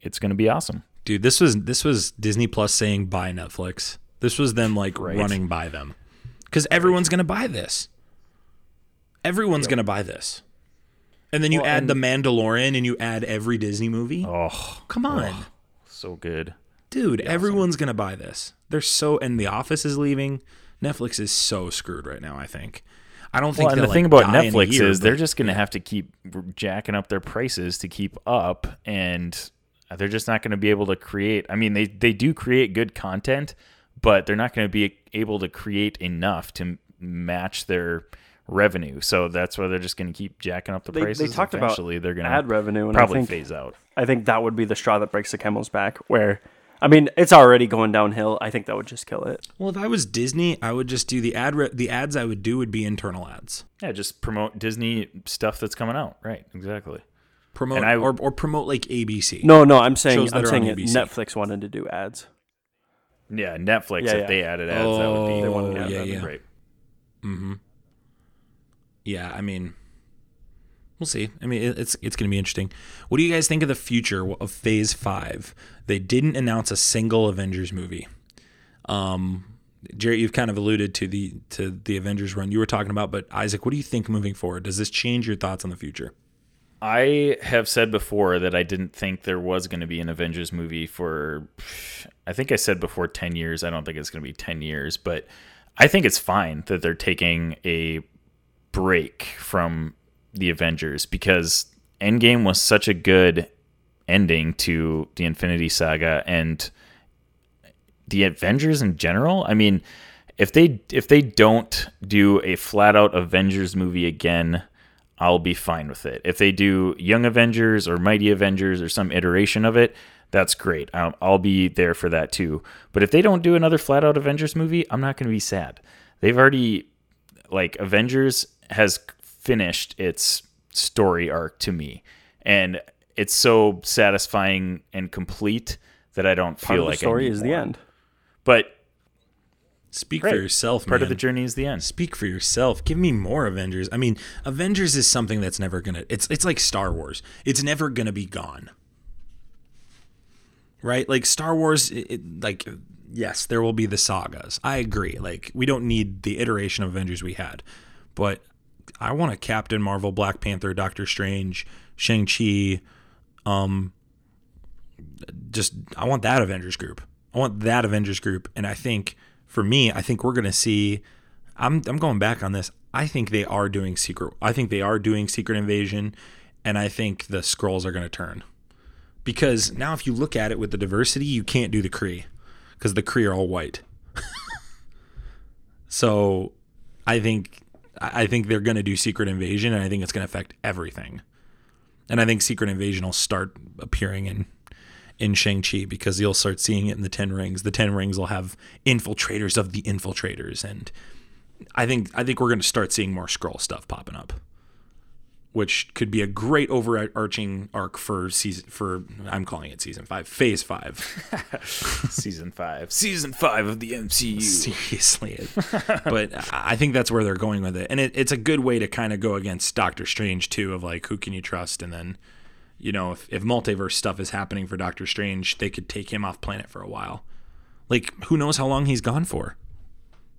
it's going to be awesome. Dude, this was this was Disney Plus saying bye Netflix. This was them like Right. running by them. Cuz everyone's going to buy this. Everyone's going to buy this. And then you Well, add The Mandalorian and you add every Disney movie. Oh, Come on. so good. Dude, everyone's going to buy this. They're so and The Office is leaving. Netflix is so screwed right now, I think. I don't think Well, and the they'll, thing like, about die in a Netflix year, is they're just going to have to keep jacking up their prices to keep up, and they're just not going to be able to create. I mean, they they do create good content, but they're not going to be able to create enough to match their revenue. So that's why they're just going to keep jacking up the They, prices. they talked about Eventually, they're going to add revenue, and probably I think phase out. I think that would be the straw that breaks the camel's back. Where, I mean, it's already going downhill. I think that would just kill it. Well, if I was Disney, I would just do the ad re- the ads I would do would be internal ads. Yeah, just promote Disney stuff that's coming out. Right, exactly. Promote And I- or, or promote like ABC. No, no, I'm saying I'm saying it, Netflix wanted to do ads. Yeah, Netflix. Yeah, if yeah. they added ads, that would be. Oh, wanted to yeah, add that, yeah. Right. Mm-hmm. Yeah, I mean, we'll see. I mean, it's it's going to be interesting. What do you guys think of the future of Phase Five? They didn't announce a single Avengers movie. Um, Jarret, you've kind of alluded to the to the Avengers run you were talking about, but Isaac, what do you think moving forward? Does this change your thoughts on the future? I have said before that I didn't think there was going to be an Avengers movie for, I think I said before 10 years. I don't think it's going to be 10 years, but I think it's fine that they're taking a break from the Avengers because Endgame was such a good ending to the Infinity Saga and the Avengers in general. I mean, if they if they don't do a flat out Avengers movie again, I'll be fine with it. If they do Young Avengers or Mighty Avengers or some iteration of it, that's great. I'll, I'll be there for that too. But if they don't do another flat out Avengers movie, I'm not going to be sad. They've already like Avengers has finished its story arc to me, and it's so satisfying and complete that I don't Part feel of the like I story need is the end. But Speak Right. for yourself, part man. of the journey is the end. Speak for yourself. Give me more Avengers. I mean, Avengers is something that's never gonna. It's it's like Star Wars. It's never gonna be gone. Right? Like Star Wars. It, it- like yes, there will be the sagas. I agree. Like we don't need the iteration of Avengers we had, but I want a Captain Marvel, Black Panther, Doctor Strange, Shang Chi. Um, just I want that Avengers group. I want that Avengers group, and I think for me, I think we're gonna see. I'm I'm going back on this. I think they are doing secret. I think they are doing Secret Invasion, and I think the Skrulls are gonna turn because now if you look at it with the diversity, you can't do the Kree because the Kree are all white. so I think I think they're gonna do Secret Invasion, and I think it's gonna affect everything. And I think Secret Invasion will start appearing in in Shang-Chi because you'll start seeing it in the Ten Rings. The Ten Rings will have infiltrators of the infiltrators, and I think I think we're going to start seeing more Skrull stuff popping up, which could be a great overarching arc for season for I'm calling it season five, phase five. season five, season five of the MCU. Seriously, but I think that's where they're going with it, and it, it's a good way to kind of go against Doctor Strange too, of like who can you trust, and then you know if, if multiverse stuff is happening for Doctor Strange, they could take him off planet for a while. Like who knows how long he's gone for?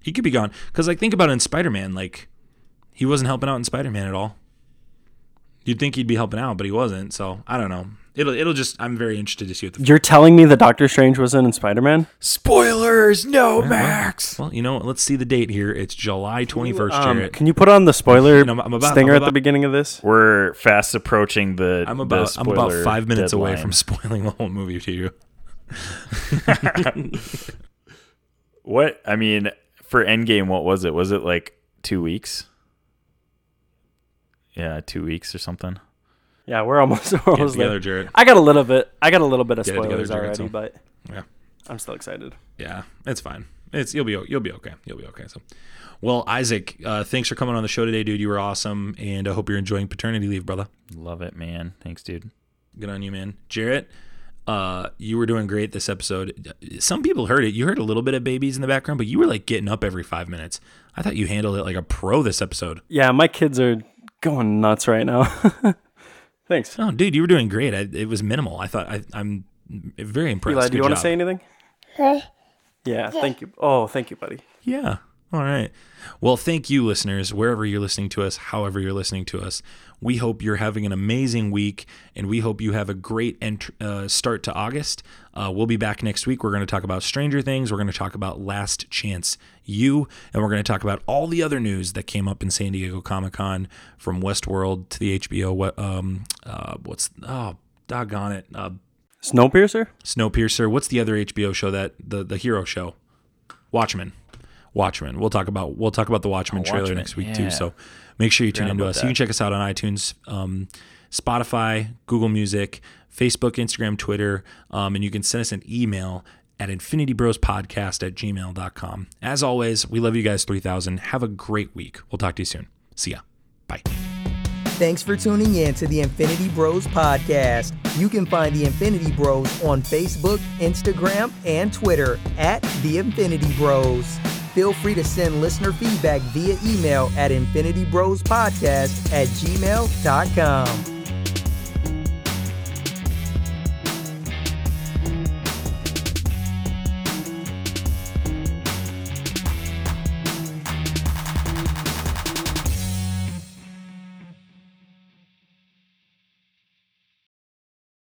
He could be gone because like think about it in Spider Man, like he wasn't helping out in Spider Man at all. You'd think he'd be helping out, but he wasn't. So I don't know. It'll it'll just I'm very interested to see what the You're telling me that Doctor Strange wasn't in Spider Man? Spoilers, no Max. well, you know, what? let's see the date here. It's July 21st, Um, Jarret. can you put on the spoiler You know, I'm about- stinger I'm at the about- beginning of this? We're fast approaching the. I'm the about I'm about spoiler five minutes away deadline. from spoiling the whole movie to you. What I mean for Endgame, what was it? Was it like two weeks? Yeah, two weeks or something. Yeah, we're almost, we're Get almost together, there. Jarret. I got a little bit. I got a little bit of Get it together, spoilers Jarret, already, so- but Yeah, I'm still excited. yeah, it's fine. It's you'll be you'll be okay. You'll be okay. So, well, Isaac, uh, thanks for coming on the show today, dude. You were awesome, and I hope you're enjoying paternity leave, brother. Love it, man. Thanks, dude. Good on you, man. Jarret, uh, you were doing great this episode. Some people heard it. You heard a little bit of babies in the background, but you were like getting up every five minutes. I thought you handled it like a pro this episode. Yeah, my kids are going nuts right now. Thanks. Oh, dude, you were doing great. I, it was minimal. I thought I, I'm very impressed. Eli, do Good you want to job. say anything? Yeah, thank you. Oh, thank you, buddy. Yeah. All right. Well, thank you, listeners, wherever you're listening to us, however you're listening to us. We hope you're having an amazing week, and we hope you have a great ent- uh, start to August. Uh, we'll be back next week. We're going to talk about Stranger Things. We're going to talk about Last Chance U, and we're going to talk about all the other news that came up in San Diego Comic Con from Westworld to the HBO. What um uh what's oh doggone it uh Snowpiercer? Snowpiercer. What's the other HBO show that the the hero show? Watchmen. Watchmen. We'll talk about we'll talk about the Watchmen trailer Watchmen, next week yeah. too. So make sure you tune Forgot into about us. You can check us out on iTunes, um, Spotify, Google Music, Facebook, Instagram, Twitter, um, and you can send us an email at infinitybrospodcast at gmail.com. As always, we love you guys 3000. Have a great week. We'll talk to you soon. See ya. Bye. Thanks for tuning in to the Infinity Bros podcast. You can find the Infinity Bros on Facebook, Instagram, and Twitter at the Infinity Bros. Feel free to send listener feedback via email at infinitybrospodcast at gmail.com.